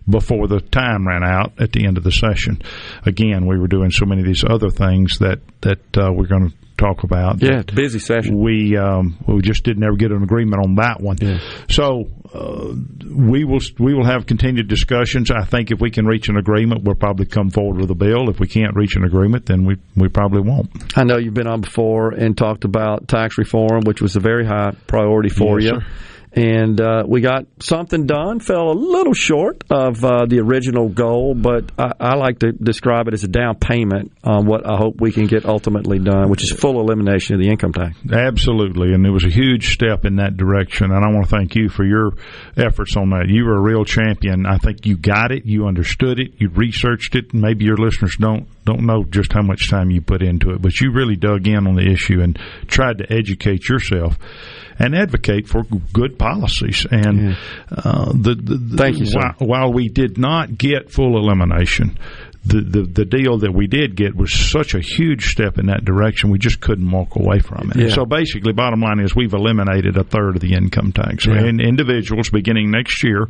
before the time ran out at the end of the session. Again, we were doing so many of these other things that that uh, we're going to talk about. Yeah, busy session. We um, we just didn't ever get an agreement on that one. Yeah. So uh, we will we will have continued discussions. I think if we can reach an agreement, we'll probably come forward with a bill. If we can't reach an agreement, then we we probably won't. I know you've been on before and talked about tax reform, which was a very high priority for Yes, you. sir. And uh, we got something done. Fell a little short of uh, the original goal, but I, I like to describe it as a down payment on what I hope we can get ultimately done, which is full elimination of the income tax. Absolutely, and it was a huge step in that direction. And I want to thank you for your efforts on that. You were a real champion. I think you got it, you understood it, you researched it. Maybe your listeners don't don't know just how much time you put into it, but you really dug in on the issue and tried to educate yourself and advocate for good policies. And uh, the, the, the Thank you, sir. while, while we did not get full elimination. The, the the deal that we did get was such a huge step in that direction. We just couldn't walk away from it. Yeah. So basically, bottom line is we've eliminated a third of the income tax. Yeah. And individuals beginning next year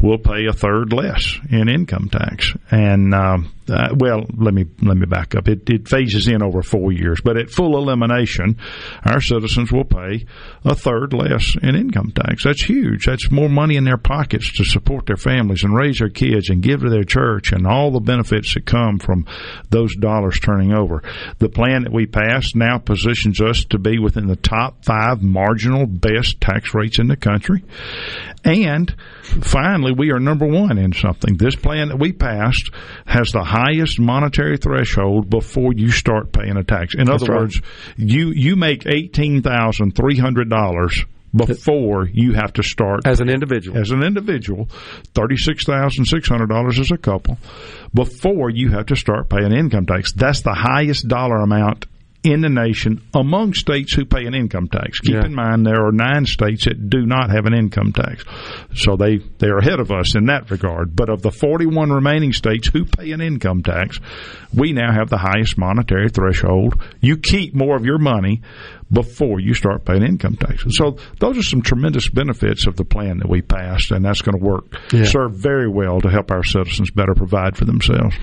will pay a third less in income tax. And um, uh, well, let me let me back up. It, it phases in over four years, but at full elimination, our citizens will pay a third less in income tax. That's huge. That's more money in their pockets to support their families and raise their kids and give to their church and all the benefits benefits that come from those dollars turning over. The plan that we passed now positions us to be within the top five marginal best tax rates in the country. And finally, we are number one in something. This plan that we passed has the highest monetary threshold before you start paying a tax. In That's other right. words, you, you make $18,300 before you have to start As an individual. as an individual, thirty six thousand six hundred dollars as a couple, before you have to start paying income tax. That's the highest dollar amount in the nation among states who pay an income tax. Keep Yeah. in mind there are nine states that do not have an income tax. So they, they are ahead of us in that regard. But of the 41 remaining states who pay an income tax, we now have the highest monetary threshold. You keep more of your money before you start paying income taxes. So those are some tremendous benefits of the plan that we passed, and that's going to work, Yeah. serve very well to help our citizens better provide for themselves.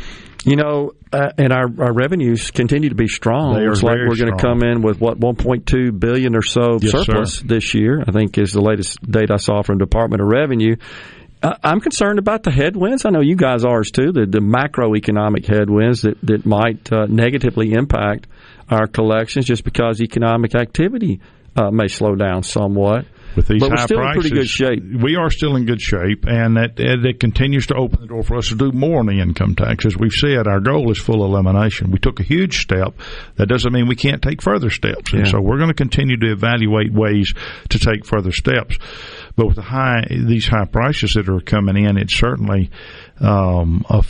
You know, uh, and our, our revenues continue to be strong. They are Looks like we're going to come in with what 1.2 billion or so Yes, surplus sir. this year. I think is the latest data I saw from Department of Revenue. Uh, I'm concerned about the headwinds. I know you guys are too. The, the macroeconomic headwinds that that might uh, negatively impact our collections just because economic activity uh, may slow down somewhat. With these but we're still prices, in pretty good shape. We are still in good shape, and that it continues to open the door for us to do more on the income tax. As we've said, our goal is full elimination. We took a huge step. That doesn't mean we can't take further steps, and Yeah. so we're going to continue to evaluate ways to take further steps. But with the high these high prices that are coming in, it certainly um, uh,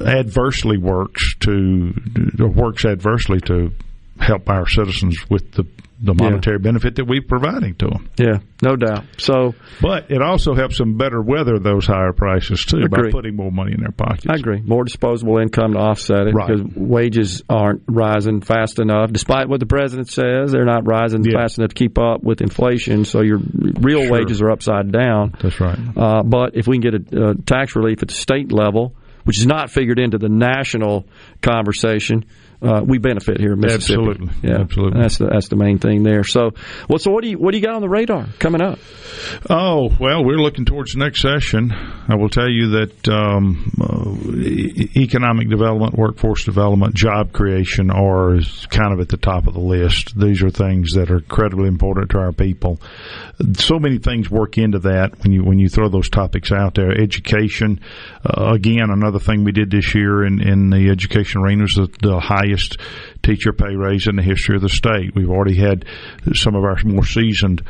adversely works to works adversely to help our citizens with the the Yeah. monetary benefit that we're providing to them. Yeah, no doubt. So, But it also helps them better weather those higher prices too by putting more money in their pockets. I agree. More disposable income to offset it Right. because wages aren't rising fast enough. Despite what the president says, they're not rising Yeah. fast enough to keep up with inflation. So your real Sure. wages are upside down. That's right. Uh, but if we can get a, a tax relief at the state level, which is not figured into the national conversation, uh, we benefit here in Mississippi. Absolutely. yeah, Absolutely. That's the that's the main thing there. So, well, so what do you what do you got on the radar coming up? Oh well, we're looking towards the next session. I will tell you that um, uh, economic development, workforce development, job creation are kind of at the top of the list. These are things that are incredibly important to our people. So many things work into that when you when you throw those topics out there. Education, uh, again, another thing we did this year in in the education arena was the, the highest teacher pay raise in the history of the state. We've already had some of our more seasoned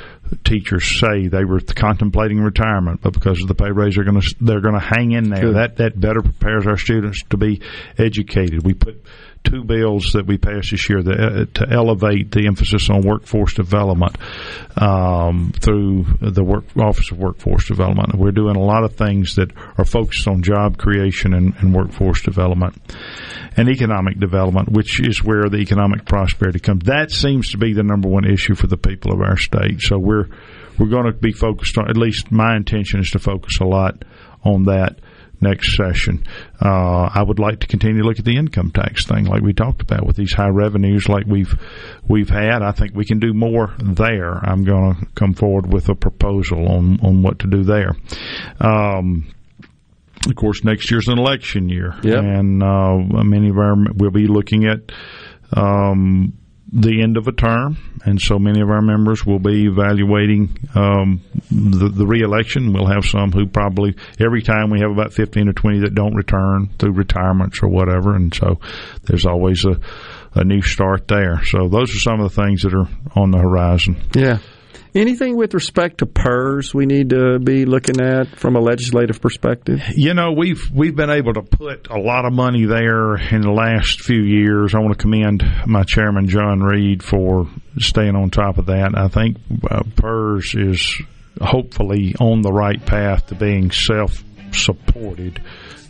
teachers say they were contemplating retirement, but because of the pay raise, they're going to they're going to hang in there. Good. That that better prepares our students to be educated. We put two bills that we passed this year that, uh, to elevate the emphasis on workforce development um, through the work, Office of Workforce Development. We're doing a lot of things that are focused on job creation and, and workforce development and economic development, which is where the economic prosperity comes. That seems to be the number one issue for the people of our state. So we're we're going to be focused on. At least my intention is to focus a lot on that next session. Uh, I would like to continue to look at the income tax thing, like we talked about, with these high revenues, like we've we've had. I think we can do more there. I'm going to come forward with a proposal on on what to do there. Um, of course, next year's an election year, Yep. and uh, many of our we'll be looking at um, the end of a term, and so many of our members will be evaluating um, the, the reelection. We'll have some who probably every time we have about fifteen or twenty that don't return through retirements or whatever, and so there's always a a new start there. So those are some of the things that are on the horizon. Yeah. Anything with respect to PERS we need to be looking at from a legislative perspective? You know, we've we've been able to put a lot of money there in the last few years. I want to commend my chairman John Read for staying on top of that. I think uh, PERS is hopefully on the right path to being self supported.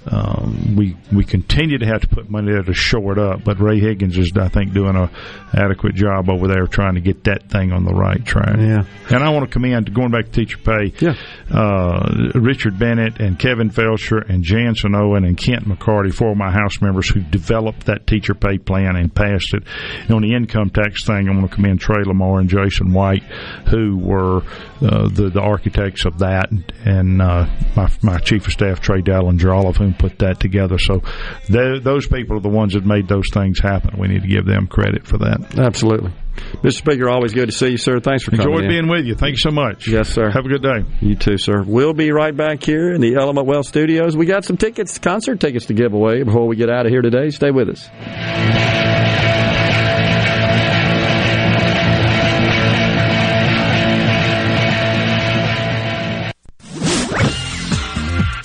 Um, we we continue to have to put money there to shore it up, but Ray Higgins is, I think, doing a adequate job over there trying to get that thing on the right track. Yeah. And I want to commend, going back to teacher pay, yeah. uh, Richard Bennett and Kevin Felsher and Jansen Owen and Kent McCarty, four of my House members who developed that teacher pay plan and passed it. And on the income tax thing, I want to commend Trey Lamar and Jason White, who were uh, the, the architects of that, and uh, my, my chief of staff, Trey Dallinger, all of whom put that together. So th- those people are the ones that made those things happen. We need to give them credit for that. Absolutely. Mr. Speaker, always good to see you, sir. Thanks for coming Enjoyed in. being with you. Thank you so much. Yes, sir. Have a good day. You too, sir. We'll be right back here in the Element Wealth Studios. We got some tickets, concert tickets to give away before we get out of here today. Stay with us.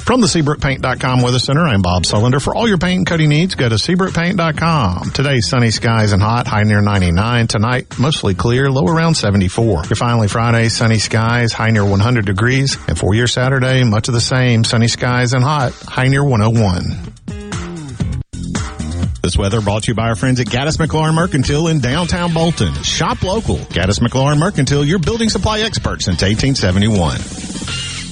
From the SeabrookPaint.com Weather Center, I'm Bob Sullender. For all your paint and coating needs, go to SeabrookPaint.com. Today, sunny skies and hot, high near 99. Tonight, mostly clear, low around 74. Your finally Friday, sunny skies, high near 100 degrees. And for your Saturday, much of the same, sunny skies and hot, high near 101. This weather brought to you by our friends at Gaddis McLaurin Mercantile in downtown Bolton. Shop local. Gaddis McLaurin Mercantile, your building supply expert since 1871.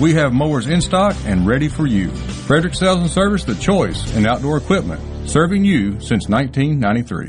we have mowers in stock and ready for you. Frederick Sales and Service, the choice in outdoor equipment, serving you since 1993.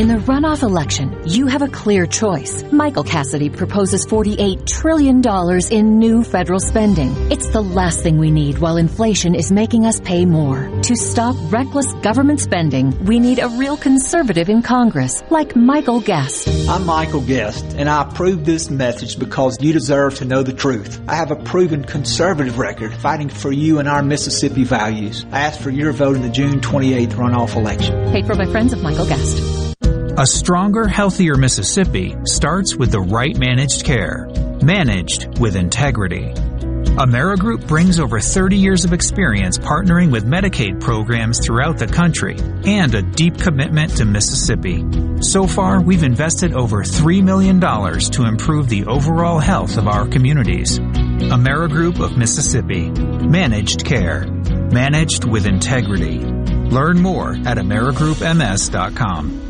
In the runoff election, you have a clear choice. Michael Cassidy proposes $48 trillion in new federal spending. It's the last thing we need while inflation is making us pay more. To stop reckless government spending, we need a real conservative in Congress, like Michael Guest. I'm Michael Guest, and I approve this message because you deserve to know the truth. I have a proven conservative record fighting for you and our Mississippi values. I ask for your vote in the June 28th runoff election. Paid for by friends of Michael Guest. A stronger, healthier Mississippi starts with the right managed care, managed with integrity. Amerigroup brings over 30 years of experience partnering with Medicaid programs throughout the country and a deep commitment to Mississippi. So far, we've invested over $3 million to improve the overall health of our communities. Amerigroup of Mississippi. Managed care. Managed with integrity. Learn more at AmerigroupMS.com.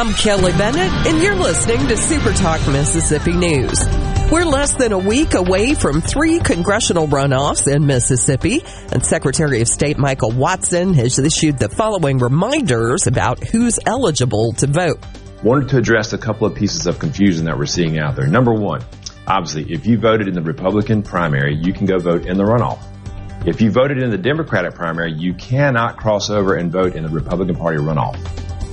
I'm Kelly Bennett, and you're listening to Super Talk Mississippi News. We're less than a week away from three congressional runoffs in Mississippi, and Secretary of State Michael Watson has issued the following reminders about who's eligible to vote. Wanted to address a couple of pieces of confusion that we're seeing out there. Number one, obviously, if you voted in the Republican primary, you can go vote in the runoff. If you voted in the Democratic primary, you cannot cross over and vote in the Republican Party runoff.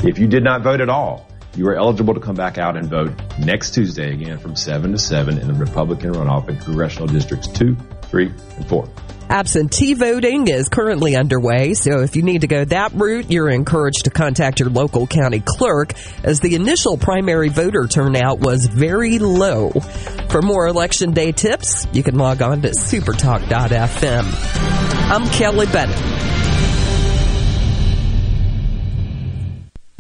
If you did not vote at all, you are eligible to come back out and vote next Tuesday again from 7 to 7 in the Republican runoff in congressional districts 2, 3, and 4. Absentee voting is currently underway, so if you need to go that route, you're encouraged to contact your local county clerk as the initial primary voter turnout was very low. For more election day tips, you can log on to supertalk.fm. I'm Kelly Bennett.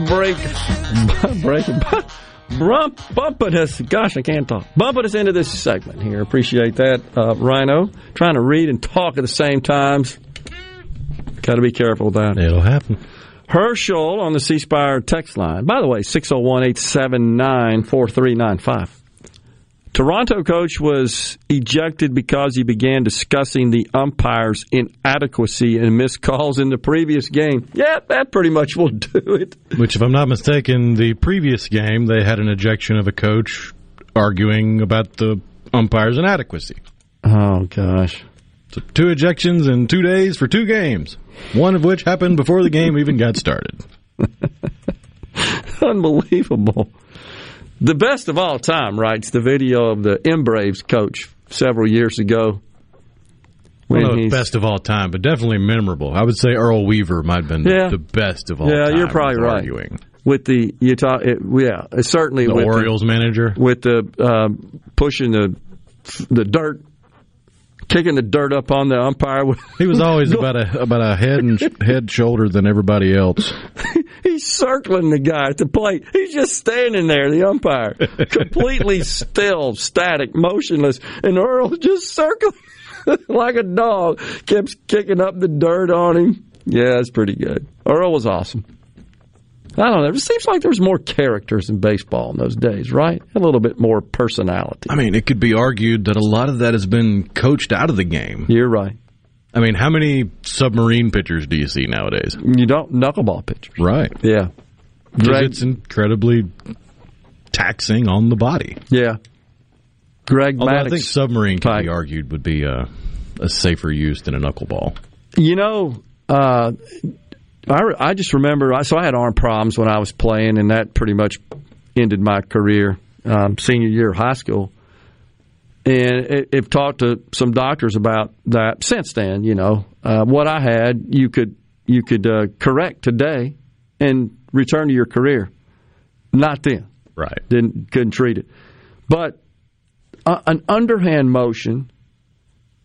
Wonder break breaking bump bumping us. Gosh, I can't talk. Bumping us into this segment here. Appreciate that, uh, Rhino. Trying to read and talk at the same times. Got to be careful with that. It'll happen. Herschel on the C Spire text line. By the way, 601 879 4395. Toronto coach was ejected because he began discussing the umpires' inadequacy and missed calls in the previous game. Yeah, that pretty much will do it. Which, if I'm not mistaken, the previous game they had an ejection of a coach arguing about the umpire's inadequacy. Oh gosh. So two ejections in two days for two games. One of which happened before the game even got started. Unbelievable. The best of all time, writes the video of the M Braves coach several years ago. When well, no, best of all time, but definitely memorable. I would say Earl Weaver might have been yeah. the best of all yeah, time. Yeah, you're probably right. Arguing. With the Utah, it, yeah, certainly the with Orioles the, manager with the uh, pushing the the dirt kicking the dirt up on the umpire. He was always about a about a head and head shoulder than everybody else. He's circling the guy at the plate. He's just standing there, the umpire, completely still, static, motionless, and Earl just circling like a dog, keeps kicking up the dirt on him. Yeah, it's pretty good. Earl was awesome. I don't know. It seems like there's more characters in baseball in those days, right? A little bit more personality. I mean, it could be argued that a lot of that has been coached out of the game. You're right. I mean, how many submarine pitchers do you see nowadays? You don't knuckleball pitchers, right? Yeah, Greg, it's incredibly taxing on the body. Yeah, Greg Although Maddux. I think submarine can be argued would be a, a safer use than a knuckleball. You know, uh, I, I just remember, I, so I had arm problems when I was playing, and that pretty much ended my career, um, senior year of high school. And I've talked to some doctors about that since then. You know, uh, what I had, you could you could uh, correct today and return to your career. Not then, right? Didn't couldn't treat it, but uh, an underhand motion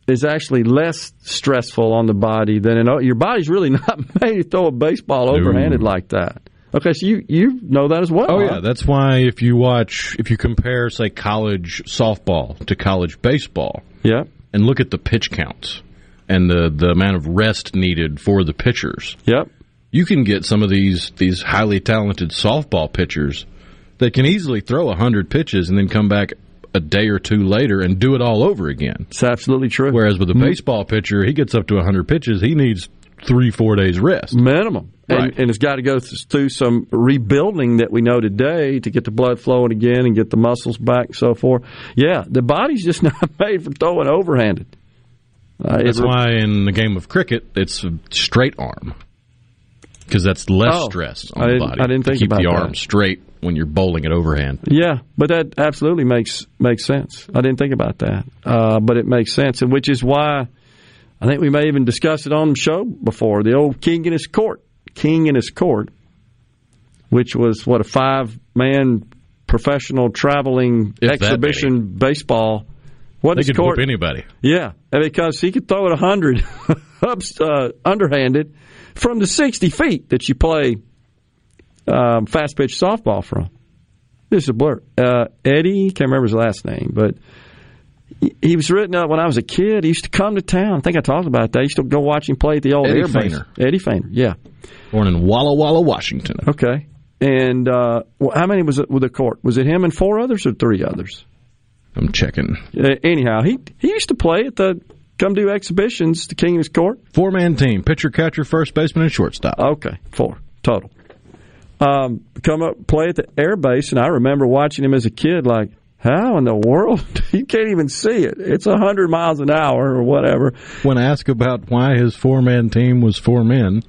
is actually less stressful on the body than an, your body's really not made to throw a baseball overhanded Ooh. like that. Okay, so you you know that as well. Oh huh? yeah, that's why if you watch if you compare say college softball to college baseball, yeah, and look at the pitch counts and the the amount of rest needed for the pitchers. Yep. You can get some of these these highly talented softball pitchers that can easily throw 100 pitches and then come back a day or two later and do it all over again. It's absolutely true. Whereas with a baseball pitcher, he gets up to 100 pitches, he needs three, four days rest. Minimum. Right. And, and it's got to go through some rebuilding that we know today to get the blood flowing again and get the muscles back and so forth. Yeah, the body's just not made for throwing overhanded. Uh, that's re- why in the game of cricket, it's a straight arm. Because that's less Oh, stress I on the body. I didn't to think keep about the that. arm straight when you're bowling it overhand. Yeah, but that absolutely makes makes sense. I didn't think about that, uh, but it makes sense, and which is why I think we may even discuss it on the show before. The old king in his court, king in his court, which was what a five man professional traveling If exhibition baseball. What they could court? anybody. Yeah, and because he could throw it 100 uh, underhanded from the 60 feet that you play um, fast pitch softball from. This is a blur. Uh, Eddie, can't remember his last name, but he- was written up when I was a kid. He used to come to town. I think I talked about that. I used to go watch him play at the old Eddie air base. Feigner. Eddie Feigner, yeah. Born in Walla Walla, Washington. Okay. And uh, how many was it with the court? Was it him and four others or three others? I'm checking. Uh, anyhow, he he used to play at the come do exhibitions, the King of his court. Four man team pitcher, catcher, first baseman, and shortstop. Okay, four total. Um, come up play at the air base, and I remember watching him as a kid. Like, how in the world you can't even see it? It's a hundred miles an hour or whatever. When asked about why his four man team was four men,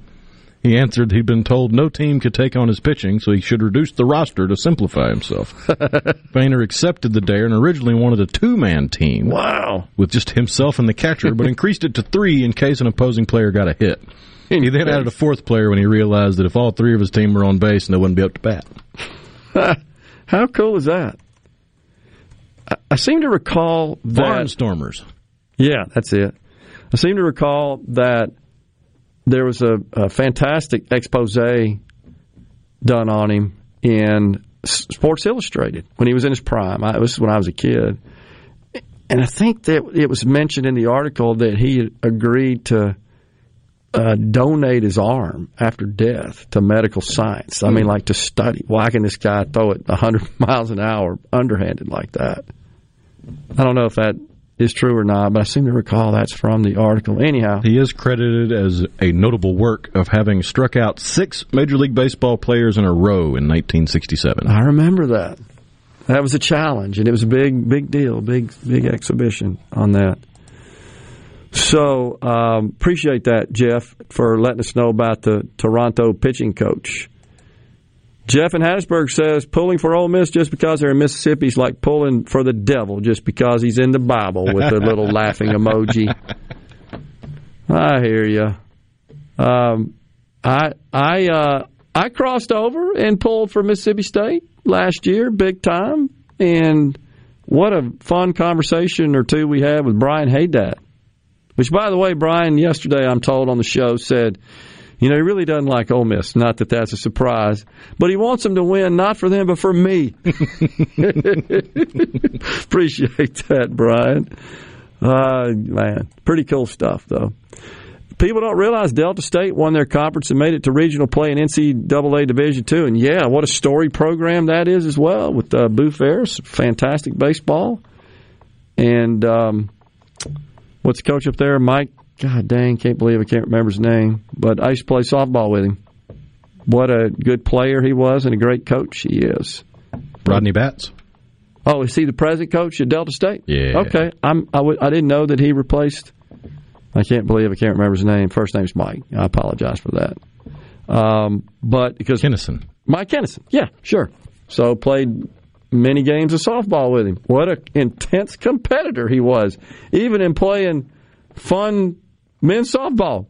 he answered he'd been told no team could take on his pitching, so he should reduce the roster to simplify himself. Feigner accepted the dare and originally wanted a two man team. Wow. With just himself and the catcher, but increased it to three in case an opposing player got a hit. He then added a fourth player when he realized that if all three of his team were on base, they wouldn't be up to bat. How cool is that? I, I seem to recall that Barnstormers. Yeah, that's it. I seem to recall that there was a, a fantastic expose done on him in Sports Illustrated when he was in his prime. I, this is when I was a kid. And I think that it was mentioned in the article that he agreed to uh, donate his arm after death to medical science. I mean, like to study. Why can this guy throw it 100 miles an hour underhanded like that? I don't know if that is true or not, but I seem to recall that's from the article. Anyhow, he is credited as a notable work of having struck out six Major League Baseball players in a row in 1967. I remember that. That was a challenge, and it was a big, big deal, big, big exhibition on that. So um, appreciate that, Jeff, for letting us know about the Toronto pitching coach. Jeff in Hattiesburg says pulling for Ole Miss just because they're in Mississippi is like pulling for the devil just because he's in the Bible with a little laughing emoji. I hear you. Um, I I uh, I crossed over and pulled for Mississippi State last year, big time, and what a fun conversation or two we had with Brian Haydad. Which, by the way, Brian yesterday I'm told on the show said you know, he really doesn't like Ole Miss. Not that that's a surprise, but he wants them to win, not for them, but for me. Appreciate that, Brian. Uh, man, pretty cool stuff, though. People don't realize Delta State won their conference and made it to regional play in NCAA Division Two, and yeah, what a story program that is as well with uh, Boo Ferriss, fantastic baseball, and um, what's the coach up there, Mike God dang, can't believe I can't remember his name. But I used to play softball with him. What a good player he was and a great coach he is. Rodney Batts. Oh, is he the present coach at Delta State? Yeah. Okay. I'm, I w- I didn't know that he replaced. I can't believe I can't remember his name. First name's Mike. I apologize for that. Um, but because Kinnison. Mike Kinnison. Yeah, sure. So played many games of softball with him. What an intense competitor he was, even in playing fun men's softball.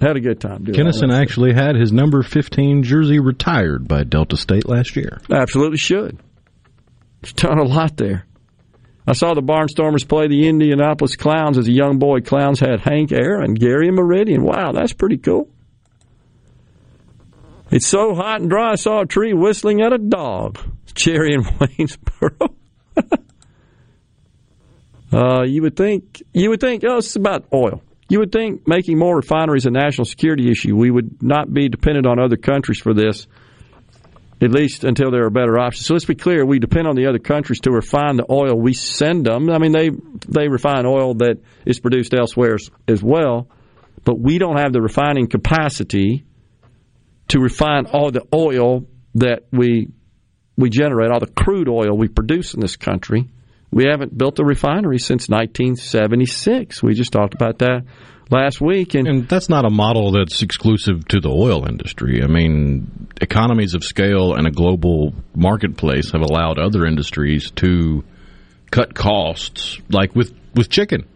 Had a good time. Doing Kinnison actually had his number 15 jersey retired by Delta State last year. Absolutely should. He's done a lot there. I saw the Barnstormers play the Indianapolis Clowns as a young boy. Clowns had Hank Aaron, Gary, and Meridian. Wow, that's pretty cool. It's so hot and dry, I saw a tree whistling at a dog. Cherry in Waynesboro. uh, you would think, you would think, oh, it's about oil. You would think making more refineries a national security issue. We would not be dependent on other countries for this, at least until there are better options. So let's be clear: we depend on the other countries to refine the oil we send them. I mean, they they refine oil that is produced elsewhere as, as well, but we don't have the refining capacity to refine all the oil that we we generate, all the crude oil we produce in this country. We haven't built a refinery since 1976. We just talked about that last week. And, and, that's not a model that's exclusive to the oil industry. I mean, economies of scale and a global marketplace have allowed other industries to cut costs, like with, with chicken.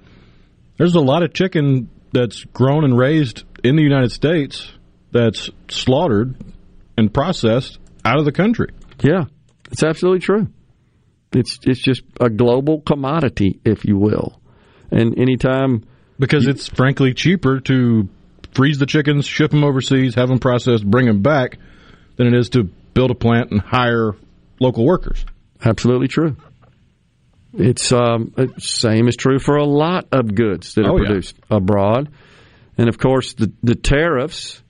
There's a lot of chicken that's grown and raised in the United States that's slaughtered and processed out of the country. Yeah, it's absolutely true. It's it's just a global commodity, if you will. And anytime because you, it's frankly cheaper to freeze the chickens, ship them overseas, have them processed, bring them back, than it is to build a plant and hire local workers. Absolutely true. It's um, same is true for a lot of goods that are oh, produced yeah. abroad, and of course the the tariffs,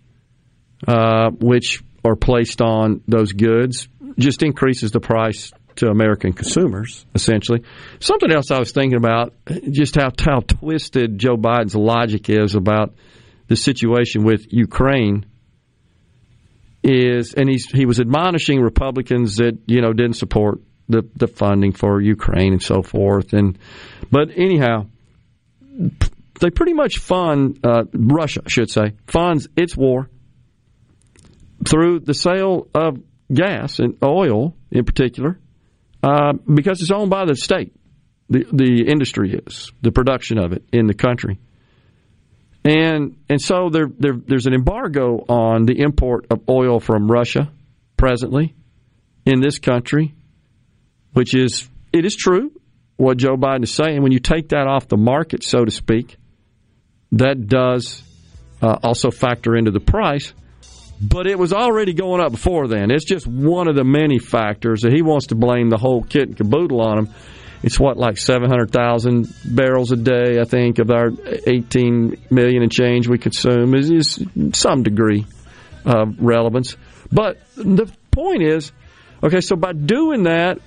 uh, which are placed on those goods, just increases the price to American consumers, essentially. Something else I was thinking about, just how, how twisted Joe Biden's logic is about the situation with Ukraine is, and he's, he was admonishing Republicans that, you know, didn't support the, the funding for Ukraine and so forth. And, but anyhow, they pretty much fund, uh, Russia, I should say, funds its war through the sale of gas and oil in particular uh, because it's owned by the state. The the industry is the production of it in the country, and and so there, there there's an embargo on the import of oil from Russia presently in this country, which is it is true what Joe Biden is saying. When you take that off the market, so to speak, that does uh, also factor into the price but it was already going up before then. It's just one of the many factors that he wants to blame the whole kit and caboodle on him. It's what like seven hundred thousand barrels a day, I think, of our eighteen million and change we consume is, is some degree of relevance. But the point is, okay, so by doing that,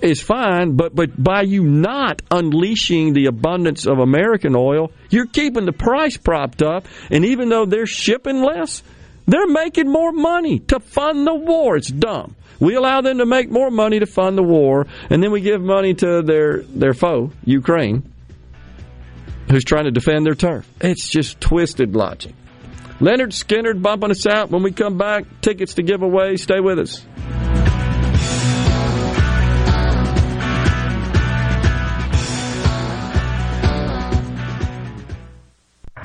is fine, but but by you not unleashing the abundance of American oil, you're keeping the price propped up. And even though they're shipping less, they're making more money to fund the war. It's dumb. We allow them to make more money to fund the war, and then we give money to their their foe, Ukraine, who's trying to defend their turf. It's just twisted logic. Lynyrd Skynyrd bumping us out when we come back. Tickets to give away. Stay with us.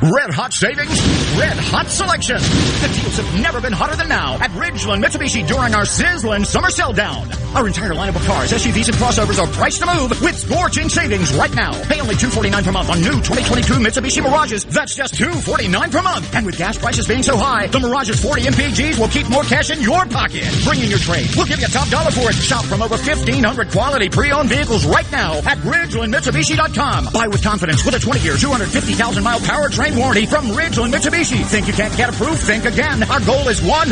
Red hot savings, red hot selection. The deals have never been hotter than now at Ridgeland Mitsubishi during our sizzling summer sell down. Our entire lineup of cars, SUVs, and crossovers are priced to move with scorching savings right now. Pay only $249 per month on new 2022 Mitsubishi Mirages. That's just 249 per month. And with gas prices being so high, the Mirage's 40 MPGs will keep more cash in your pocket. Bring in your trade. We'll give you a top dollar for it. Shop from over 1,500 quality pre-owned vehicles right now at RidgelandMitsubishi.com. Buy with confidence with a 20-year, 250,000 mile powertrain warranty from Ridgeland Mitsubishi. Think you can't get approved? Think again. Our goal is 100%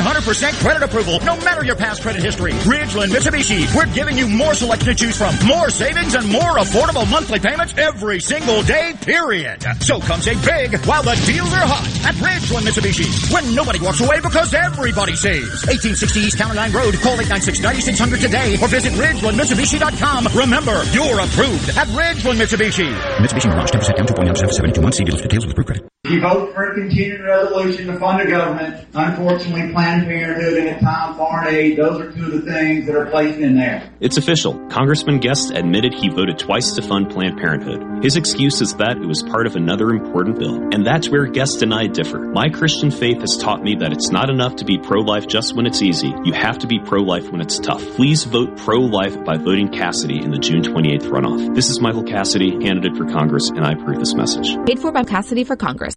credit approval, no matter your past credit history. Ridgeland Mitsubishi. We're giving you more selection to choose from, more savings, and more affordable monthly payments every single day, period. So come save big while the deals are hot at Ridgeland Mitsubishi. When nobody walks away because everybody saves. 1860 East County Line Road. Call 896-9600 today or visit RidgelandMitsubishi.com. Remember, you're approved at Ridgeland Mitsubishi. Mitsubishi Mirage 10% down 2.9% for 72 months. See dealers details with proof credit. If you vote for a continuing resolution to fund the government, unfortunately Planned Parenthood and in Time Foreign Aid, those are two of the things that are placed in there. It's official. Congressman Guest admitted he voted twice to fund Planned Parenthood. His excuse is that it was part of another important bill. And that's where Guest and I differ. My Christian faith has taught me that it's not enough to be pro-life just when it's easy. You have to be pro-life when it's tough. Please vote pro-life by voting Cassidy in the June 28th runoff. This is Michael Cassidy, candidate for Congress, and I approve this message. Paid for by Cassidy for Congress.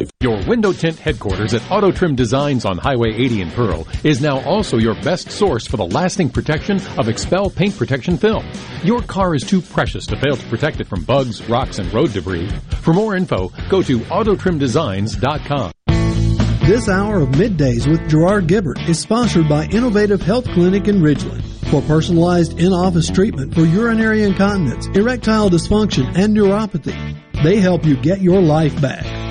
Your window tint headquarters at Auto Trim Designs on Highway 80 in Pearl is now also your best source for the lasting protection of XPEL paint protection film. Your car is too precious to fail to protect it from bugs, rocks, and road debris. For more info, go to autotrimdesigns.com. This hour of middays with Gerard Gibert is sponsored by Innovative Health Clinic in Ridgeland. For personalized in-office treatment for urinary incontinence, erectile dysfunction, and neuropathy, they help you get your life back.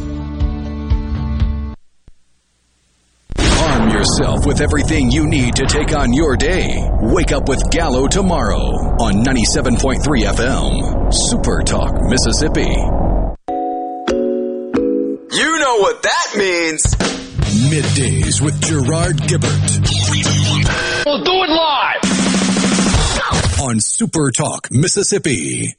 yourself with everything you need to take on your day. Wake up with Gallo tomorrow on 97.3 FM. Super Talk, Mississippi. You know what that means. Middays with Gerard Gibert. We'll do it live. On Super Talk, Mississippi.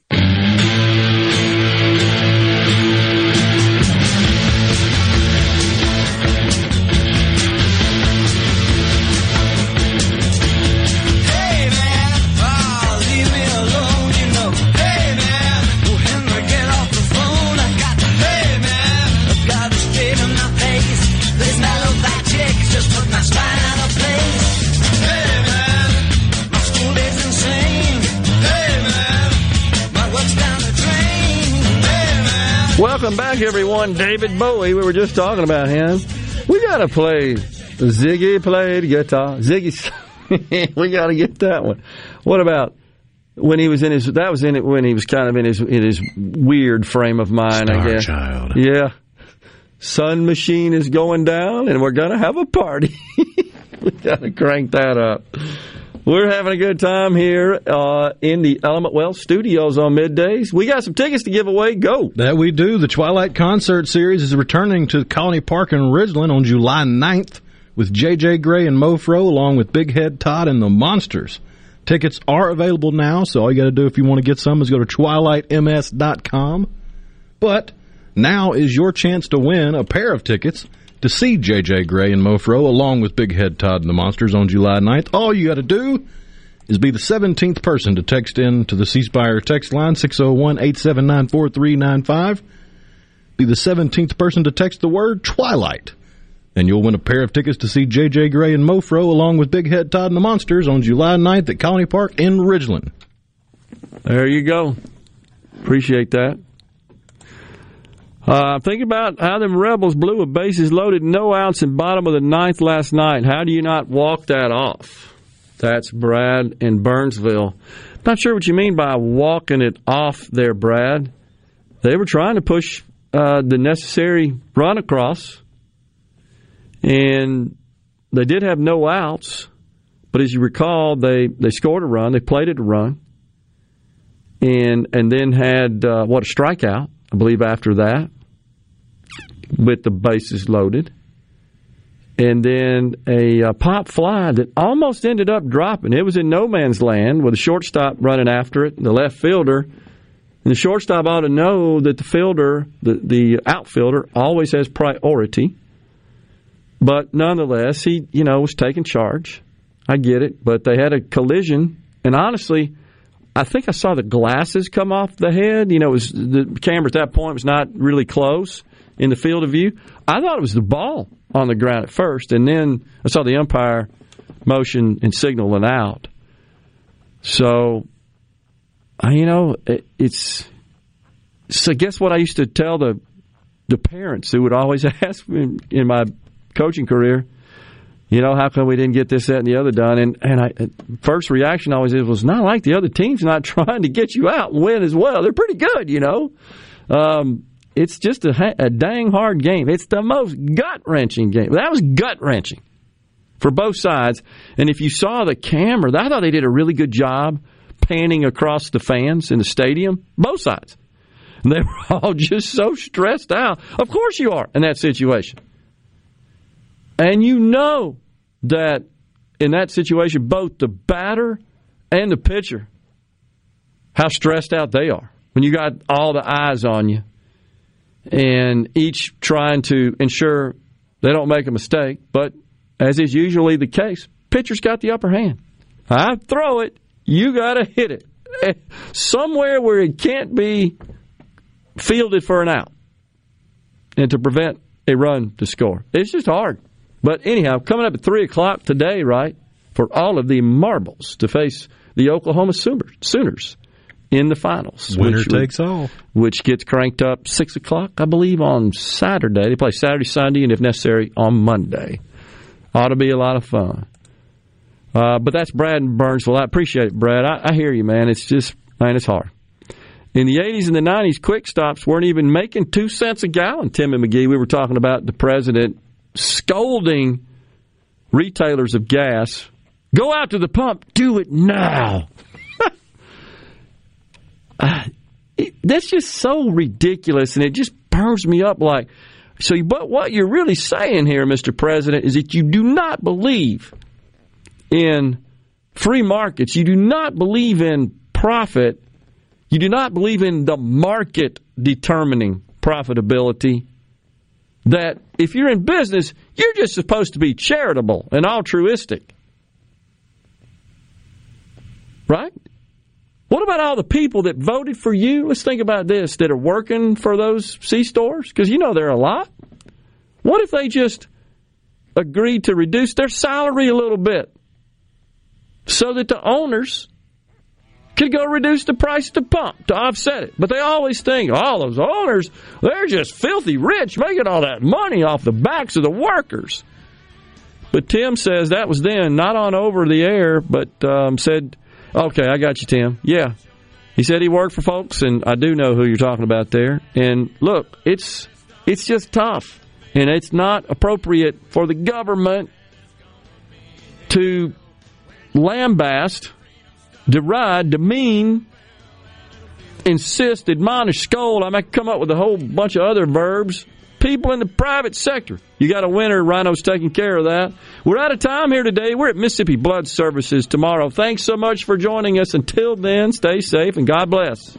Back, everyone. David Bowie. We were just talking about him. We got to play Ziggy played guitar. Ziggy, we got to get that one. What about when he was in his? That was in it when he was kind of in his in his weird frame of mind. I Star guess. Child. Yeah. Sun machine is going down, and we're gonna have a party. we got to crank that up. We're having a good time here uh, in the Element Wealth studios on middays. We got some tickets to give away. Go. That we do. The Twilight Concert Series is returning to Colony Park in Ridgeland on July 9th with J.J. Grey and Mofro along with Big Head Todd and the Monsters. Tickets are available now, so all you got to do if you want to get some is go to twilightms.com. But now is your chance to win a pair of tickets to see J.J. Grey and Mofro along with Big Head Todd and the Monsters on July 9th. All you got to do is be the 17th person to text in to the C Spire text line 601 879 4395. Be the 17th person to text the word Twilight. And you'll win a pair of tickets to see JJ Grey and Mofro along with Big Head Todd and the Monsters on July 9th at Colony Park in Ridgeland. There you go. Appreciate that. Uh, think about how them rebels blew a bases loaded, no outs in bottom of the ninth last night. How do you not walk that off? That's Brad in Burnsville. Not sure what you mean by walking it off there, Brad. They were trying to push uh, the necessary run across, and they did have no outs. But as you recall, they, they scored a run. They played it a run, and and then had uh, what a strikeout, I believe. After that, with the bases loaded, and then a uh, pop fly that almost ended up dropping. It was in no man's land with a shortstop running after it, the left fielder. And the shortstop ought to know that the fielder, the, the outfielder, always has priority. But nonetheless, he, you know, was taking charge. I get it. But they had a collision. And honestly, I think I saw the glasses come off the head. You know, was the camera at that point was not really close in the field of view. I thought it was the ball on the ground at first, and then I saw the umpire motion and signal out. So, you know, it, it's. So, guess what I used to tell the the parents who would always ask me in my coaching career, you know, how come we didn't get this, that, and the other done? And and I first reaction always is, was not like the other team's not trying to get you out and win as well. They're pretty good, you know. Um, it's just a, a dang hard game. It's the most gut wrenching game. That was gut wrenching for both sides. And if you saw the camera, I thought they did a really good job panning across the fans in the stadium, both sides. And they were all just so stressed out. Of course you are in that situation. And you know that in that situation, both the batter and the pitcher, how stressed out they are when you got all the eyes on you and each trying to ensure they don't make a mistake. But as is usually the case, pitcher's got the upper hand. I throw it, you got to hit it Eh, somewhere where it can't be fielded for an out and to prevent a run to score. It's just hard. But anyhow, coming up at 3 o'clock today, right, for all of the marbles to face the Oklahoma Sooners, in the finals. Winner which- takes all. Which gets cranked up 6 o'clock, I believe, on Saturday. They play Saturday, Sunday, and if necessary, on Monday. Ought to be a lot of fun. Uh, but that's Brad in Burnsville. I appreciate it, Brad. I, I hear you, man. It's just, man, it's hard. In the 80s and the 90s, quick stops weren't even making two cents a gallon. Tim and McGee, we were talking about the president scolding retailers of gas. Go out to the pump, do it now. Uh, it- that's just so ridiculous, and it just burns me up. Like, so, but what you're really saying here, Mr. President, is that you do not believe in free markets. You do not believe in profit. You do not believe in the market determining profitability. That if you're in business, you're just supposed to be charitable and altruistic. Right? What about all the people that voted for you? Let's think about this that are working for those C stores, because you know there are a lot. What if they just agreed to reduce their salary a little bit so that the owners could go reduce the price the pump to offset it. But they always think, all oh, those owners, they're just filthy rich, making all that money off the backs of the workers. But Tim says that was then, not on over the air, but um, said, okay, I got you, Tim. Yeah. He said he worked for folks, and I do know who you're talking about there. And look, it's it's just tough, and it's not appropriate for the government to lambast, deride, demean, insist, admonish, scold. I might come up with a whole bunch of other verbs. People in the private sector. You got a winner. Rhino's taking care of that. We're out of time here today. We're at Mississippi Blood Services tomorrow. Thanks so much for joining us. Until then, stay safe and God bless.